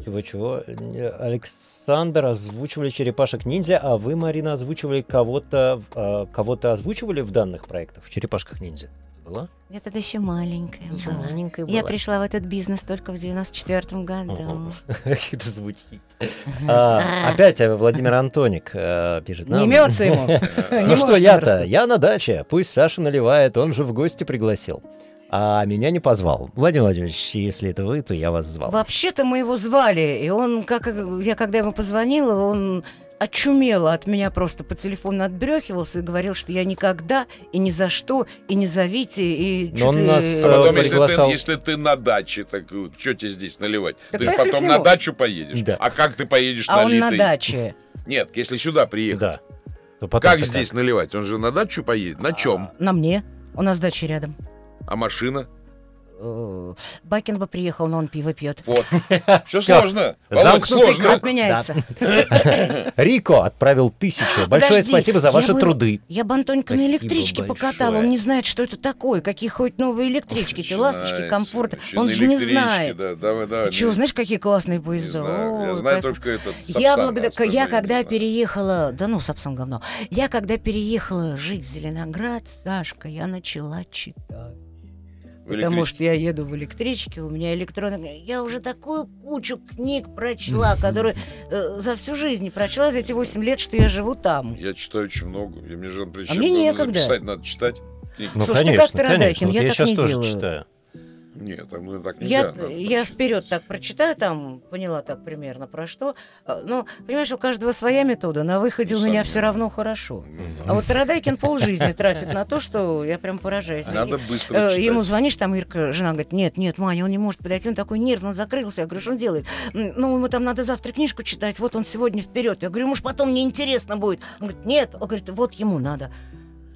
чего, чего? Не, Александр озвучивали черепашек ниндзя, а вы, Марина, озвучивали кого-то, а, кого-то озвучивали в данных проектах, в черепашках ниндзя? Была? Я тогда еще маленькая Еще была. маленькая Я была. пришла в этот бизнес только в 94 году. Как это звучит. А, Опять э, Владимир Антоник э, пишет Не нам. имется ему. Ну Не что я-то? Я на даче. Пусть Саша наливает, он же в гости пригласил. А меня не позвал. Владимир Владимирович, если это вы, то я вас звал. Вообще-то мы его звали, и он, как я когда ему позвонила, он очумело от меня просто по телефону отбрехивался и говорил, что я никогда и ни за что, и не зовите, и чуть он ли- нас, А э, потом, если ты, приглашал- если ты на даче, так что тебе здесь наливать? Так ты же потом на дачу поедешь. Да. А как ты поедешь А он на налитый? даче. Нет, если сюда приехать. Да. То потом Как здесь наливать? Он же на дачу поедет. На чем? На мне. У нас дача рядом. А машина? Бакин бы приехал, но он пиво пьет. Вот. Все сложно. Замкнутый круг. Отменяется. Рико отправил тысячу. Большое спасибо за ваши труды. Я бы Антонька на электричке покатала. Он не знает, что это такое. Какие ходят новые электрички, эти ласточки, Начинается. комфорт. Еще Он же не знает. Ты чего, знаешь, какие классные поезда? Я знаю только этот Я, когда переехала, да ну, Сапсан говно. Я когда переехала жить в Зеленоград, Сашка, я начала читать. Потому что я еду в электричке, у меня электронная... Я уже такую кучу книг прочла, которые э, за всю жизнь прочла за эти 8 лет, что я живу там. Я читаю очень много. И мне же причем А мне некогда. записать надо читать. Ну, Слушай, ты конечно, как ты, Радайкин, конечно. Вот я я так сейчас не тоже делаю. читаю. Нет, так, ну, так Я, нельзя. я прочитать. вперед так прочитаю, там поняла так примерно про что. А, Ну, понимаешь, у каждого своя метода. На выходе у меня все равно хорошо. Ну, А вот Радайкин полжизни тратит на то, что я прям поражаюсь. Надо И, быстро э, читать. Ему звонишь, там Ирка, жена говорит, нет, нет, Маня, он не может подойти, он такой нервный, он закрылся. Я говорю, что он делает? «М, Ну, ему там надо завтра книжку читать, вот он сегодня вперед. Я говорю, может, потом мне интересно будет. Он говорит, нет, он говорит, вот ему надо.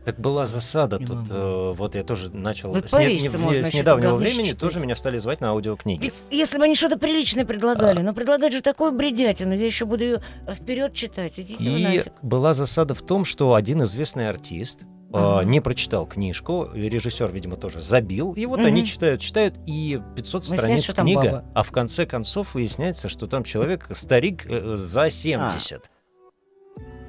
Так была засада Не тут. могу. э, вот я тоже начал... Вот с, не- не- можно с недавнего времени читать. тоже меня стали звать на аудиокниги. Ведь Если бы они что-то приличное предлагали, но предлагать же такое бредятину, я еще буду ее вперед читать. Идите И нафиг. была засада в том, что один известный артист э, Ага. не прочитал книжку, режиссер, видимо, тоже забил, и вот Мгм. они читают, читают, и 500 Выясняется, страниц книга, а в конце концов выясняется, что там человек, старик э, за 70.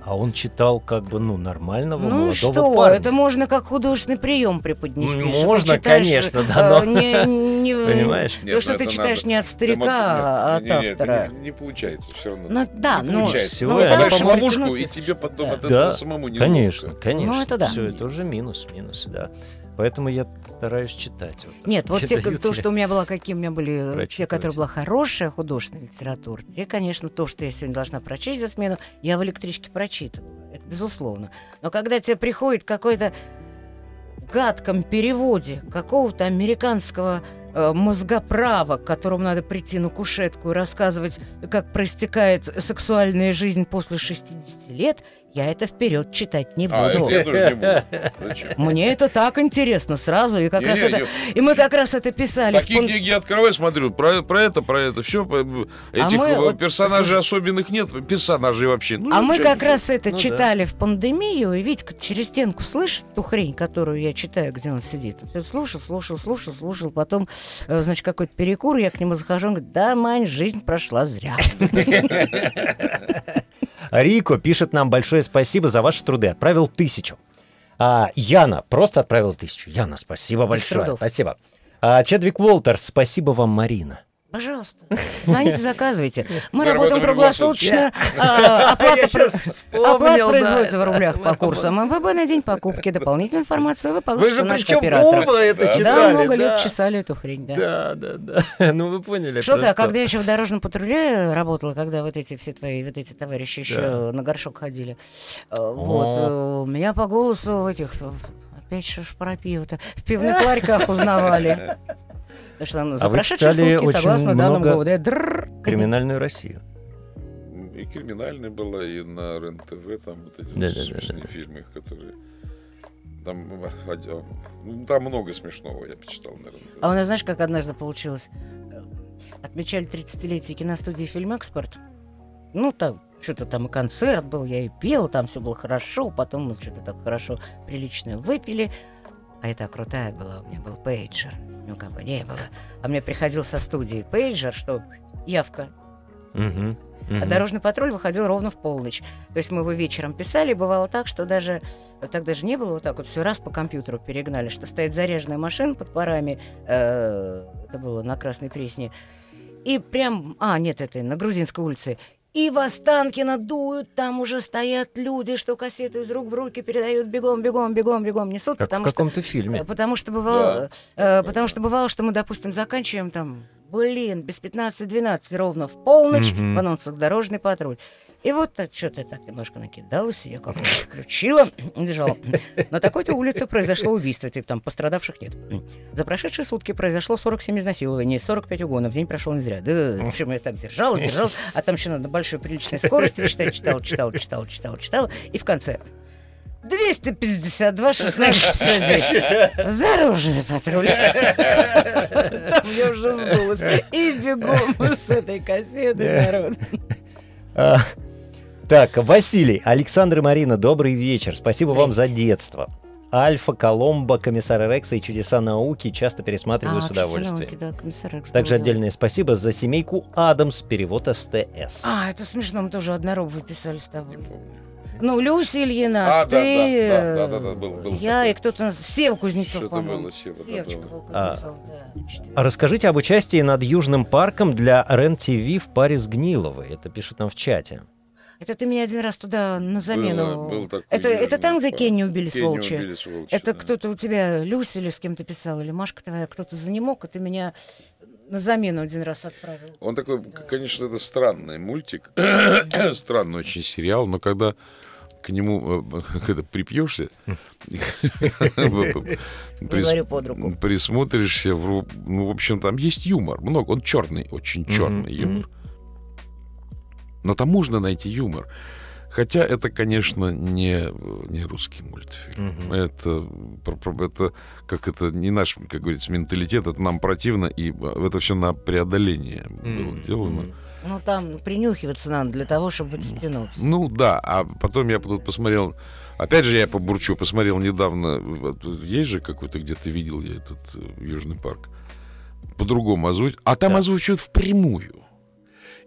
А он читал как бы, ну, нормального Ну молодого что, парня. это можно как художественный прием преподнести. Что ты можно, читаешь, конечно, да, э, но- не- не- Понимаешь? Нет, что ну ты читаешь надо. не от старика, а от автора. Не, не получается все равно. Ну да, не ну, получается. всего ну, они знаешь, ловушку, и тебе потом да. от этого Да, самому не Конечно, конечно. Ну, это да. Все, это уже минус, минус, да. Поэтому я стараюсь читать. Вот, Нет, вот те, то, что у меня было, какие у меня были, э, те, которые была хорошая художественная литература, те, конечно, то, что я сегодня должна прочесть за смену, я в электричке прочитываю. Это безусловно. Но когда тебе приходит какой-то гадком переводе какого-то американского э, мозгоправа, к которому надо прийти на кушетку и рассказывать, как проистекает сексуальная жизнь после 60 лет, я это вперед читать не А, буду. это я тоже не буду. Зачем? Мне это так интересно сразу, и как раз Не-не, это, и мы как раз это писали. Такие пун- книги я открываю, смотрю, про, про это, про это, все. Этих мы э, вот, персонажей слушай- особенных нет, персонажей вообще. Ну, А мы как ничего. раз это Ну да. читали в пандемию, и Витька через стенку слышит ту хрень, которую я читаю, где он сидит. Слушал, слушал, слушал, слушал. Потом, э, значит, какой-то перекур, я к нему захожу, он говорит, да, Мань, жизнь прошла зря. Рико пишет нам большое спасибо за ваши труды. Отправил тысячу. А, Яна просто отправила тысячу. Яна, спасибо большое. Спасибо. А, Чедвик Уолтерс, спасибо вам, Марина. Пожалуйста, звоните, заказывайте. Мы работаем круглосуточно. а, Оплата производится в рублях по курсам МВБ на день покупки. Дополнительную информацию вы Вы получите же у наших причем оба это Да, читали. много да. лет чесали эту хрень, да. Да, да, да. Ну вы поняли. Что ты, а когда я еще в дорожном патруле работала, когда вот эти все твои, вот эти товарищи еще на горшок ходили, э, вот, э, у меня по голосу в этих, опять что ж про пиво-то, в пивных ларьках узнавали. Потому что там за А вы прошедшие читали сутки, очень согласно данным много ГУВД, дрррр. Криминальную Россию. И криминальная была, и на РЕН-ТВ, там вот эти Да, вот да, да, смешные да. фильмы, которые... Там, а, а, ну, там много смешного я почитал на РЕН-ТВ. А у нас, знаешь, как однажды получилось? Отмечали 30-летие киностудии «Фильмэкспорт». Ну, там что-то там и концерт был, я и пел, там все было хорошо, потом мы что-то так хорошо, прилично выпили. А так крутая была, у меня был пейджер, ни у кого не было. А мне приходил со студии пейджер, что явка. Мгм, А дорожный патруль выходил ровно в полночь. То есть мы его вечером писали, бывало так, что даже так даже не было вот так вот все раз по компьютеру перегнали, что стоит заряженная машина под парами, э, это было на Красной Пресне, и прям, а нет, это на Грузинской улице, и в Останкино дуют, там уже стоят люди, что кассету из рук в руки передают, бегом, бегом, бегом, бегом несут, Как в каком-то фильме. Э, Потому что бывало, э, потому что бывало, что мы, допустим, заканчиваем там, блин, без 15-12 ровно в полночь, Мгм. в анонсах дорожный патруль. И вот что-то так немножко накидалось, я как-то включила, лежала. На такой-то улице произошло убийство, типа там пострадавших нет. За прошедшие сутки произошло 47 изнасилований, 45 угонов, день прошел не зря. Да, в общем, я так держалась, держалась, а там еще надо на большой приличной скорости читать, читала, читала, читала, читала, читала, и в конце 252 16 59. Дорожный патруль. Там я уже сдулась. И бегом с этой кассеты, народ. Так, Василий, Александр и Марина, добрый вечер. Спасибо вам за детство. Альфа, Коломбо, Комиссар Рекса и Чудеса науки часто пересматриваю с А, «Чудеса удовольствием. науки», да, комиссар Рекс Также был, да. отдельное спасибо за семейку Адамс, перевод СТС. А, это смешно, мы тоже однорог выписали с тобой. Не помню. Ну, Люся Ильина, А, да, ты... да, да, э, да, да, было- было Я такое. и кто-то... у нас- Сева Кузнецов, Что-то по-моему. было, Сева, да, Севочка было. был А. Кузнецов, да. А Расскажите об участии над Южным парком для РЕН-ТВ в паре с Гниловой. Это пишут нам в чате. Это ты меня один раз туда на замену... Было- был такой это, это там, где. Кенни убили, Кенни сволочи? убили, сволочи, Это да. кто-то у тебя, Люся или с кем-то писал, или Машка твоя, кто-то за не мог, и ты меня на замену один раз отправил. Он такой, к- конечно, это странный мультик, странный очень сериал, но когда к нему э, когда припьешься, присмотришься, ну, в общем, там есть юмор, много, он черный, очень черный юмор. Но там можно найти юмор. Хотя это, конечно, не, не русский мультфильм. Мгм. Это, это, как это, не наш, как говорится, менталитет, это нам противно, и э, это все на преодоление было М, сделано. м. Ну, там принюхиваться надо для того, чтобы в это втянуться. Ну да, а потом я тут посмотрел, опять же я побурчу, посмотрел недавно, есть же какой-то, где-то видел я этот э, Южный парк, по-другому озвучивают, а там Да. озвучивают впрямую.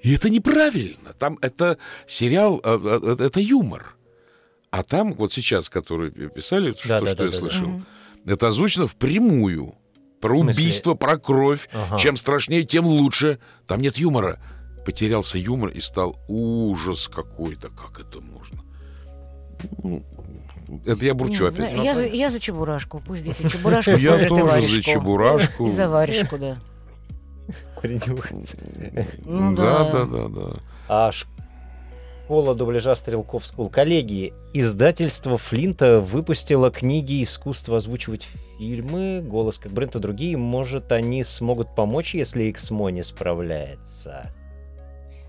И это неправильно, там это сериал, э, э, это юмор. А там вот сейчас, который писали, что, Да, да, что да, я да, да. слышал, Мгм. это озвучено впрямую. Про убийство, про кровь. Ага. Чем страшнее, тем лучше. Там нет юмора. Потерялся юмор и стал ужас какой-то. Как это можно? Это я бурчу Не опять. знаю, я, за, я за чебурашку. Пусть дети чебурашку Я смотрят и тоже за чебурашку. И за варежку, да. Принюхаться. Ну да, да. да, да. А школа дубляжа Стрелков School. Коллеги, издательство Флинта выпустило книги искусства озвучивать фильмы, голос как бренд и другие. Может, они смогут помочь, если XMO не справляется?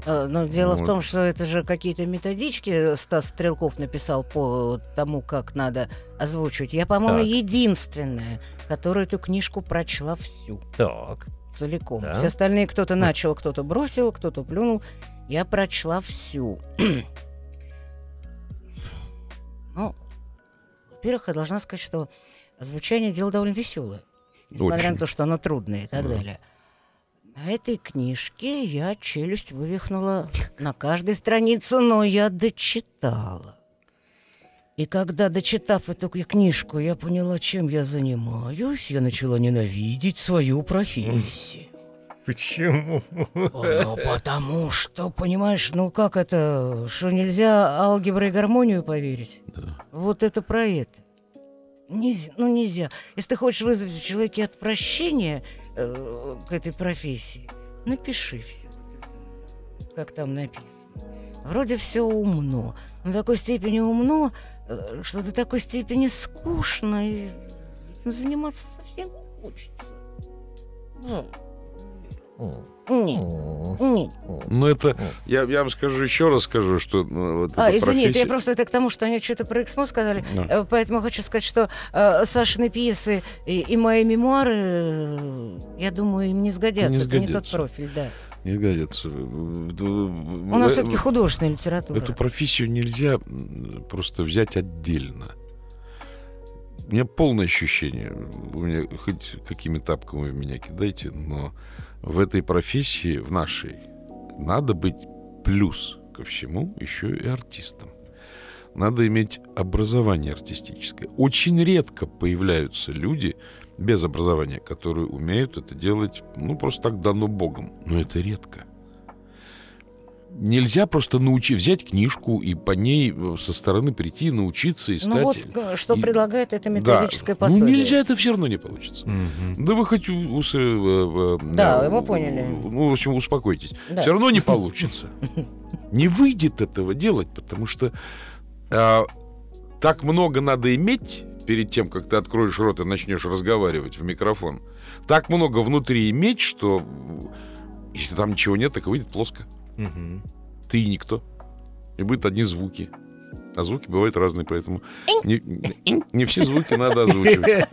Э, Но дело в Вот. том, что это же какие-то методички Стас Стрелков написал по тому, как надо озвучивать. Я, по-моему, Так. единственная, которая эту книжку прочла всю, Так. Целиком. Да? Все остальные кто-то начал, кто-то бросил, кто-то плюнул. Я прочла всю. ну, во-первых, я должна сказать, что звучание дело довольно веселое. Несмотря Очень. на то, что оно трудное и так Да. далее. На этой книжке я челюсть вывихнула на каждой странице, но я дочитала. И когда, дочитав эту книжку, я поняла, чем я занимаюсь, я начала ненавидеть свою профессию. Почему? Ну, потому что, понимаешь, ну как это, что нельзя алгеброй и гармонию поверить? Вот это про это. Нельзя, ну нельзя. Если ты хочешь вызвать в человеке отвращение э, к этой профессии, напиши все, как там написано. Вроде все умно, но такой степени умно, что до такой степени скучно, и этим заниматься совсем не хочется. Ну, Нет, нет. Ну, это, я, я вам скажу, еще раз скажу, что ну, вот А, извини, это я профессия- просто это к тому, что они что-то про Эксмо сказали. Да. Э, Поэтому хочу сказать, что э, Сашины пьесы и, и мои мемуары, э, я думаю, им не сгодятся. Не это не тот сгодятся. профиль, да. Не годится. У нас все-таки художественная литература. Эту профессию нельзя просто взять отдельно. У меня полное ощущение, у меня хоть какими тапками вы меня кидайте, но в этой профессии, в нашей, надо быть плюс ко всему еще и артистом. Надо иметь образование артистическое. Очень редко появляются люди без образования, которые умеют это делать, ну, просто так дано Богом. Но это редко. Нельзя просто научить, взять книжку и по ней э, со стороны прийти, и научиться и стать... Ну вот, э, что и- предлагает это Да. методическое Ну, пособие. нельзя, это все равно не получится. Да вы хоть... ус- э, Да, э, мы поняли. Ну, в общем, успокойтесь. Да. Все равно не получится. Не выйдет этого делать, потому что а, так много надо иметь перед тем, как ты откроешь рот и начнешь разговаривать в микрофон. Так много внутри иметь, что э, если там ничего нет, так и выйдет плоско. Мгм. Ты и никто. И будут одни звуки. А звуки бывают разные, поэтому не- не все звуки надо озвучивать.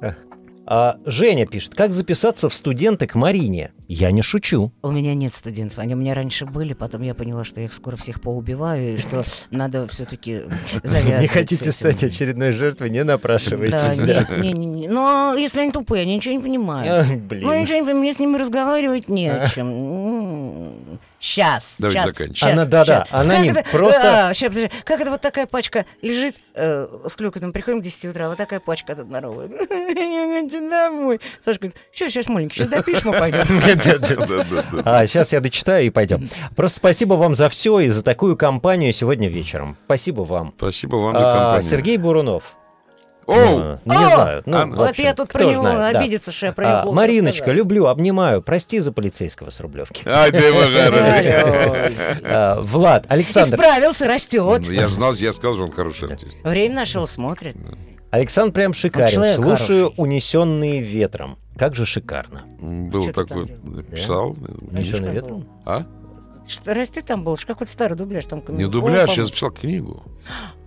А Женя пишет, как записаться в студенты к Марине? Я не шучу. У меня нет студентов. Они у меня раньше были, потом я поняла, что я их скоро всех поубиваю, и что надо все-таки завязывать. Не хотите стать очередной жертвой, не напрашивайтесь. Да, да. не, не. Но если они тупые, они ничего не понимают. Ай, Ну, ничего не понимаю, мне с ними разговаривать не о чем. Сейчас. Давайте сейчас, заканчивать. Она- да-да, аноним, просто- сейчас, подожди. Как это вот такая пачка лежит э, с клюкотом, приходим к 10 утра, вот такая пачка тут здоровая. Я хочу домой. Саша говорит, что сейчас, маленький, сейчас допишешь, мы пойдем. А, сейчас я дочитаю и пойдем. Просто спасибо вам за все и за такую компанию сегодня вечером. Спасибо вам. Спасибо вам за А, компанию. Сергей Бурунов. Оу! А, Не знаю. Ну, А, Вот общем, я тут про него знает, да. обидится, что я про него А, Мариночка, рассказала. люблю, обнимаю. Прости за полицейского с Рублевки. Ай, ты хороший. А, Влад, Александр. Исправился, растет. Ну, Я же знал, я сказал, что он хороший артист. Время нашего смотрит. Александр прям шикарен. человек Слушаю хороший. «Унесенные ветром». Как же шикарно. Был Чё ты такой, там написал. «Унесенные как ветром»? А? Что, расти там был, какой-то старый дубляж. Там Не дубляж, я записал книгу.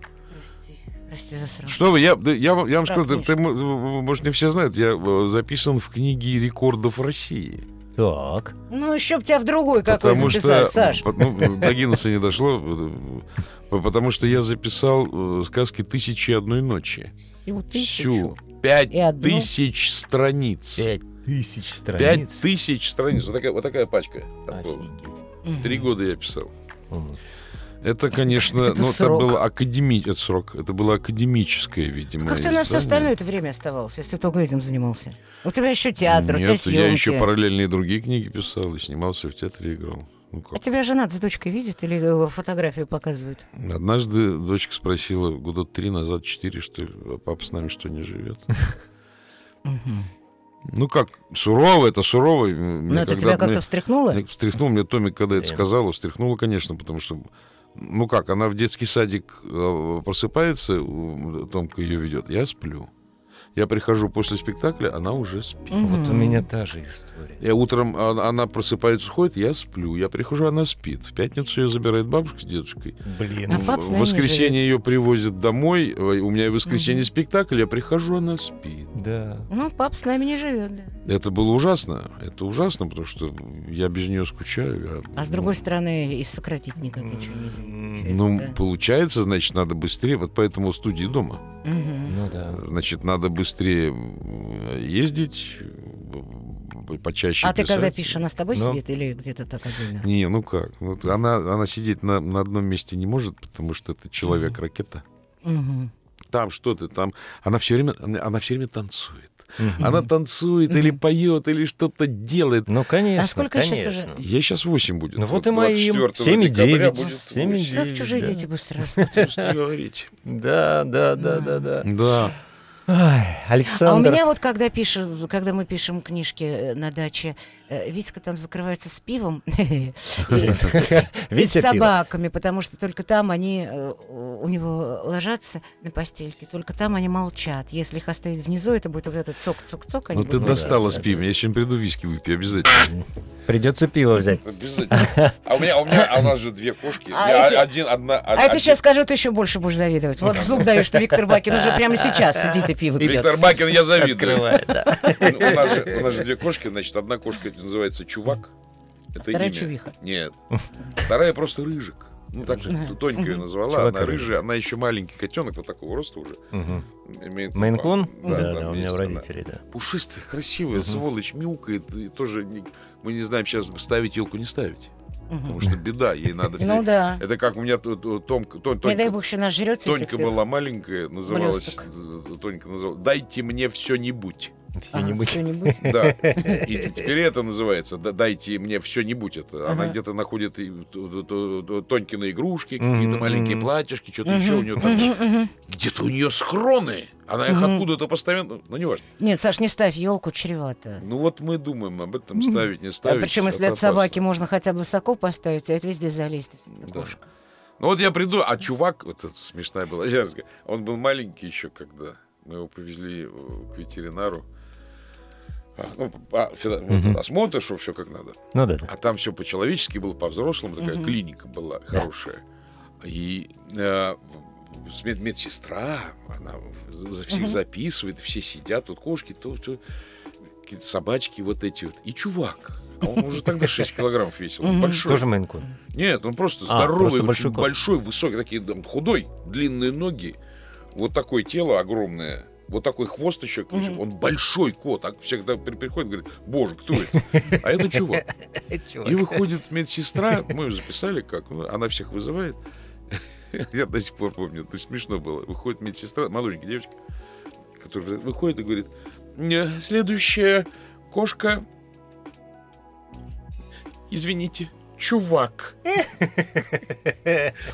Прости, за срам. Что вы, я, я, вам- я вам Да, скажу, ты, ты, может, не все знают, я э, записан в книге рекордов России. Так. Ну, еще б тебя в другой какой потому записать, что, Саш. по- ну, до Гиннесса не дошло, э, потому что я записал э, сказки «Тысячи и одной ночи». Всю Всю. Пять одну? тысяч страниц. Пять тысяч Пять страниц. тысяч страниц. Вот такая, вот такая пачка. Три года я писал. Мгм. Это, конечно, Это ну, это срок. было академи... это срок. Это было академическое, видимо. Как тебе на все остальное это время оставалось, если ты только этим занимался? У тебя еще театр, у тебя Нет, съемки. я еще параллельно и другие книги писал, и снимался в театре, играл. Ну, А как? тебя жена с дочкой видит или э, фотографию показывают? Однажды дочка спросила, года три назад, четыре, что ли, а папа с нами что, не живет? Ну как, сурово, это сурово. Ну, это тебя как-то встряхнуло? Я встряхнул, мне Томик, когда это сказала, встряхнула, конечно, потому что, ну как, она в детский садик э, просыпается, Томка ее ведет, я сплю. Я прихожу после спектакля, она уже спит. Вот у меня та же история. Я утром, а- она просыпается, ходит, я сплю. Я прихожу, она спит. В пятницу ее забирает бабушка с дедушкой. Блин. А пап с В воскресенье ее привозят домой. У меня и в воскресенье спектакль, я прихожу, она спит. Да. Ну, пап с нами не живет, да. Это было ужасно. Это ужасно, потому что я без нее скучаю. Я- А с другой стороны, и сократить никак ничего нельзя. Ну, да. получается, значит, надо быстрее. Вот поэтому студии дома. Ну да. Значит, надо быстрее ездить, почаще А ты когда писать. пишешь, она с тобой Ну. сидит или где-то так отдельно? Не, ну как? Ну, т- она, она сидеть на, на одном месте не может, потому что это человек-ракета. Мгм. Там что-то, там... Она все время, она все время танцует. Мгм. Она танцует или поет, или что-то делает. Ну, конечно, А сколько сейчас конечно. уже? Ей сейчас 8 будет. Ну вот и моим. 24 декабря 7,9. будет 7,9. восемь. Как чужие да. дети быстро растут. Что говорить. Да, да, да, да, да. Да. Ай, А у Александр. меня вот, когда пишем, когда мы пишем книжки э, на даче, Витька там закрывается с пивом и с собаками, потому что только там они э, у него ложатся на постельке, только там они молчат. Если их оставить внизу, это будет вот этот цок-цок-цок. Ну ты достала с пивом. Я сегодня приду виски выпью обязательно. Придется пиво взять. Обязательно. А у меня, у меня, а у нас же две кошки. А Я эти- один, одна, А я тебе сейчас скажу, ты еще больше будешь завидовать. Вот в зуб даю, что Виктор Бакин уже прямо сейчас сидит и пиво пьет. Виктор Бакин, я завидую. Открывает, да. Ну, У нас, же, у нас же две кошки, значит, одна кошка называется Чувак. Это Вторая имя. Чувиха. Нет. Вторая просто Рыжик. Ну, так же. Тонька ее назвала. Чувак она рыжая, она еще маленький котенок, вот такого роста уже. Мгм. Мейн-кун. Да, Да, да, да, у меня она. родителей, да. Пушистая, красивая, сволочь, мяукает. И тоже мы не знаем сейчас ставить елку, не ставить. Потому что беда, ей надо... Ну да. Это как у меня Томка, Тон- Не дай Тонька, бог, еще нажрется этих Тонька была маленькая, называлась... Блесток. э, Тонька называлась «Дайте мне все-нибудь». Все-нибудь. Что-нибудь. Да. И теперь это называется «Да- «Дайте мне все-нибудь». Это она Ага. где-то находит Тонькины игрушки, какие-то маленькие платьишки, что-то еще у нее там. Где-то у нее схроны. Она их откуда-то постоянно... Ну, не важно. Нет, Саш, не ставь елку, чревато. Ну, вот мы думаем об этом, ставить, не А ставить. причем, если от собаки можно хотя бы высоко поставить, а это везде залезть. кошка. Ну, вот я приду, а чувак, вот это смешная была, он был маленький еще, когда мы его повезли э, к ветеринару. А, ну, а, фида- вот Мгм. осмотр, что все как надо. Ну да, да. А там все по-человечески было, по-взрослому, такая Мгм. клиника была хорошая. И э, мед- медсестра, она за всех Мгм. записывает, все сидят, тут кошки, тут, тут какие-то собачки вот эти вот. И чувак. А он уже тогда 6 килограммов весил. он. Большой. Тоже Мейн-кун. Нет, он просто А, здоровый, просто большой высокий, такие, да, худой, длинные ноги, вот такое тело огромное, вот такой хвост еще, Мгм. он большой кот, а всегда при- приходит говорит, боже, кто это? А это чувак. И выходит медсестра, мы записали как, ну, она всех вызывает. Я до сих пор помню, это смешно было. Выходит медсестра, маленькая девочка, которая выходит и говорит, «Не, следующая кошка, извините, чувак.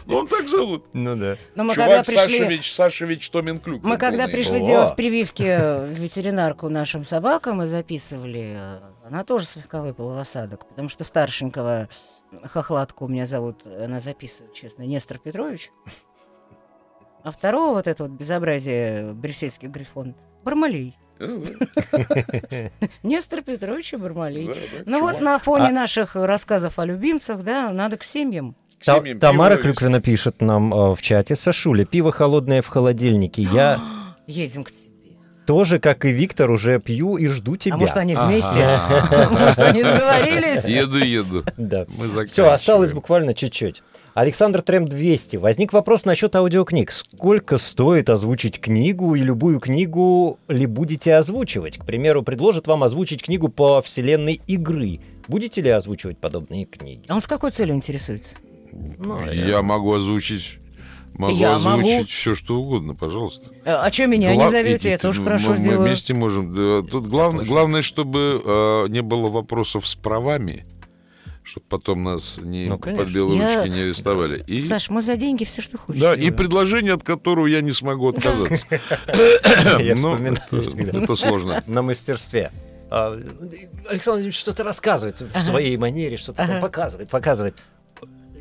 Ну, он так зовут. Ну да. Но мы когда Чувак пришли... Сашевич, Сашевич Томин-Клюк. Мы когда пришли О. делать прививки в ветеринарку нашим собакам и записывали, она тоже слегка выпала в осадок, потому что старшенького хохлатку у меня зовут, она записывает, честно, Нестор Петрович. А второго вот это вот безобразие брюссельский грифон Бармалей. Да, Нестор Петрович и Бармалей. Ну вот на фоне А- наших рассказов о любимцах, да, надо к семьям. Тамара Клюквина пишет нам э, в чате. Сашуля, пиво холодное в холодильнике. Я Едем к тебе. Тоже, как и Виктор, уже пью и жду тебя. А может, они вместе? Может, они сговорились? Еду, еду. Да. Все, осталось буквально чуть-чуть. Александр Трем 200. Возник вопрос насчет аудиокниг. Сколько стоит озвучить книгу и любую книгу ли будете озвучивать? К примеру, предложат вам озвучить книгу по вселенной игры. Будете ли озвучивать подобные книги? А он с какой целью интересуется? Ну, Я могу озвучить... Могу Я могу. озвучить все, что угодно, пожалуйста. А что меня не Гла- зовете? Я тоже мы- хорошо мы, Мы сделаю. вместе можем. Да, Тут главное, главное, чтобы э, не было вопросов с правами. чтобы потом нас не Ну, конечно. под белые Я- ручки не арестовали. И, Саш, мы за деньги все, что хочешь. да, и делаем. предложение, от которого я не смогу отказаться. Я вспоминаю это- сложно. на мастерстве. А, Александр Владимирович что-то рассказывает в своей манере, что-то показывает, показывает.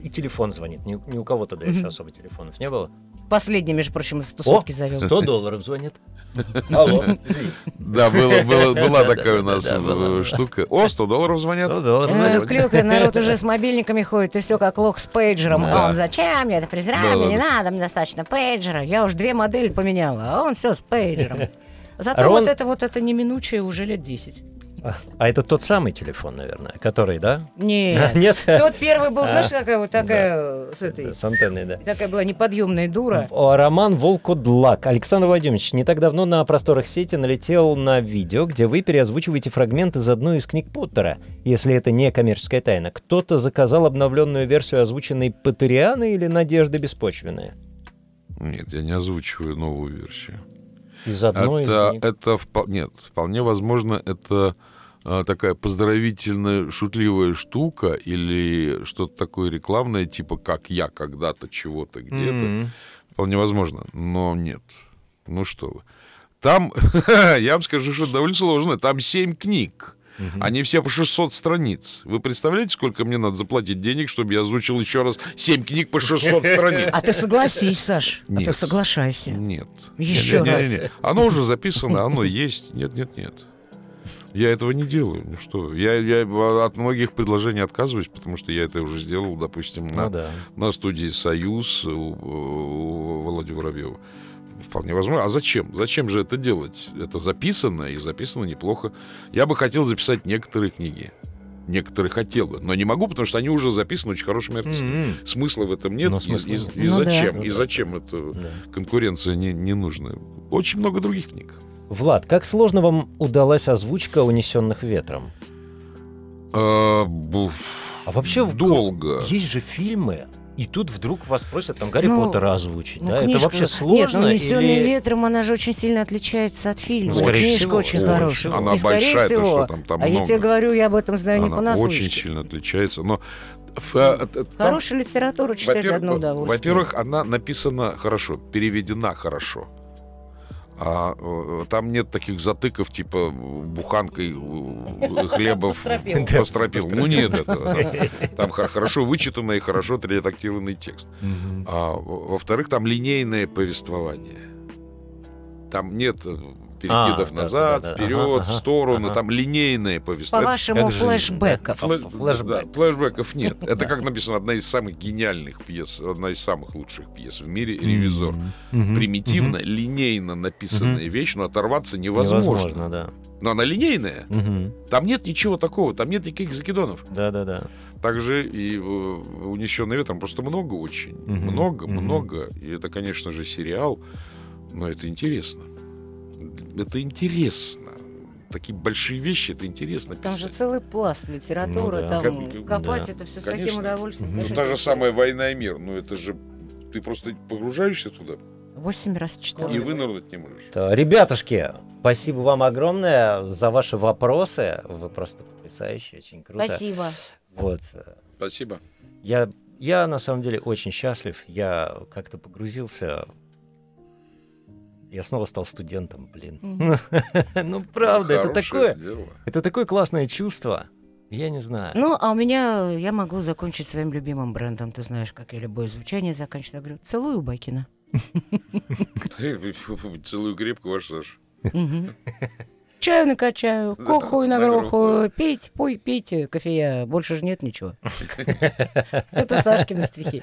И телефон звонит. Ни, ни у кого тогда еще особо телефонов не было. Последний, между прочим, из тусовки завел. 100 долларов звонит. Алло, извините. Да, было, было- была такая у нас Да, э, штука. О, 100 долларов звонят. 100 долларов Э, звонит. в клюкве народ уже с мобильниками ходит, и все как лох с пейджером. Да. А он зачем? Я это презираю, Да, мне не надо, мне достаточно пейджера. Я уж две модели поменяла, а он все с пейджером. Зато Рон- вот это вот это неминучее уже лет 10. А это тот самый телефон, наверное, который, да? Нет. Нет? Тот первый был, знаешь, А, какая вот такая с этой... С антенной, да. Такая была неподъемная дура. О, Роман Волкодлак. Александр Владимирович, не так давно на просторах сети налетел на видео, где вы переозвучиваете фрагмент из одной из книг Поттера. Если это не коммерческая тайна, кто-то заказал обновленную версию озвученной Патерианы или Надежды Беспочвенные? Нет, я не озвучиваю новую версию. Из одной это, из них. это нет, вполне возможно, это а, такая поздравительная, шутливая штука или что-то такое рекламное, типа как я когда-то чего-то где-то. М. Вполне возможно, но нет. Ну что вы. Там, я вам скажу, что довольно сложно. Там семь книг. Они все по 600 страниц. Вы представляете, сколько мне надо заплатить денег, чтобы я озвучил еще раз семь книг по 600 страниц? А ты согласись, Саш. А ты Нет. соглашайся. Нет. Еще Не, не, не, раз. не. Оно уже записано, оно есть. Нет, нет, нет. Я этого не делаю. Ну что, я, я от многих предложений отказываюсь, потому что я это уже сделал, допустим, на, Ну да. на студии «Союз» у, у Володи Воробьева. Вполне возможно. А зачем? Зачем же это делать? Это записано, и записано неплохо. Я бы хотел записать некоторые книги. Некоторые хотел бы, но не могу, потому что они уже записаны очень хорошими артистами. М. Смысла в этом нет. Но и- смысла и, и Ну да. зачем? Ну И да. зачем это Да. конкуренция не, не нужна? Очень много других книг. Влад, как сложно вам удалась озвучка унесенных ветром? А, буф, А вообще в- долго. Есть же фильмы, и тут вдруг вас просят там Гарри Ну, Поттера озвучить. Ну, да? Это книжка- вообще Нет, сложно? ну, «Унесённый или- ветром», она же очень сильно отличается от фильма. Ну, скорее Книжка всего, очень хорошая. Она И, большая, то, всего, что там- там а я много. тебе говорю, я об этом знаю не Она понаслышке. очень сильно отличается. Но а, там, Хорошая литература читать одно удовольствие. Во-первых, она написана хорошо, переведена хорошо. А э, там нет таких затыков, типа буханкой э, хлебов Постропил. Ну нет этого. Там хо- хорошо вычитанный и хорошо отредактированный текст. А во- во-вторых, там линейное повествование. Там нет э, перекидов А, да, назад, да, да, да. вперед, Ага, в сторону. ага. Там линейное повествование. По-вашему, флешбеков. да. Флэ- Флэшбэк. да, флэшбэков нет. Это, как написано, одна из самых гениальных пьес, одна из самых лучших пьес в мире «Ревизор». Примитивно, линейно написанная вещь, но оторваться невозможно. Невозможно, да. Но она линейная. Там нет ничего такого, там нет никаких закидонов. Да-да-да. Также и э, «Унесенный ветром» просто много очень. Много, много. И это, конечно же, сериал, но это интересно. Это интересно. Такие большие вещи, это интересно Там же писать. целый пласт литературы, Ну да. там Как- копать да. это все с Конечно. таким удовольствием. Ну, та же самая «Война и мир», ну это же... Ты просто погружаешься туда Восемь раз читала. и вынырнуть не можешь. Да, Ребятушки, спасибо вам огромное за ваши вопросы. Вы просто потрясающие, очень круто. Спасибо. Вот. Спасибо. Я, я на самом деле очень счастлив. Я как-то погрузился. Я снова стал студентом, блин. Ну, правда, это такое, это такое классное чувство. Я не знаю. Ну, а у меня, я могу закончить своим любимым брендом. Ты знаешь, как я любое звучание заканчиваю. Я говорю, целую Бакина. Целую крепко, ваш Саш. Мгм. Чаю накачаю, кохую нагрохаю. нагрохаю, пить, пой, пейте кофея. Больше же нет ничего. Это Сашкины стихи.